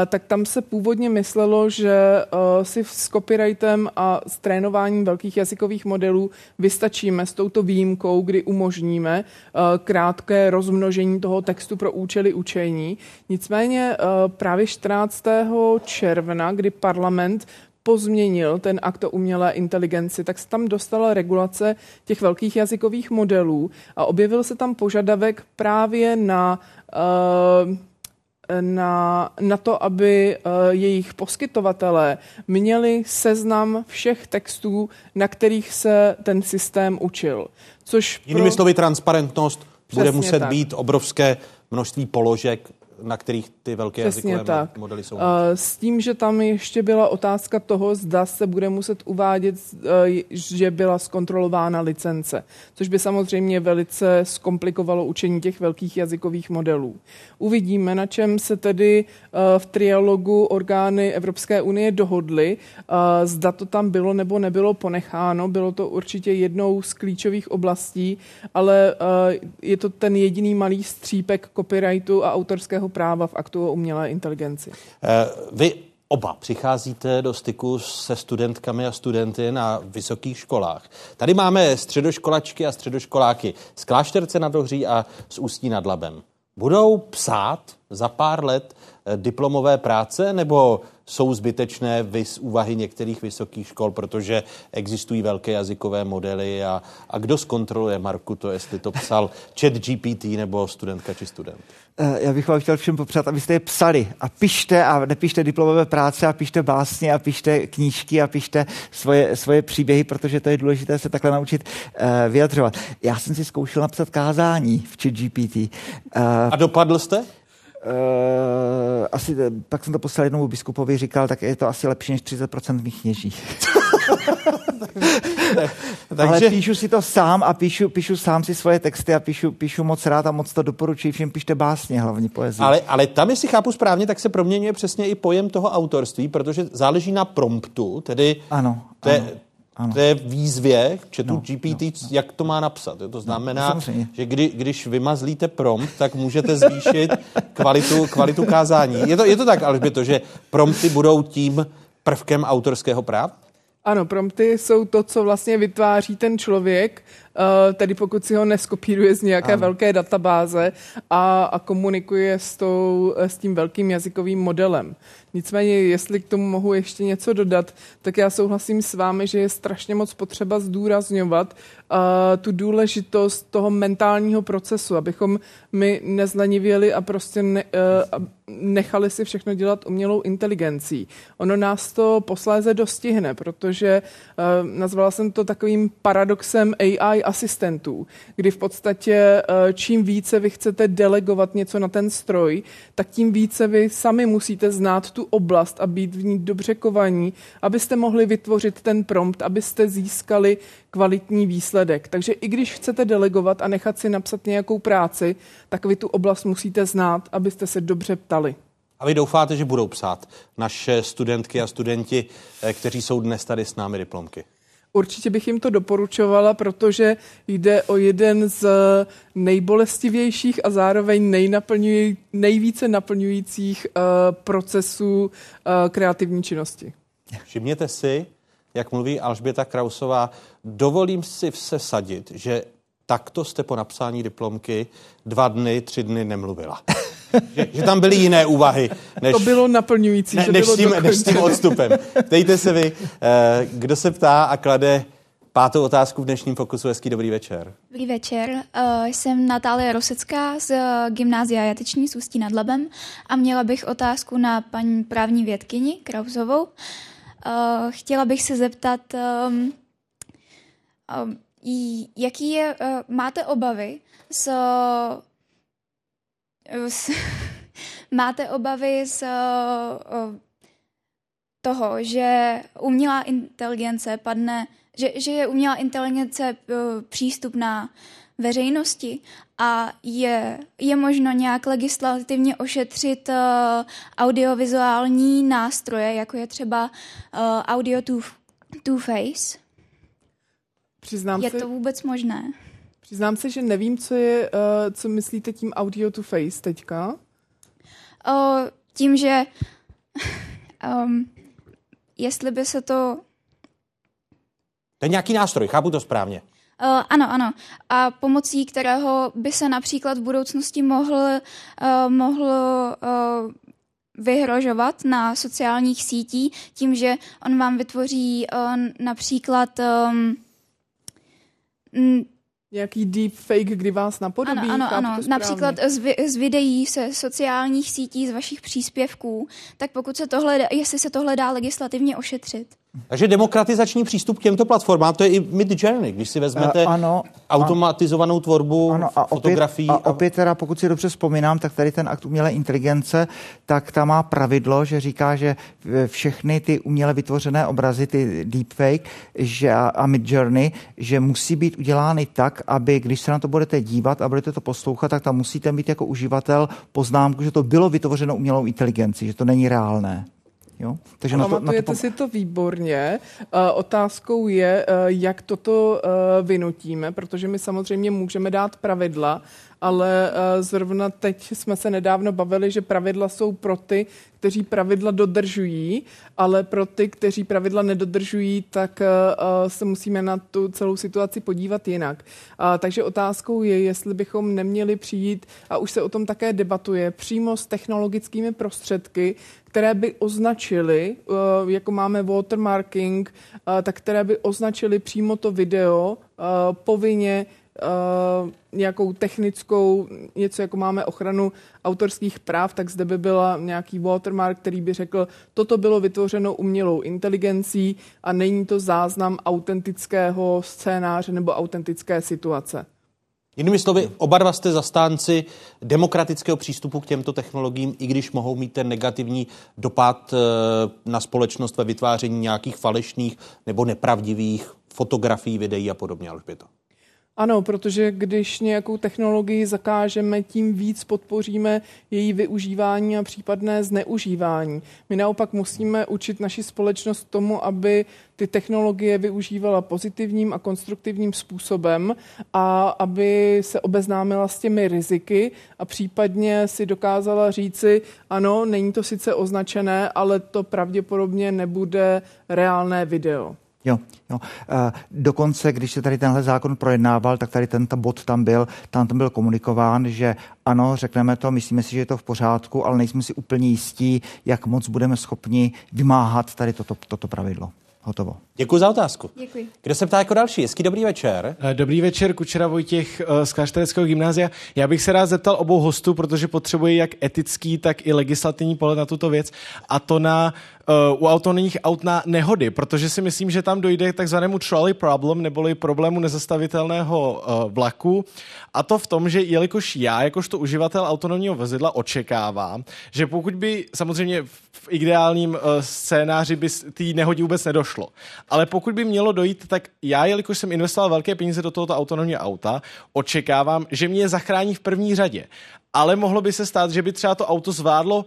tak tam se původně myslelo, že uh, si s copyrightem a s trénováním velkých jazykových modelů vystačíme s touto výjimkou, kdy umožníme uh, krátké rozmnožení toho textu pro účely učení. Nicméně uh, právě 14. června, kdy parlament pozměnil ten akt o umělé inteligenci, tak se tam dostala regulace těch velkých jazykových modelů a objevil se tam požadavek právě na uh, na, na to, aby uh, jejich poskytovatelé měli seznam všech textů, na kterých se ten systém učil. Což Jinými pro... slovy, transparentnost Přesně bude muset tak. být obrovské množství položek na kterých ty velké Přesně jazykové tak. modely jsou. S tím, že tam ještě byla otázka toho, zda se bude muset uvádět, že byla zkontrolována licence, což by samozřejmě velice zkomplikovalo učení těch velkých jazykových modelů. Uvidíme, na čem se tedy v trialogu orgány Evropské unie dohodly, zda to tam bylo nebo nebylo ponecháno. Bylo to určitě jednou z klíčových oblastí, ale je to ten jediný malý střípek copyrightu a autorského práva v aktu o umělé inteligenci. Eh, Vy oba přicházíte do styku se studentkami a studenty na vysokých školách. Tady máme středoškolačky a středoškoláky z Klášterce nad Ohří a z Ústí nad Labem. Budou psát za pár let eh, diplomové práce nebo jsou zbytečné vys úvahy některých vysokých škol, protože existují velké jazykové modely a, a kdo zkontroluje, Marku, to, jestli to psal *laughs* chat GPT nebo studentka či student? Eh, Já bych vám chtěl všem popřát, abyste je psali a pište a nepište diplomové práce a pište básně a pište knížky a pište svoje, svoje příběhy, protože to je důležité se takhle naučit uh, vyjadřovat. Já jsem si zkoušel napsat kázání v chat GPT. Uh, a dopadl jste? Uh, asi, pak jsem to poslal jednomu biskupovi, říkal, tak je to asi lepší než 30% mých kněží. *laughs* Takže- Ale píšu si to sám a píšu, píšu sám si svoje texty a píšu, píšu moc rád a moc to doporučuji všem, pište básně, hlavně poezii. Ale, ale tam, jestli chápu správně, tak se proměňuje přesně i pojem toho autorství, protože záleží na promptu, tedy Ano, té, ano, ano. té výzvě chatu No, no, GPT, no, no. jak to má napsat. Jo, To znamená, samozřejmě. že kdy, když vymazlíte prompt, tak můžete zvýšit kvalitu, kvalitu kázání. Je to, je to tak, Alžběto, že prompty budou tím prvkem autorského práva? Ano, prompty jsou to, co vlastně vytváří ten člověk, eh, tedy pokud si ho neskopíruje z nějaké Ano. velké databáze a, a komunikuje s, tou, s tím velkým jazykovým modelem. Nicméně, jestli k tomu mohu ještě něco dodat, tak já souhlasím s vámi, že je strašně moc potřeba zdůrazňovat tu důležitost toho mentálního procesu, abychom my nezlenivěli a prostě ne, uh, nechali si všechno dělat umělou inteligencí. Ono nás to posléze dostihne, protože uh, nazvala jsem to takovým paradoxem AI asistentů, kdy v podstatě uh, čím více vy chcete delegovat něco na ten stroj, tak tím více vy sami musíte znát tu oblast a být v ní dobře kovaní, abyste mohli vytvořit ten prompt, abyste získali kvalitní výsledek. Takže i když chcete delegovat a nechat si napsat nějakou práci, tak vy tu oblast musíte znát, abyste se dobře ptali. A vy doufáte, že budou psát naše studentky a studenti, eh, kteří jsou dnes tady s námi diplomky? Určitě bych jim to doporučovala, protože jde o jeden z nejbolestivějších a zároveň nejvíce naplňujících uh, procesů kreativní činnosti. Všimněte si, jak mluví Alžběta Krausová, dovolím si vsesadit, že takto jste po napsání diplomky dva dny, tři dny nemluvila. že, *laughs* že tam byly jiné úvahy. Než, To bylo naplňující, ne, že než, bylo s tím, než s tím odstupem. Dejte se vy, eh, kdo se ptá a klade pátou otázku v dnešním Fokusu. Hezký dobrý večer. Dobrý večer, uh, jsem Natálie Rosecká z uh, Gymnázia Jateční z Ústí nad Labem a měla bych otázku na paní právní vědkyni Krausovou. Uh, chtěla bych se zeptat, um, um, jaký je, uh, máte obavy s, uh, s *laughs* máte obavy z uh, toho, že umělá inteligence padne, že, že je umělá inteligence přístupná veřejnosti a je, je možno nějak legislativně ošetřit uh, audiovizuální nástroje, jako je třeba uh, Audio to, to Face. Přiznám je se, to vůbec možné? přiznám se, že nevím, co, je, uh, co myslíte tím audio to face teďka. Uh, tím, že *laughs* um, jestli by se to To je nějaký nástroj, chápu to správně. Uh, ano, ano. A pomocí kterého by se například v budoucnosti mohl, uh, mohl uh, vyhrožovat na sociálních sítí tím, že on vám vytvoří uh, například um, Nějaký deepfake, kdy vás napodobí. ano, ano, ano. Například z, vi- z videí se sociálních sítí, z vašich příspěvků, tak pokud se tohle, jestli se tohle dá legislativně ošetřit. Takže demokratizační přístup k těmto platformám, to je i Mid Journey, když si vezmete Eh, ano, automatizovanou tvorbu Ano, a opět, fotografií. a opět teda, pokud si dobře vzpomínám, tak tady ten akt umělé inteligence, tak ta má pravidlo, že říká, že všechny ty uměle vytvořené obrazy, ty deepfake že, a midjourney, že musí být udělány tak, aby když se na to budete dívat a budete to poslouchat, tak tam musíte mít jako uživatel poznámku, že to bylo vytvořeno umělou inteligencí, že to není reálné. Jo? Takže na to, na to, si to výborně. Uh, otázkou je, uh, jak toto uh, vynutíme, protože my samozřejmě můžeme dát pravidla, ale uh, zrovna teď jsme se nedávno bavili, že pravidla jsou pro ty, kteří pravidla dodržují, ale pro ty, kteří pravidla nedodržují, tak uh, se musíme na tu celou situaci podívat jinak. Takže otázkou je, jestli bychom neměli přijít, a už se o tom také debatuje, přímo s technologickými prostředky, které by označily, jako máme watermarking, tak které by označily přímo to video povinně nějakou technickou, něco jako máme ochranu autorských práv, tak zde by byla nějaký watermark, který by řekl, toto bylo vytvořeno umělou inteligencí a není to záznam autentického scénáře nebo autentické situace. Jinými slovy, oba dva jste zastánci demokratického přístupu k těmto technologiím, i když mohou mít ten negativní dopad eh, na společnost ve vytváření nějakých falešných nebo nepravdivých fotografií, videí a podobně, Alžběto. Ano, protože když nějakou technologii zakážeme, tím víc podpoříme její využívání a případné zneužívání. My naopak musíme učit naši společnost tomu, aby ty technologie využívala pozitivním a konstruktivním způsobem a aby se obeznámila s těmi riziky a případně si dokázala říci, ano, není to sice označené, ale to pravděpodobně nebude reálné video. Jo, jo. E, dokonce, když se tady tenhle zákon projednával, tak tady tento bod tam byl, tam tam byl komunikován, že ano, řekneme to, myslíme si, že je to v pořádku, ale nejsme si úplně jistí, jak moc budeme schopni vymáhat tady toto, toto pravidlo. Hotovo. Děkuji za otázku. Děkuji. Kdo se ptá jako další? Hezký dobrý večer. Eh, dobrý večer, Kučera Vojtěch eh, z Kláštereckého gymnázia. Já bych se rád zeptal obou hostů, protože potřebuji jak etický, tak i legislativní pohled na tuto věc. A to na uh, u autonomních aut na nehody, protože si myslím, že tam dojde k takzvanému trolley problem, neboli problému nezastavitelného uh, vlaku. A to v tom, že jelikož já, jakožto uživatel autonomního vozidla, očekávám, že pokud by samozřejmě v ideálním uh, scénáři by té nehodě vůbec nedošlo, ale pokud by mělo dojít, tak já, jelikož jsem investoval velké peníze do tohoto autonomního auta, očekávám, že mě zachrání v první řadě. Ale mohlo by se stát, že by třeba to auto zvládlo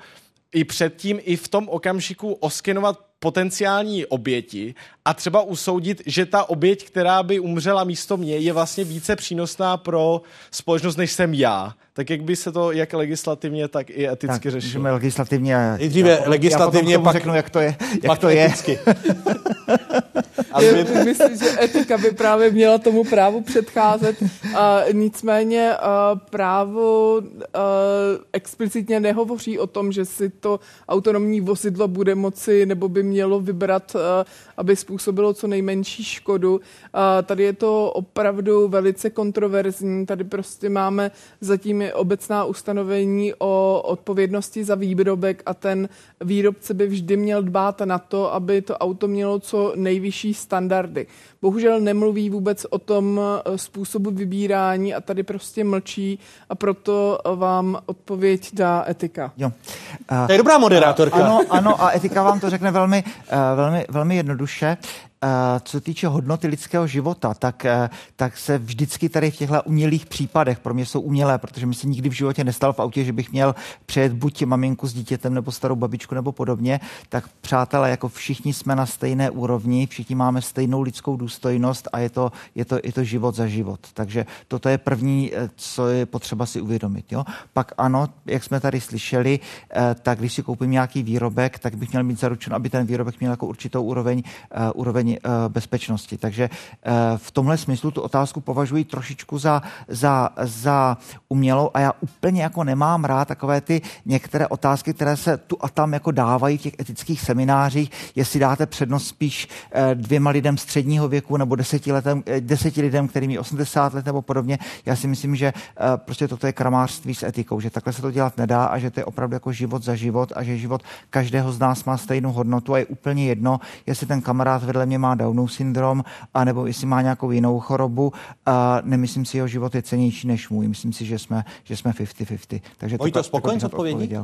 i předtím, i v tom okamžiku oskenovat potenciální oběti a třeba usoudit, že ta oběť, která by umřela místo mě, je vlastně více přínosná pro společnost, než jsem já. Tak jak by se to jak legislativně, tak i eticky tak, řešilo? Můžeme legislativně... Nejdříve já, legislativně, já potom pak, řeknu, jak to je. Jak pak to je. eticky. Ale *laughs* já myslím, že etika by právě měla tomu právu předcházet. Uh, nicméně uh, právo uh, explicitně nehovoří o tom, že si to autonomní vozidlo bude moci nebo by mělo vybrat, uh, aby způsobilo co nejmenší škodu. Uh, tady je to opravdu velice kontroverzní. Tady prostě máme zatím obecná ustanovení o odpovědnosti za výrobek a ten výrobce by vždy měl dbát na to, aby to auto mělo co nejvyšší standardy. Bohužel nemluví vůbec o tom eh, způsobu vybírání a tady prostě mlčí a proto vám odpověď dá etika. Jo. To je dobrá moderátorka. Ano, ano, a etika vám to řekne velmi, eh, velmi, velmi jednoduše. Eh, co týče hodnoty lidského života, tak, eh, tak se vždycky tady v těchto umělých případech, pro mě jsou umělé, protože mi se nikdy v životě nestalo v autě, že bych měl přejet buď maminku s dítětem nebo starou babičku nebo podobně, tak přátelé, jako všichni jsme na stejné úrovni, všichni máme stejnou lidskou důstojnost a je to, je to, je to život za život. Takže toto je první, eh, co je potřeba si uvědomit. Jo? Pak ano, jak jsme tady slyšeli, tak když si koupím nějaký výrobek, tak bych měl mít zaručeno, aby ten výrobek měl jako určitou úroveň, úroveň Eh, bezpečnosti. Takže eh, v tomhle smyslu tu otázku považuji trošičku za, za, za umělou a já úplně jako nemám rád takové ty některé otázky, které se tu a tam jako dávají v těch etických seminářích, jestli dáte přednost spíš eh, dvěma lidem středního věku nebo deseti, letem, deseti lidem, kterým je 80 let nebo podobně. Já si myslím, že prostě toto je kramářství s etikou, že takhle se to dělat nedá a že to je opravdu jako život za život a že život každého z nás má stejnou hodnotu a je úplně jedno, jestli ten kamarád vedle mě má Downův syndrom, anebo jestli má nějakou jinou chorobu. A nemyslím si, že jeho život je cenější než můj. Myslím si, že jsme, že jsme 50-50. Takže to spokojen s odpovědí?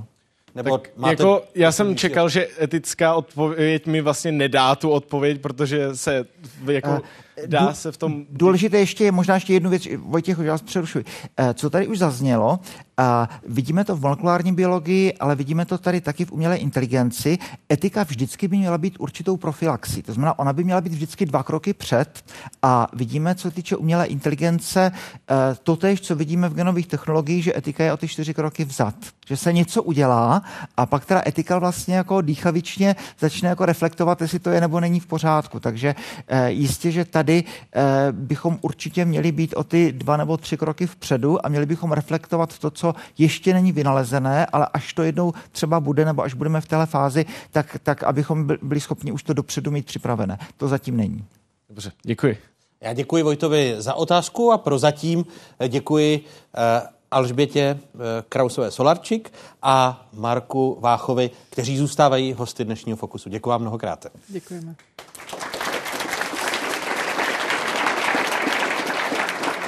Nebo tak máte... jako, já jsem čekal, že etická odpověď mi vlastně nedá tu odpověď, protože se jako... Uh, dá se v tom... Důležité ještě je možná ještě jednu věc, Vojtěch, já vás přerušuji. Eh, co tady už zaznělo, a vidíme to v molekulární biologii, ale vidíme to tady taky v umělé inteligenci. Etika vždycky by měla být určitou profilaxí. To znamená, ona by měla být vždycky dva kroky před. A vidíme, co týče umělé inteligence, eh, to tež, co vidíme v genových technologiích, že etika je o ty čtyři kroky vzad. Že se něco udělá a pak teda etika vlastně jako dýchavičně začne jako reflektovat, jestli to je nebo není v pořádku. Takže eh, jistě, že tady eh, bychom určitě měli být o ty dva nebo tři kroky vpředu a měli bychom reflektovat to, co ještě není vynalezené, ale až to jednou třeba bude, nebo až budeme v téhle fázi, tak, tak abychom byli schopni už to dopředu mít připravené. To zatím není. Dobře, děkuji. Já děkuji Vojtovi za otázku a prozatím děkuji uh, Alžbětě Krausové Solarčik a Marku Váchovi, kteří zůstávají hosty dnešního Fokusu. Děkuji vám mnohokrát. Děkujeme.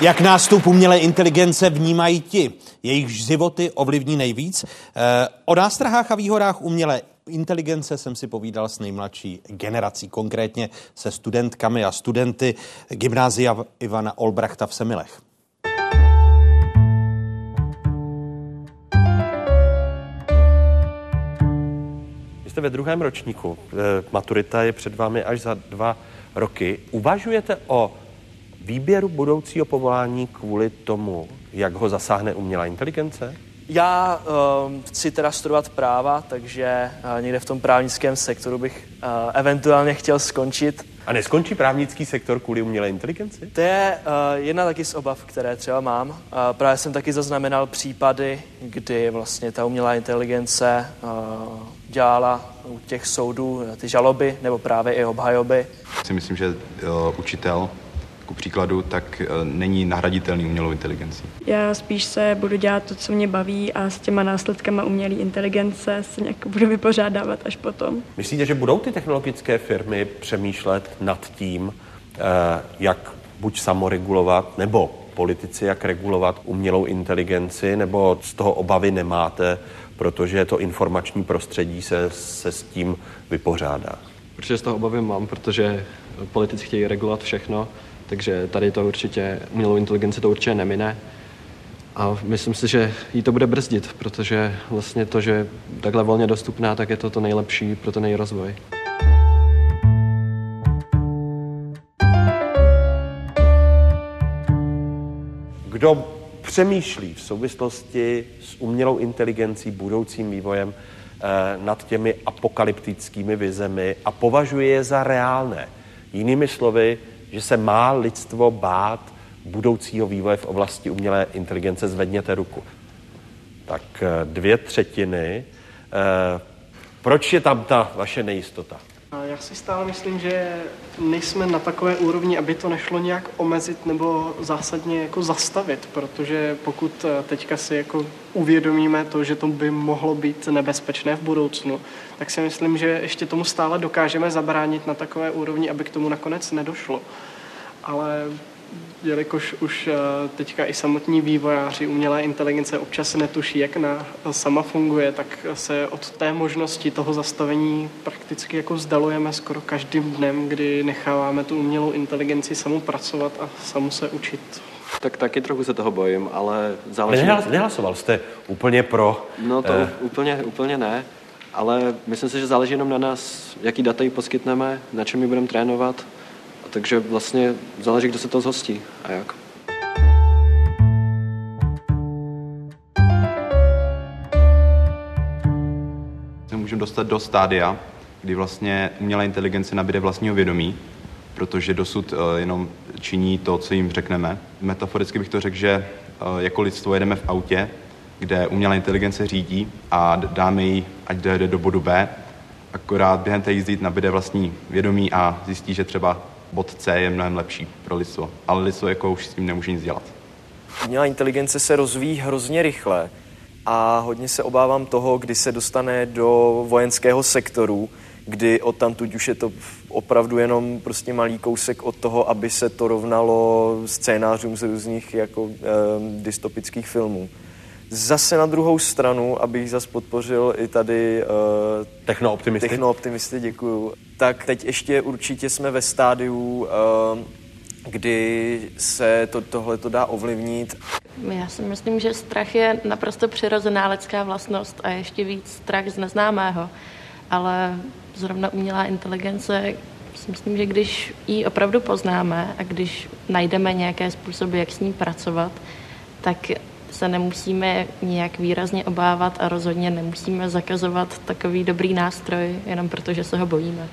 Jak nástup umělé inteligence vnímají ti, jejichž životy ovlivní nejvíc? Eh, o nástrahách a výhodách umělé inteligence jsem si povídal s nejmladší generací, konkrétně se studentkami a studenty gymnázia Ivana Olbrachta v Semilech. Jste ve druhém ročníku, eh, maturita je před vámi až za dva roky. Uvažujete o výběru budoucího povolání kvůli tomu, jak ho zasáhne umělá inteligence? Já uh, chci teda studovat práva, takže uh, někde v tom právnickém sektoru bych uh, eventuálně chtěl skončit. A neskončí právnický sektor kvůli umělé inteligenci? To je uh, jedna taky z obav, které třeba mám. Uh, právě jsem taky zaznamenal případy, kdy vlastně ta umělá inteligence uh, dělala u těch soudů ty žaloby nebo právě i obhajoby. Si myslím, že uh, učitel ku příkladu, tak eh, není nahraditelný umělou inteligencí. Já spíš se budu dělat to, co mě baví a s těma následkama umělé inteligence se nějak budu vypořádávat až potom. Myslíte, že budou ty technologické firmy přemýšlet nad tím, eh, jak buď samoregulovat, nebo politici, jak regulovat umělou inteligenci, nebo z toho obavy nemáte, protože to informační prostředí se, se s tím vypořádá? Protože z toho obavy mám, protože politici chtějí regulovat všechno takže tady to určitě, umělou inteligenci to určitě nemine. A myslím si, že jí to bude brzdit, protože vlastně to, že je takhle volně dostupná, tak je to to nejlepší pro ten její rozvoj. Kdo přemýšlí v souvislosti s umělou inteligencí, budoucím vývojem eh, nad těmi apokalyptickými vizemi a považuje je za reálné. Jinými slovy, že se má lidstvo bát budoucího vývoje v oblasti umělé inteligence, zvedněte ruku. Tak eh, dvě třetiny. Eh, proč je tam ta vaše nejistota? Já si stále myslím, že nejsme na takové úrovni, aby to nešlo nějak omezit nebo zásadně jako zastavit, protože pokud eh, teďka si jako uvědomíme to, že to by mohlo být nebezpečné v budoucnu, tak si myslím, že ještě tomu stále dokážeme zabránit na takové úrovni, aby k tomu nakonec nedošlo. Ale jelikož už eh, teďka i samotní vývojáři umělé inteligence občas netuší, jak na, sama funguje, tak se od té možnosti toho zastavení prakticky jako vzdalujeme skoro každým dnem, kdy necháváme tu umělou inteligenci samu pracovat a samu se učit. Tak taky trochu se toho bojím, ale záleží... Nehlas, nehlasoval jste úplně pro... No to eh... úplně, úplně ne, ale myslím si, že záleží jenom na nás, jaký data jí poskytneme, na čem ji budeme trénovat, takže vlastně záleží, kdo se to zhostí a jak. Se můžeme dostat do stádia, kdy vlastně umělá inteligence nabíde vlastního vědomí, protože dosud uh, jenom činí to, co jim řekneme. Metaforicky bych to řekl, že uh, jako lidstvo jedeme v autě, kde umělá inteligence řídí a dáme jí, ať jde do bodu B, akorát během té jízdy nabíde vlastní vědomí a zjistí, že třeba bod C je mnohem lepší pro lidstvo, ale lidstvo jako už s tím nemůže nic dělat. Umělá inteligence se rozvíjí hrozně rychle a hodně se obávám toho, kdy se dostane do vojenského sektoru, kdy od tam už je to opravdu jenom prostě malý kousek od toho, aby se to rovnalo scénářům z různých jako e, dystopických filmů. Zase na druhou stranu, abych zase podpořil i tady... Uh, technooptimisty. Technooptimisty, děkuju. Tak teď ještě určitě jsme ve stádiu uh, kdy se to, tohle to dá ovlivnit. Já si myslím, že strach je naprosto přirozená lidská vlastnost a ještě víc strach z neznámého. Ale zrovna umělá inteligence, si myslím, že když ji opravdu poznáme a když najdeme nějaké způsoby, jak s ní pracovat, tak se nemusíme nějak výrazně obávat a rozhodně nemusíme zakazovat takový dobrý nástroj, jenom protože se ho bojíme.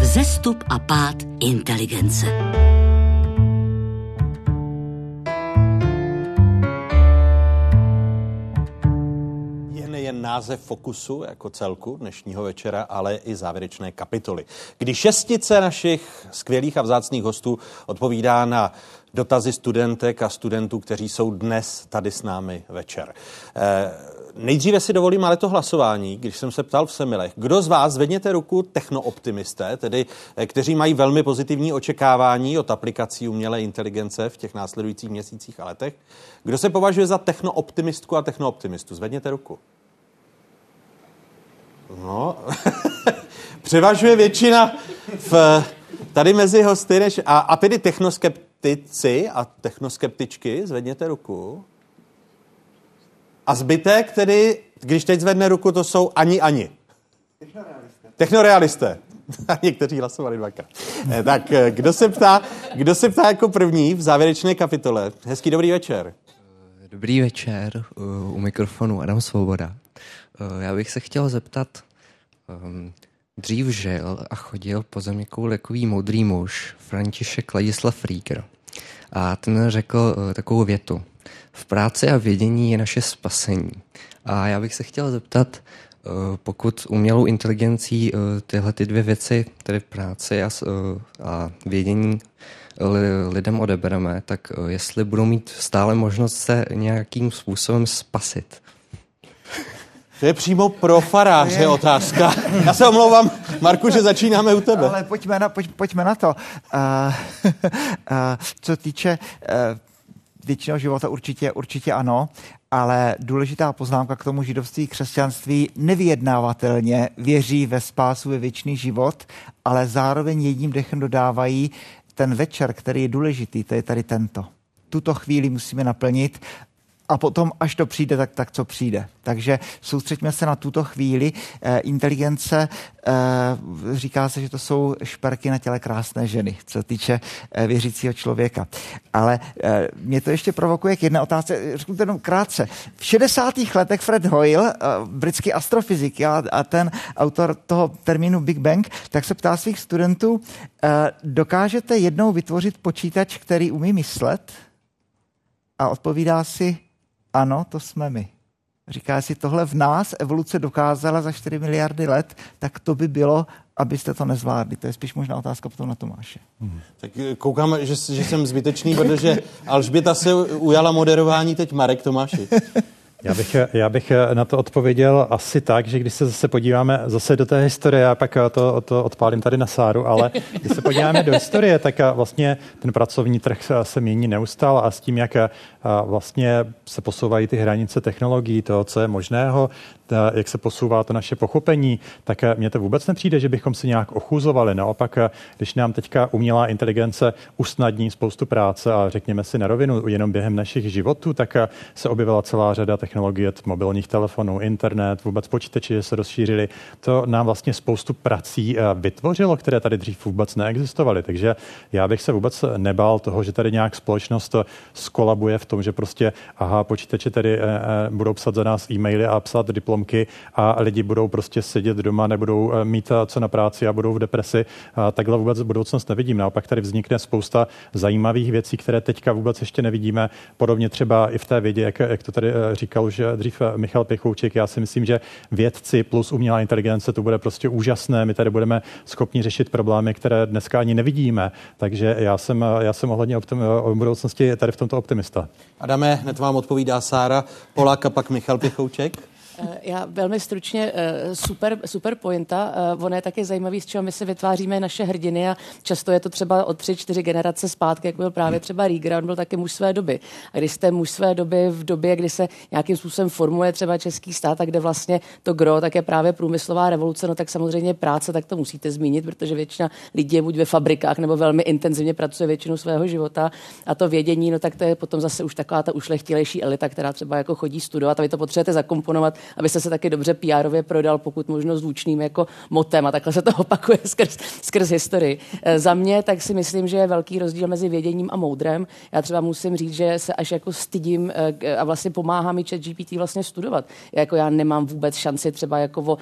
Vzestup a pád inteligence. Název Fokusu jako celku dnešního večera, ale i závěrečné kapitoly, kdy šestice našich skvělých a vzácných hostů odpovídá na dotazy studentek a studentů, kteří jsou dnes tady s námi večer. Eh, nejdříve si dovolím ale to hlasování, když jsem se ptal v Semilech. Kdo z vás, zvedněte ruku technooptimisté, tedy eh, kteří mají velmi pozitivní očekávání od aplikací umělé inteligence v těch následujících měsících a letech. Kdo se považuje za technooptimistku a technooptimistu? Zvedněte ruku. No, *laughs* převažuje většina v, tady mezi hosty, než, a, a tedy technoskeptici a technoskeptičky, zvedněte ruku. A zbytek tedy, když teď zvedne ruku, to jsou ani ani. Technorealisté. Technorealisté. *laughs* Někteří hlasovali dvakrát. Eh, tak eh, kdo se, ptá, kdo se ptá jako první v závěrečné kapitole? Hezký dobrý večer. Dobrý večer, u mikrofonu Adam Svoboda. Eh, Já bych se chtěl zeptat, ehm, dřív žil a chodil po zemi takový moudrý muž, František Ladislav Rieger. A ten řekl eh, takovou větu. V práci a vědění je naše spasení. A já bych se chtěl zeptat, eh, pokud umělou inteligencí tyhle ty dvě věci, tedy práci a, a vědění, li- lidem odebereme, tak jestli budou mít stále možnost se nějakým způsobem spasit. To je přímo pro faráře otázka. *laughs* Já se omlouvám, Marku, že začínáme u tebe. Ale pojďme na, pojď, pojďme na to. Uh, *laughs* uh, co týče uh, většinou života určitě, určitě ano, ale důležitá poznámka k tomu židovství křesťanství nevyjednávatelně věří ve spásu, ve věčný život, ale zároveň jedním dechem dodávají ten večer, který je důležitý, to je tady tento. Tuto chvíli musíme naplnit a potom, až to přijde, tak, tak co přijde. Takže soustřeďme se na tuto chvíli. Eh, inteligence, eh, říká se, že to jsou šperky na těle krásné ženy, co týče eh, věřícího člověka. Ale eh, mě to ještě provokuje k jedné otázce. Řeknu to jenom krátce. V 60. letech Fred Hoyle, eh, britský astrofyzik a, a ten autor toho termínu Big Bang, tak se ptá svých studentů, eh, dokážete jednou vytvořit počítač, který umí myslet? A odpovídá si, ano, to jsme my. Říká si, tohle v nás evoluce dokázala za 4 miliardy let, tak to by bylo, abyste to nezvládli. To je spíš možná otázka potom na Tomáše. Tak eh, koukám, že, že jsem zbytečný, protože Alžběta se ujala moderování, teď Marek Tomáši. *laughs* Já bych, já bych na to odpověděl asi tak, že když se zase podíváme zase do té historie, já pak to, to odpálím tady na Sáru, ale když se podíváme do historie, tak vlastně ten pracovní trh se mění neustále a s tím, jak vlastně se posouvají ty hranice technologií, toho, co je možného, jak se posouvá to naše pochopení, tak eh, mně to vůbec nepřijde, že bychom se nějak ochuzovali. Naopak, eh, když nám teďka umělá inteligence usnadní spoustu práce a řekněme si na rovinu, jenom během našich životů, tak eh, se objevila celá řada technologií od mobilních telefonů, internet, vůbec počítači, že se rozšířili. To nám vlastně spoustu prací vytvořilo, které tady dřív vůbec neexistovaly. Takže já bych se vůbec nebál toho, že tady nějak společnost skolabuje v tom, že prostě, aha, počítače tady eh, eh, budou psat za nás e-maily a psát diplomky a lidi budou prostě sedět doma, nebudou eh, mít co na práci a budou v depresi. Takhle vůbec budoucnost nevidím. Naopak tady vznikne spousta zajímavých věcí, které teďka vůbec ještě nevidíme. Podobně třeba i v té vědě, jak, jak to tady říkal už dřív Michal Pěchouček. Já si myslím, že vědci plus umělá inteligence, to bude prostě úžasné. My tady budeme schopni řešit problémy, které dneska ani nevidíme. Takže já jsem, já jsem ohledně optim, budoucnosti tady v tomto optimista. Adame, hned vám odpovídá Sára Polák a pak Michal Pěchouček. Já velmi stručně, eh, super, super pointa. Eh, ono je taky zajímavý, z čeho my si vytváříme naše hrdiny a často je to třeba od tři, čtyři generace zpátky, jak byl právě třeba Rieger, on byl taky muž své doby. A když jste muž své doby v době, kdy se nějakým způsobem formuje třeba český stát a kde vlastně to gro, tak je právě průmyslová revoluce, no tak samozřejmě práce, tak to musíte zmínit, protože většina lidí je buď ve fabrikách nebo velmi intenzivně pracuje většinu svého života a to vědění, no tak to je potom zase už taková ta ušlechtilejší elita, která třeba jako chodí studovat a vy to potřebujete zakomponovat abyste se taky dobře pr prodal, pokud možno zvučným jako motem a takhle se to *laughs* opakuje skrz, skrz historii. E, za mě tak si myslím, že je velký rozdíl mezi věděním a moudrem. Já třeba musím říct, že se až jako stydím e, a vlastně pomáhá mi chat GPT vlastně studovat. Jako já nemám vůbec šanci třeba jako o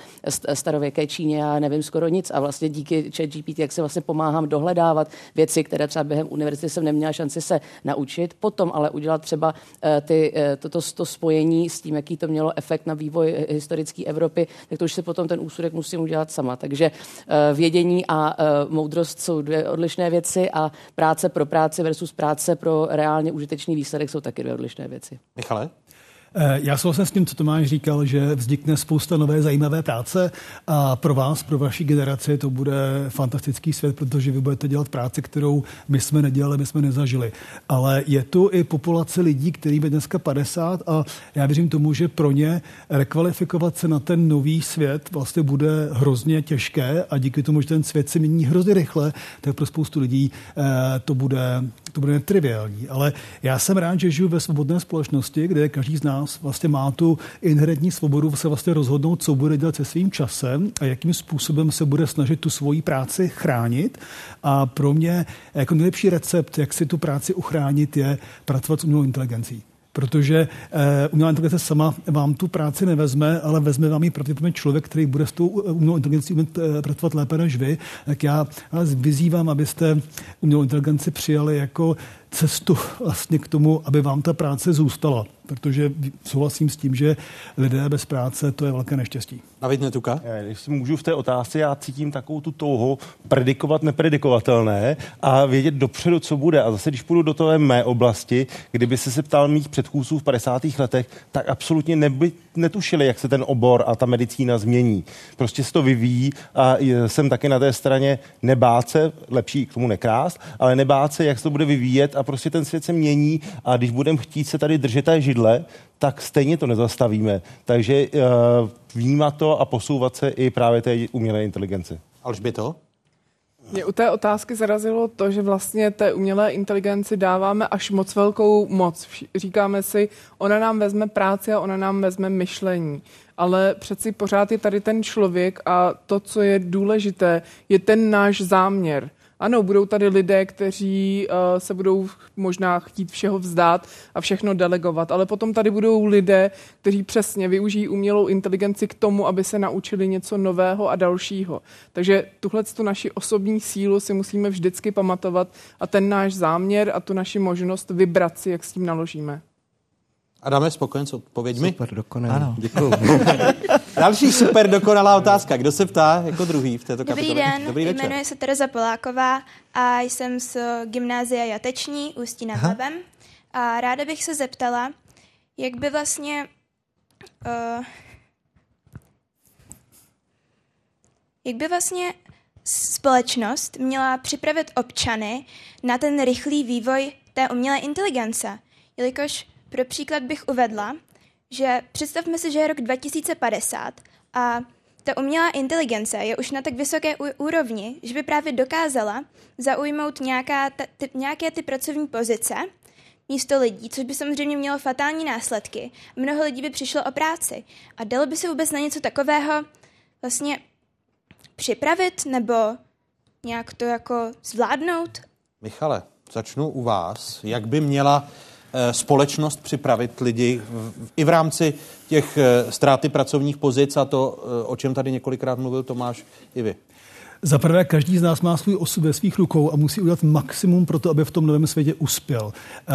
starověké Číně, já nevím skoro nic a vlastně díky chat GPT, jak se vlastně pomáhám dohledávat věci, které třeba během univerzity jsem neměla šanci se naučit. Potom ale udělat třeba e, ty, toto to, to spojení s tím, jaký to mělo efekt na vývoj vývoj historické Evropy, tak to už se potom ten úsudek musím udělat sama. Takže eh, vědění a eh, moudrost jsou dvě odlišné věci a práce pro práci versus práce pro reálně užitečný výsledek jsou taky dvě odlišné věci. Michale? Eh, já souhlasím s tím, co Tomáš říkal, že vznikne spousta nové zajímavé práce a pro vás, pro vaši generaci to bude fantastický svět, protože vy budete dělat práci, kterou my jsme nedělali, my jsme nezažili. Ale je tu i populace lidí, který je dneska 50 a já věřím tomu, že pro ně rekvalifikovat se na ten nový svět vlastně bude hrozně těžké a díky tomu, že ten svět se mění hrozně rychle, tak pro spoustu lidí eh, to bude, to bude netriviální. Ale já jsem rád, že žiju ve svobodné společnosti, kde každý z nás nás vlastně má tu inherentní svobodu se vlastně rozhodnout, co bude dělat se svým časem a jakým způsobem se bude snažit tu svoji práci chránit. A pro mě jako nejlepší recept, jak si tu práci uchránit, je pracovat s umělou inteligencí protože uh, umělá inteligence sama vám tu práci nevezme, ale vezme vám ji pravděpodobně člověk, který bude s tou umělou inteligencí umět uh, pracovat lépe než vy. Tak já vás vyzývám, abyste umělou inteligenci přijali jako cestu vlastně k tomu, aby vám ta práce zůstala. Protože souhlasím s tím, že lidé bez práce to je velké neštěstí. David Netuka? Když si můžu v té otázce, já cítím takovou tu touhu predikovat nepredikovatelné a vědět dopředu, co bude. A zase, když půjdu do té mé oblasti, kdyby se se ptal mých předchůdců v 50. letech, tak absolutně neby, netušili, jak se ten obor a ta medicína změní. Prostě se to vyvíjí a jsem taky na té straně nebáce, lepší k tomu nekrást, ale nebáce, jak se to bude vyvíjet a prostě ten svět se mění a když budeme chtít se tady držet té židle, tak stejně to nezastavíme. Takže uh, vnímat to a posouvat se i právě té umělé inteligence. to? Mě u té otázky zarazilo to, že vlastně té umělé inteligenci dáváme až moc velkou moc. Říkáme si, ona nám vezme práci a ona nám vezme myšlení. Ale přeci pořád je tady ten člověk a to, co je důležité, je ten náš záměr. Ano, budou tady lidé, kteří uh, se budou možná chtít všeho vzdát a všechno delegovat, ale potom tady budou lidé, kteří přesně využijí umělou inteligenci k tomu, aby se naučili něco nového a dalšího. Takže tuhle tu naši osobní sílu si musíme vždycky pamatovat a ten náš záměr a tu naši možnost vybrat si, jak s tím naložíme. Adame, spokojen s odpověďmi? Super, dokonalý. Ano. Děkuju. *laughs* Další super dokonalá otázka. Kdo se ptá jako druhý v této Dobrý kapitole? den, Dobrý večer. jmenuji se Tereza Poláková a jsem z gymnázia Jateční Ústí nad Labem. A ráda bych se zeptala, jak by vlastně uh, jak by vlastně společnost měla připravit občany na ten rychlý vývoj té umělé inteligence, jelikož pro příklad bych uvedla, že představme si, že je rok 2050 a ta umělá inteligence je už na tak vysoké úrovni, že by právě dokázala zaujmout nějaká ta, ty, nějaké ty pracovní pozice místo lidí, což by samozřejmě mělo fatální následky. Mnoho lidí by přišlo o práci. A dalo by se vůbec na něco takového vlastně připravit nebo nějak to jako zvládnout? Michale, začnu u vás. Jak by měla společnost připravit lidi i v rámci těch eh, ztráty pracovních pozic a to, eh, o čem tady několikrát mluvil Tomáš i vy. Za prvé, každý z nás má svůj osud ve svých rukou a musí udělat maximum pro to, aby v tom novém světě uspěl.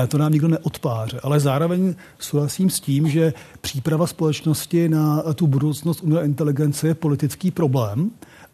To nám nikdo neodpáře. Ale zároveň souhlasím s tím, že příprava společnosti na tu budoucnost umělé inteligence je politický problém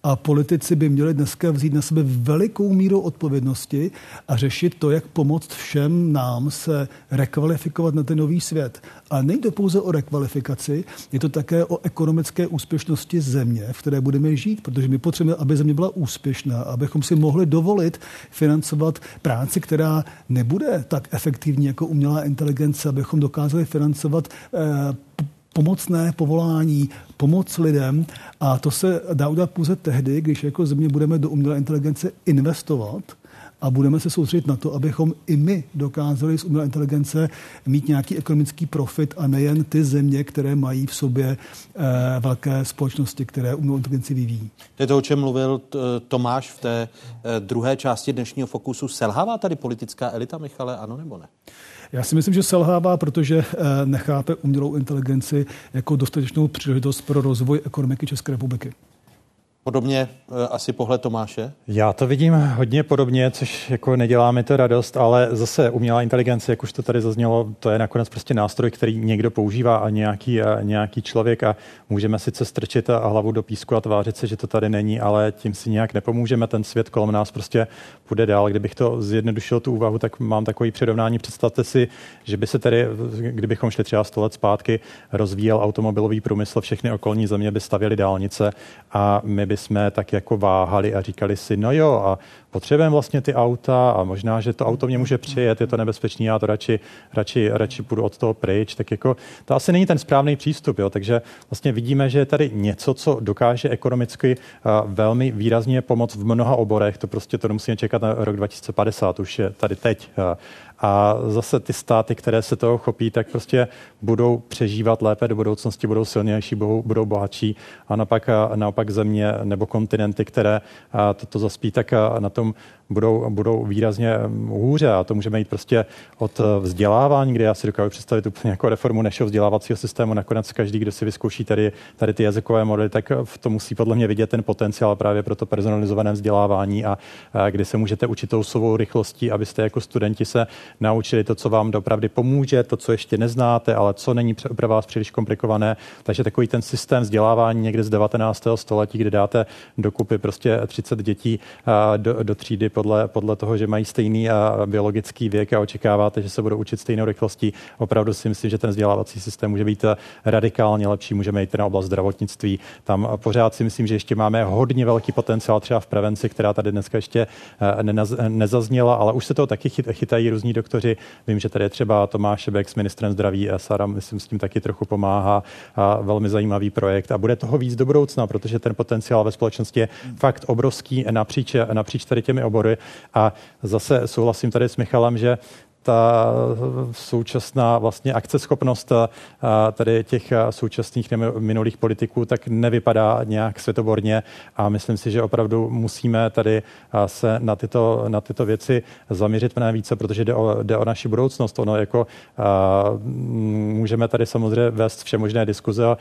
A politici by měli dneska vzít na sebe velikou míru odpovědnosti a řešit to, jak pomoct všem nám se rekvalifikovat na ten nový svět. A nejde to pouze o rekvalifikaci, je to také o ekonomické úspěšnosti země, v které budeme žít, protože my potřebujeme, aby země byla úspěšná, abychom si mohli dovolit financovat práci, která nebude tak efektivní jako umělá inteligence, abychom dokázali financovat eh, pomocné povolání, pomoc lidem a to se dá udělat pouze tehdy, když jako země budeme do umělé inteligence investovat a budeme se soustředit na to, abychom i my dokázali z umělé inteligence mít nějaký ekonomický profit a nejen ty země, které mají v sobě e, velké společnosti, které umělou inteligenci vyvíjí. To je to, o čem mluvil Tomáš v té e, druhé části dnešního fokusu. Selhává tady politická elita, Michale, ano nebo ne? Já si myslím, že selhává, protože eh, nechápe umělou inteligenci jako dostatečnou příležitost pro rozvoj ekonomiky České republiky. Podobně e, asi pohled Tomáše? Já to vidím hodně podobně, což jako nedělá mi to radost, ale zase umělá inteligence, jak už to tady zaznělo, to je nakonec prostě nástroj, který někdo používá a nějaký, a nějaký člověk a můžeme sice strčit a hlavu do písku a tvářit se, že to tady není, ale tím si nějak nepomůžeme. Ten svět kolem nás prostě půjde dál. Kdybych to zjednodušil tu úvahu, tak mám takový přirovnání. Představte si, že by se tady, kdybychom šli třeba 100 let zpátky, rozvíjel automobilový průmysl, všechny okolní země by stavěly dálnice a my by jsme tak jako váhali a říkali si, no jo, a potřebujeme vlastně ty auta a možná, že to auto mě může přijet, je to nebezpečný, já to radši, radši, radši půjdu od toho pryč, tak jako to asi není ten správný přístup, jo, takže vlastně vidíme, že je tady něco, co dokáže ekonomicky velmi výrazně pomoct v mnoha oborech, to prostě to nemusíme čekat na rok 2050, už je tady teď. A zase ty státy, které se toho chopí, tak prostě budou přežívat lépe do budoucnosti, budou silnější, budou, budou bohatší. A naopak, naopak země nebo kontinenty, které toto zaspí, tak na tom budou, budou výrazně mm, hůře. A to můžeme jít prostě od eh, vzdělávání, kde já si dokážu představit úplně jako reformu našeho vzdělávacího systému. Nakonec každý, kdo si vyzkouší tady, tady ty jazykové modely, tak v tom musí podle mě vidět ten potenciál právě pro to personalizované vzdělávání a, a kdy se můžete učit tou svou rychlostí, abyste jako studenti se naučili to, co vám dopravdy pomůže, to, co ještě neznáte, ale co není pro vás příliš komplikované. Takže takový ten systém vzdělávání někde z 19. století, kde dáte dokupy prostě 30 dětí do, do třídy podle, podle toho, že mají stejný a biologický věk a očekáváte, že se budou učit stejnou rychlostí. Opravdu si myslím, že ten vzdělávací systém může být radikálně lepší. Můžeme jít na oblast zdravotnictví. Tam pořád si myslím, že ještě máme hodně velký potenciál třeba v prevenci, která tady dneska ještě eh, nezazněla, ale už se toho taky chytají různí doktoři. Vím, že tady je třeba Tomáš Šebek s ministrem zdraví a Sara, myslím, s tím taky trochu pomáhá. A velmi zajímavý projekt a bude toho víc do budoucna, protože ten potenciál ve společnosti je fakt obrovský napříč, napříč tady těmi obory obory. A zase souhlasím tady s Michalem, že ta současná vlastně akceschopnost tady těch současných minulých politiků tak nevypadá nějak světoborně a myslím si, že opravdu musíme tady se na tyto, na tyto věci zaměřit mnohem více, protože jde o, jde o naši budoucnost. Ono jako můžeme tady samozřejmě vést vše možné diskuze o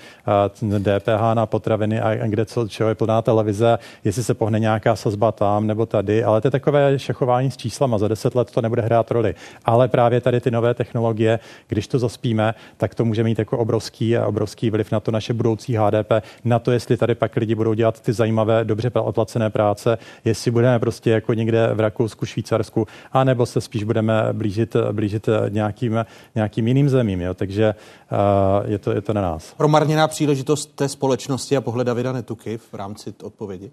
DPH na potraviny a kde co, čeho je plná televize, jestli se pohne nějaká sazba tam nebo tady, ale to je takové šachování s číslama. Za deset let to nebude hrát roli. Ale ale právě tady ty nové technologie, když to zaspíme, tak to může mít jako obrovský, obrovský vliv na to naše budoucí HDP, na to, jestli tady pak lidi budou dělat ty zajímavé, dobře odplacené práce, jestli budeme prostě jako někde v Rakousku, Švýcarsku, anebo se spíš budeme blížit, blížit nějakým, nějakým jiným zemím. Jo? Takže uh, je, to, je to na nás. Promarněná příležitost té společnosti a pohled Davida Netuky v rámci odpovědi?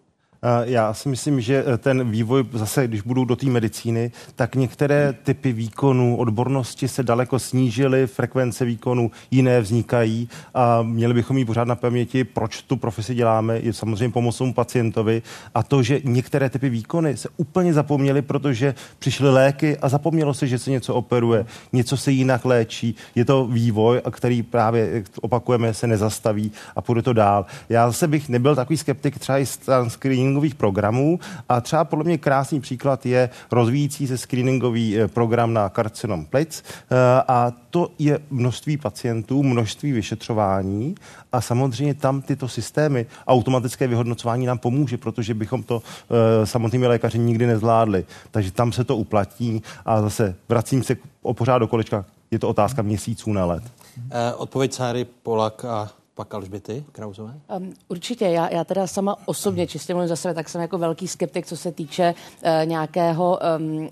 Já si myslím, že eh, ten vývoj zase, když budou do té medicíny, tak některé typy výkonů, odbornosti se daleko snížily, frekvence výkonů jiné vznikají a měli bychom mít pořád na paměti, proč tu profesi děláme, je samozřejmě pomocou pacientovi a to, že některé typy výkony se úplně zapomněly, protože přišly léky a zapomnělo se, že se něco operuje, něco se jinak léčí. Je to vývoj, který právě opakujeme, se nezastaví a půjde to dál. Já zase bych nebyl takový skeptik třeba i screeningových programů a třeba podle mě krásný příklad je rozvíjící se screeningový eh, program na karcinom plic eh, a to je množství pacientů, množství vyšetřování a samozřejmě tam tyto systémy automatické vyhodnocování nám pomůže, protože bychom to uh, samotnými lékaři nikdy nezvládli. Takže tam se to uplatní a zase vracím se o pořád do kolečka. Je to otázka měsíců na let. Odpověď Sáry Polak a pak Alžběty Krauzové? Um, určitě, já, já teda sama osobně, čistě mluvím za sebe, tak jsem jako velký skeptik, co se týče uh, nějakého um,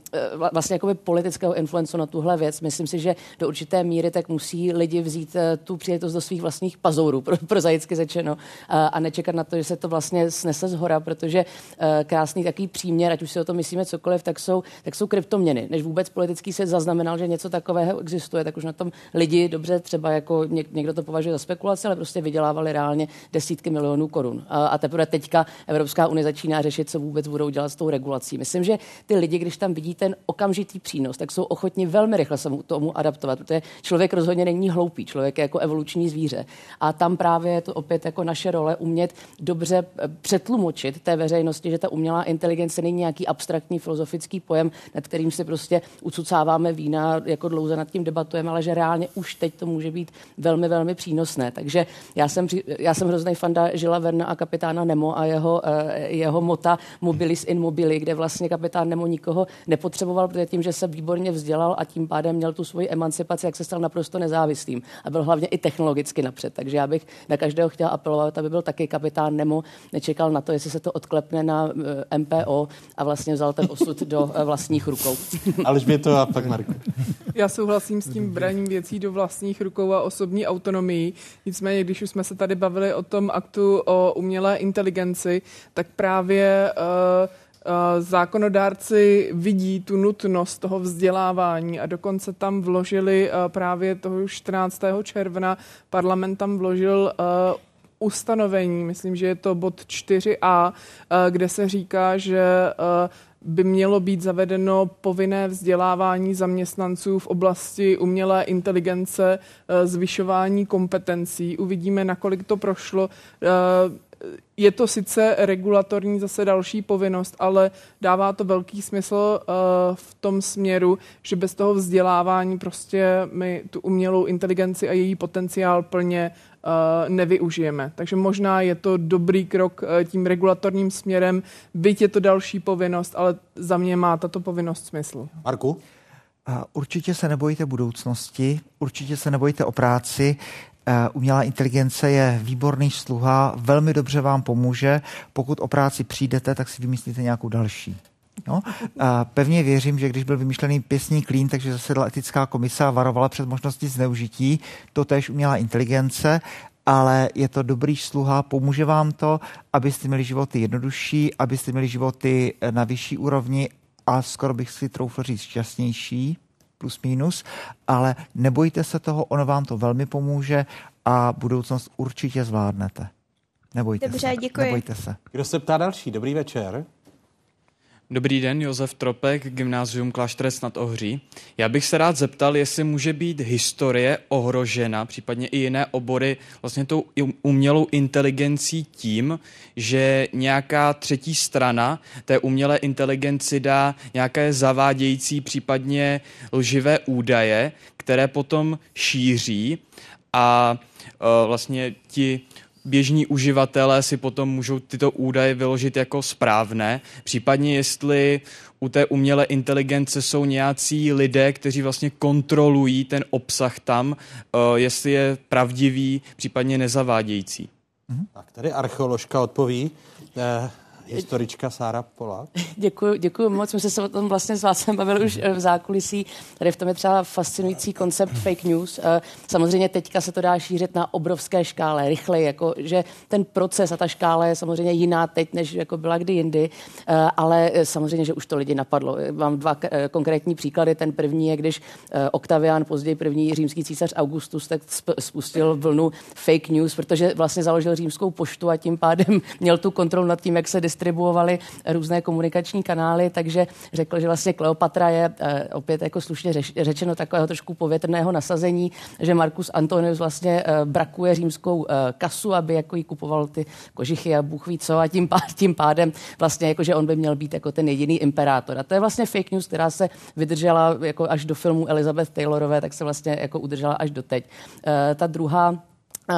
vlastně jakoby politického influencu na tuhle věc. Myslím si, že do určité míry tak musí lidi vzít uh, tu příležitost do svých vlastních pazourů, pro, pro zajicky řečeno, uh, a nečekat na to, že se to vlastně snese z hora, protože uh, krásný takový příměr, ať už si o tom myslíme cokoliv, tak jsou, tak jsou kryptoměny. Než vůbec politický se zaznamenal, že něco takového existuje, tak už na tom lidi dobře třeba jako něk, někdo to považuje za spekulaci, ale prostě vydělávali reálně desítky milionů korun. A, a teprve teďka Evropská unie začíná řešit, co vůbec budou dělat s tou regulací. Myslím, že ty lidi, když tam vidí ten okamžitý přínos, tak jsou ochotni velmi rychle se tomu adaptovat, protože člověk rozhodně není hloupý, člověk je jako evoluční zvíře. A tam právě je to opět jako naše role umět dobře eh, přetlumočit té veřejnosti, že ta umělá inteligence není nějaký abstraktní filozofický pojem, nad kterým si prostě ucucáváme vína, jako dlouze nad tím debatujeme, ale že reálně už teď to může být velmi, velmi přínosné. Takže já jsem, já jsem hrozný fanda Žila Verna a kapitána Nemo a jeho, eh, jeho mota Mobilis in mobili, kde vlastně kapitán Nemo nikoho nepotřeboval, protože tím, že se výborně vzdělal a tím pádem měl tu svoji emancipaci, jak se stal naprosto nezávislým a byl hlavně i technologicky napřed. Takže já bych na každého chtěl apelovat, aby byl taky kapitán Nemo, nečekal na to, jestli se to odklepne na eh, MPO a vlastně vzal ten osud do eh, vlastních rukou. *laughs* to a pak Marku. Já souhlasím s tím braním věcí do vlastních rukou a osobní autonomii. Nicméně, když už jsme se tady bavili o tom aktu o umělé inteligenci, tak právě uh, zákonodárci vidí tu nutnost toho vzdělávání a dokonce tam vložili právě toho 14. června parlament tam vložil ustanovení, myslím, že je to bod 4a, kde se říká, že by mělo být zavedeno povinné vzdělávání zaměstnanců v oblasti umělé inteligence, eh, zvyšování kompetencí. Uvidíme, nakolik to prošlo. Je to sice regulatorní zase další povinnost, ale dává to velký smysl uh, v tom směru, že bez toho vzdělávání prostě my tu umělou inteligenci a její potenciál plně uh, nevyužijeme. Takže možná je to dobrý krok uh, tím regulatorním směrem, byť je to další povinnost, ale za mě má tato povinnost smysl. Marku? Určitě se nebojíte budoucnosti, určitě se nebojíte o práci. Eh, umělá inteligence je výborný sluha, velmi dobře vám pomůže. Pokud o práci přijdete, tak si vymyslíte nějakou další. No, a pevně věřím, že když byl vymýšlený pěsní klín, takže zasedla etická komise a varovala před možností zneužití, to tež umělá inteligence, ale je to dobrý sluha, pomůže vám to, abyste měli životy jednodušší, abyste měli životy na vyšší úrovni a skoro bych si troufl říct šťastnější plus minus, ale nebojte se toho, ono vám to velmi pomůže a budoucnost určitě zvládnete. Nebojte Dobře, se. děkuji. Nebojte se. Kdo se ptá další? Dobrý večer. Dobrý den, Josef Tropek, Gymnázium Klášterec nad Ohří. Já bych se rád zeptal, jestli může být historie ohrožena, případně i jiné obory, vlastně tou umělou inteligencí tím, že nějaká třetí strana té umělé inteligenci dá nějaké zavádějící, případně lživé údaje, které potom šíří a uh, vlastně ti běžní uživatelé si potom můžou tyto údaje vyložit jako správné, případně jestli u té umělé inteligence jsou nějací lidé, kteří vlastně kontrolují ten obsah tam, eh, jestli je pravdivý, případně nezavádějící. Tak tady archeoložka odpoví. Historička Sára Pola. *laughs* Děkuji, děkuji moc. My jsme se o tom vlastně s Vácem bavili už eh, v zákulisí. Tady v tom je třeba fascinující koncept fake news. Eh, samozřejmě teďka se to dá šířit na obrovské škále, rychleji, jako, že ten proces a ta škála je samozřejmě jiná teď, než jako byla kdy jindy, eh, ale samozřejmě, že už to lidi napadlo. Mám dva konkrétní příklady. Ten první je, když Octavian, později první římský císař Augustus, tak spustil vlnu fake news, protože vlastně založil římskou poštu a tím pádem měl tu kontrolu nad tím, jak se distribuovali různé komunikační kanály, takže řekl, že vlastně Kleopatra je eh, opět jako slušně řečeno takového trošku povětrného nasazení, že Marcus Antonius vlastně eh, brakuje římskou eh, kasu, aby jako jí kupoval ty kožichy a Bůh ví co a tím, pádem, tím pádem vlastně jako, že on by měl být jako ten jediný imperátor. A to je vlastně fake news, která se vydržela jako až do filmu Elizabeth Taylorové, tak se vlastně jako udržela až do teď. Ta druhá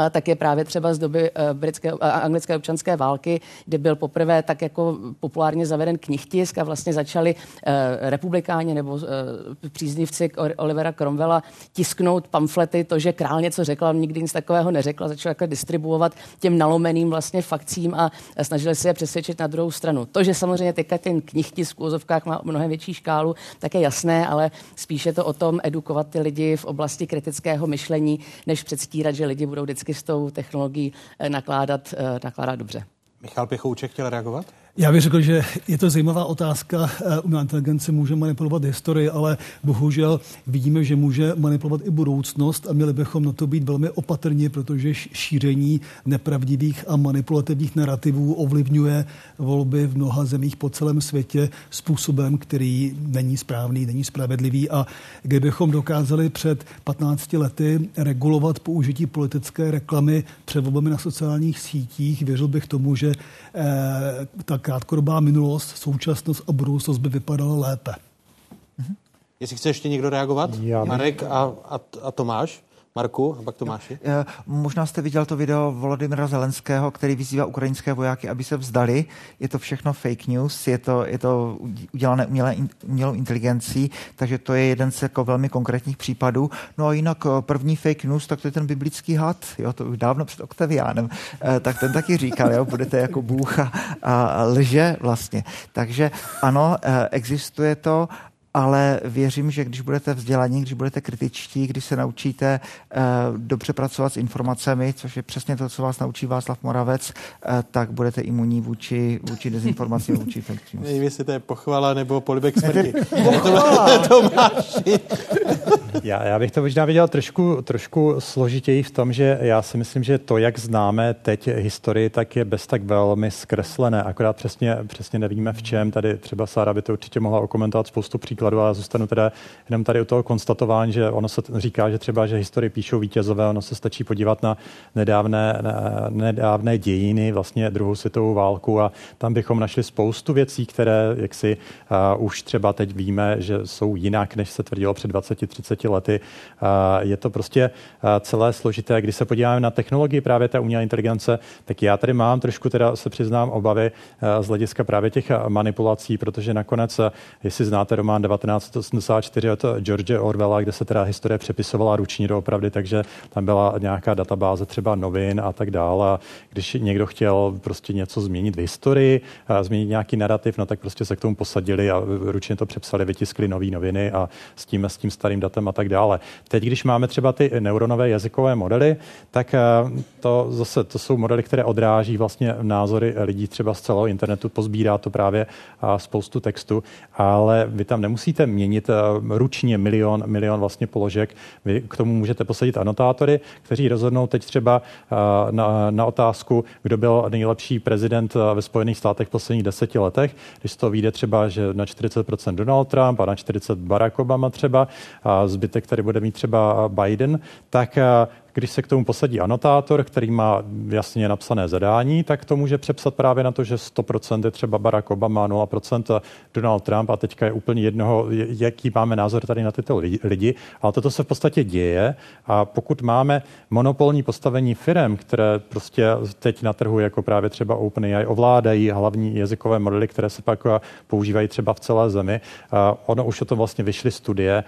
tak je právě třeba z doby eh, britské a anglické občanské války, kdy byl poprvé tak jako populárně zaveden knihtisk a vlastně začali eh, republikáni nebo eh, příznivci Olivera Cromwella tisknout pamflety, to, že král něco řekl, nikdy nic takového neřekl, začal jako distribuovat těm nalomeným vlastně fakcím a snažili se je přesvědčit na druhou stranu. To, že samozřejmě teďka ten knihtisk v úzovkách má mnohem větší škálu, tak je jasné, ale spíše to o tom edukovat ty lidi v oblasti kritického myšlení, než předstírat, že lidi budou vždycky s tou technologií eh, nakládat, eh, nakládat dobře. Michal Pěchouček chtěl reagovat? Já bych řekl, že je to zajímavá otázka. Eh, umělá inteligence může manipulovat historii, ale bohužel vidíme, že může manipulovat i budoucnost a měli bychom na to být velmi opatrní, protože šíření nepravdivých a manipulativních narrativů ovlivňuje volby v mnoha zemích po celém světě způsobem, který není správný, není spravedlivý. A kdybychom dokázali před 15 lety regulovat použití politické reklamy před volbami na sociálních sítích, věřil bych tomu, že eh, tak krátkodobá minulost, současnost a budoucnost by vypadala lépe. Mhm. Jestli chce ještě někdo reagovat? Já Marek a, a, a Tomáš? Marku, a pak Tomáši. Eh, možná jste viděl to video Volodymyra Zelenského, který vyzývá ukrajinské vojáky, aby se vzdali. Je to všechno fake news, je to, je to udělané umělé, umělou inteligencí, takže to je jeden z jako velmi konkrétních případů. No a jinak eh, první fake news, tak to je ten biblický had, jo, to už dávno před Octavianem, eh, tak ten taky říkal, jo, budete jako bůh a, a lže vlastně. Takže ano, existuje to ale věřím, že když budete vzdělaní, když budete kritičtí, když se naučíte uh, dobře pracovat s informacemi, což je přesně to, co vás naučí Václav Moravec, uh, tak budete imunní vůči, vůči dezinformacím, *laughs* vůči fake news. Nevím, jestli to je pochvala nebo polibek smrti. *laughs* *laughs* já, já bych to možná viděl trošku, trošku složitěji v tom, že já si myslím, že to, jak známe teď historii, tak je bez tak velmi zkreslené. Akorát přesně, přesně nevíme v čem. Tady třeba Sára by to určitě mohla okomentovat spoustu příkladů příkladu a zůstanu teda jenom tady u toho konstatování, že ono se říká, že třeba, že historii píšou vítězové, ono se stačí podívat na nedávné, na nedávné dějiny, vlastně druhou světovou válku a tam bychom našli spoustu věcí, které jaksi uh, už třeba teď víme, že jsou jinak, než se tvrdilo před 20-30 lety. Je to prostě celé složité. Když se podíváme na technologii právě té umělé inteligence, tak já tady mám trošku, teda se přiznám, obavy z hlediska právě těch manipulací, protože nakonec, jestli znáte román 1984 od George Orwella, kde se teda historie přepisovala ručně doopravdy, takže tam byla nějaká databáze třeba novin a tak dále. A když někdo chtěl prostě něco změnit v historii, změnit nějaký narrativ, no tak prostě se k tomu posadili a ručně to přepsali, vytiskli nové noviny a s tím, s tím starým datem a tak dále. Teď, když máme třeba ty neuronové jazykové modely, tak to zase to jsou modely, které odráží vlastně názory lidí třeba z celého internetu, pozbírá to právě spoustu textu, ale vy tam nemusíte měnit eh, ručně milion, milion vlastně položek. Vy k tomu můžete posadit anotátory, kteří rozhodnou teď třeba eh, na, na otázku, kdo byl nejlepší prezident eh, ve Spojených státech v posledních deseti letech. Když to vyjde třeba, že na 40% Donald Trump a na 40 Barack Obama třeba, a zbytek tady bude mít třeba Biden, tak když se k tomu posadí anotátor, který má jasně napsané zadání, tak to může přepsat právě na to, že 100% je třeba Barack Obama, 0% Donald Trump a teďka je úplně jednoho, jaký máme názor tady na tyto lidi. Ale toto se v podstatě děje a pokud máme monopolní postavení firm, které prostě teď na trhu, jako právě třeba OpenAI, ovládají hlavní jazykové modely, které se pak používají třeba v celé zemi. Ono už o tom vlastně vyšly studie,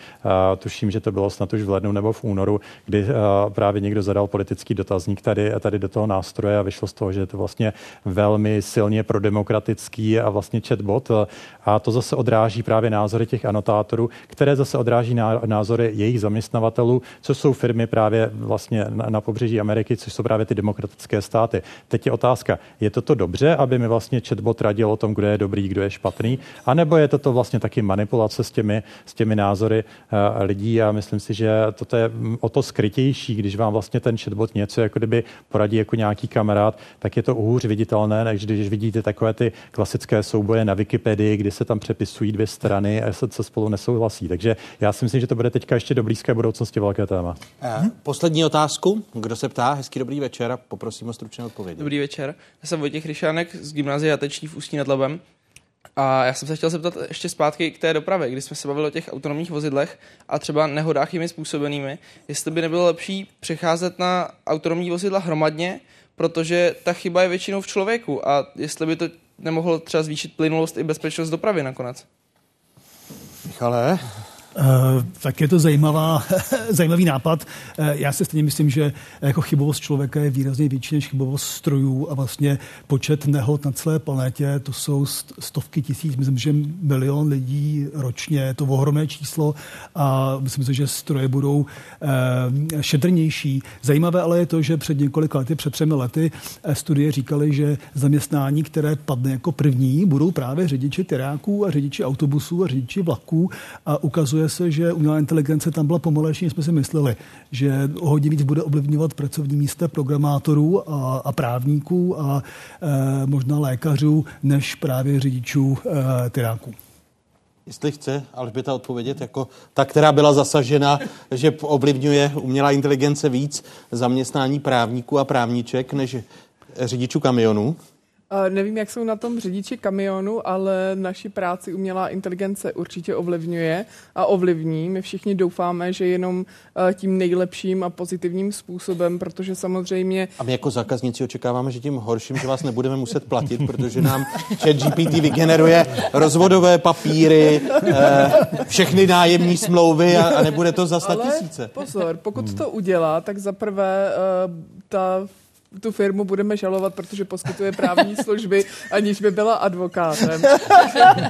tuším, že to bylo snad už v lednu nebo v únoru, kdy právě právě někdo zadal politický dotazník tady, tady do toho nástroje a vyšlo z toho, že je to vlastně velmi silně prodemokratický a vlastně chatbot. A to zase odráží právě názory těch anotátorů, které zase odráží názory jejich zaměstnavatelů, co jsou firmy právě vlastně na, na pobřeží Ameriky, což jsou právě ty demokratické státy. Teď je otázka, je toto dobře, aby mi vlastně chatbot radil o tom, kdo je dobrý, kdo je špatný, anebo je toto vlastně taky manipulace s těmi, s těmi názory uh, lidí a myslím si, že toto je o to skrytější, když vám vám vlastně ten chatbot něco jako kdyby poradí jako nějaký kamarád, tak je to hůř viditelné, než když vidíte takové ty klasické souboje na Wikipedii, kdy se tam přepisují dvě strany a se, se spolu nesouhlasí. Takže já si myslím, že to bude teďka ještě do blízké budoucnosti velké téma. Eh, poslední otázku. Kdo se ptá? Hezký dobrý večer a poprosím o stručné odpovědi. Dobrý večer. Já jsem Vojtěch Ryšánek z gymnázia Jateční v Ústí nad Labem. A já jsem se chtěl zeptat ještě zpátky k té dopravě, kdy jsme se bavili o těch autonomních vozidlech a třeba nehodách jimi způsobenými, jestli by nebylo lepší přecházet na autonomní vozidla hromadně, protože ta chyba je většinou v člověku a jestli by to nemohlo třeba zvýšit plynulost i bezpečnost dopravy nakonec. Michale? Uh, tak je to zajímavá, *laughs* zajímavý nápad. Uh, já si stejně myslím, že jako chybovost člověka je výrazně větší než chybovost strojů a vlastně počet nehod na celé planetě, to jsou stovky tisíc, myslím, že milion lidí ročně, je to ohromné číslo a myslím si, že stroje budou uh, šetrnější. Zajímavé ale je to, že před několika lety, před třemi lety studie říkaly, že zaměstnání, které padne jako první, budou právě řidiči tyráků a řidiči autobusů a řidiči vlaků a ukazuje ukazuje se, že umělá inteligence tam byla pomalejší, než jsme si mysleli, že hodně víc bude ovlivňovat pracovní místa programátorů a, a právníků a e, možná lékařů, než právě řidičů e, tyráků. Jestli chce Alžběta odpovědět jako ta, která byla zasažena, že ovlivňuje umělá inteligence víc zaměstnání právníků a právníček než řidičů kamionů? Nevím, jak jsou na tom řidiči kamionu, ale naši práci umělá inteligence určitě ovlivňuje a ovlivní. My všichni doufáme, že jenom eh, tím nejlepším a pozitivním způsobem, protože samozřejmě... A my jako zákazníci očekáváme, že tím horším, že vás nebudeme muset platit, protože nám chat GPT vygeneruje rozvodové papíry, eh, všechny nájemní smlouvy a, a nebude to za sta tisíce. pozor, pokud to udělá, tak zaprvé eh, ta tu firmu budeme žalovat, protože poskytuje právní *laughs* služby, aniž by byla advokátem. *laughs*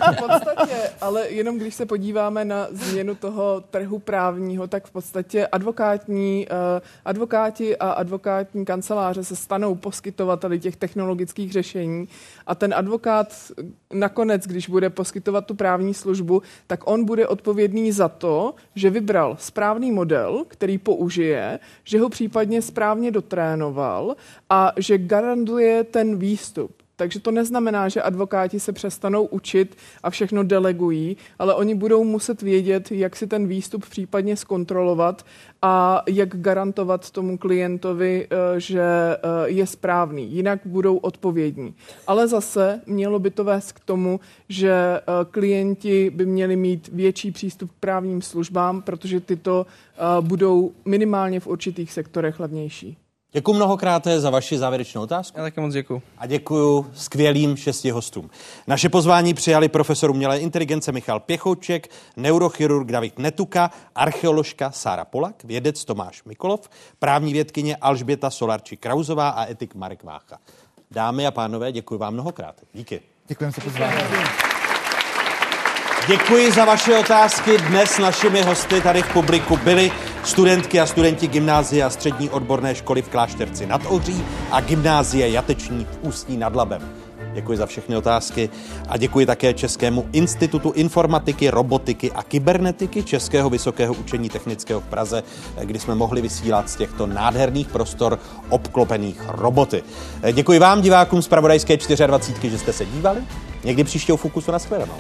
*laughs* v podstatě, ale jenom když se podíváme na změnu toho trhu právního, tak v podstatě advokátní, uh, advokáti a advokátní kanceláře se stanou poskytovateli těch technologických řešení a ten advokát nakonec, když bude poskytovat tu právní službu, tak on bude odpovědný za to, že vybral správný model, který použije, že ho případně správně dotrénoval a že garantuje ten výstup. Takže to neznamená, že advokáti se přestanou učit a všechno delegují, ale oni budou muset vědět, jak si ten výstup případně zkontrolovat a jak garantovat tomu klientovi, eh, že eh, je správný. Jinak budou odpovědní. Ale zase mělo by to vést k tomu, že eh, klienti by měli mít větší přístup k právním službám, protože tyto budou minimálně v určitých sektorech levnější. Děkuji mnohokrát za vaši závěrečnou otázku. Já taky moc děkuji. A děkuji skvělým šesti hostům. Naše pozvání přijali profesor umělé inteligence Michal Pěchouček, neurochirurg David Netuka, archeoložka Sára Polak, vědec Tomáš Mikolov, právní vědkyně Alžběta Solarči Krauzová a etik Marek Vácha. Dámy a pánové, děkuji vám mnohokrát. Díky. Děkujeme za pozvání. Děkuji za vaše otázky. Dnes našimi hosty tady v publiku byli studentky a studenti gymnázia a střední odborné školy v Klášterci nad Ohří a gymnázie Jateční v Ústí nad Labem. Děkuji za všechny otázky a děkuji také Českému institutu informatiky, robotiky a kybernetiky Českého vysokého učení technického v Praze, kdy jsme mohli vysílat z těchto nádherných prostor obklopených roboty. Děkuji vám, divákům z Pravodajské 24, že jste se dívali. Někdy příštího Fokusu na shledanou.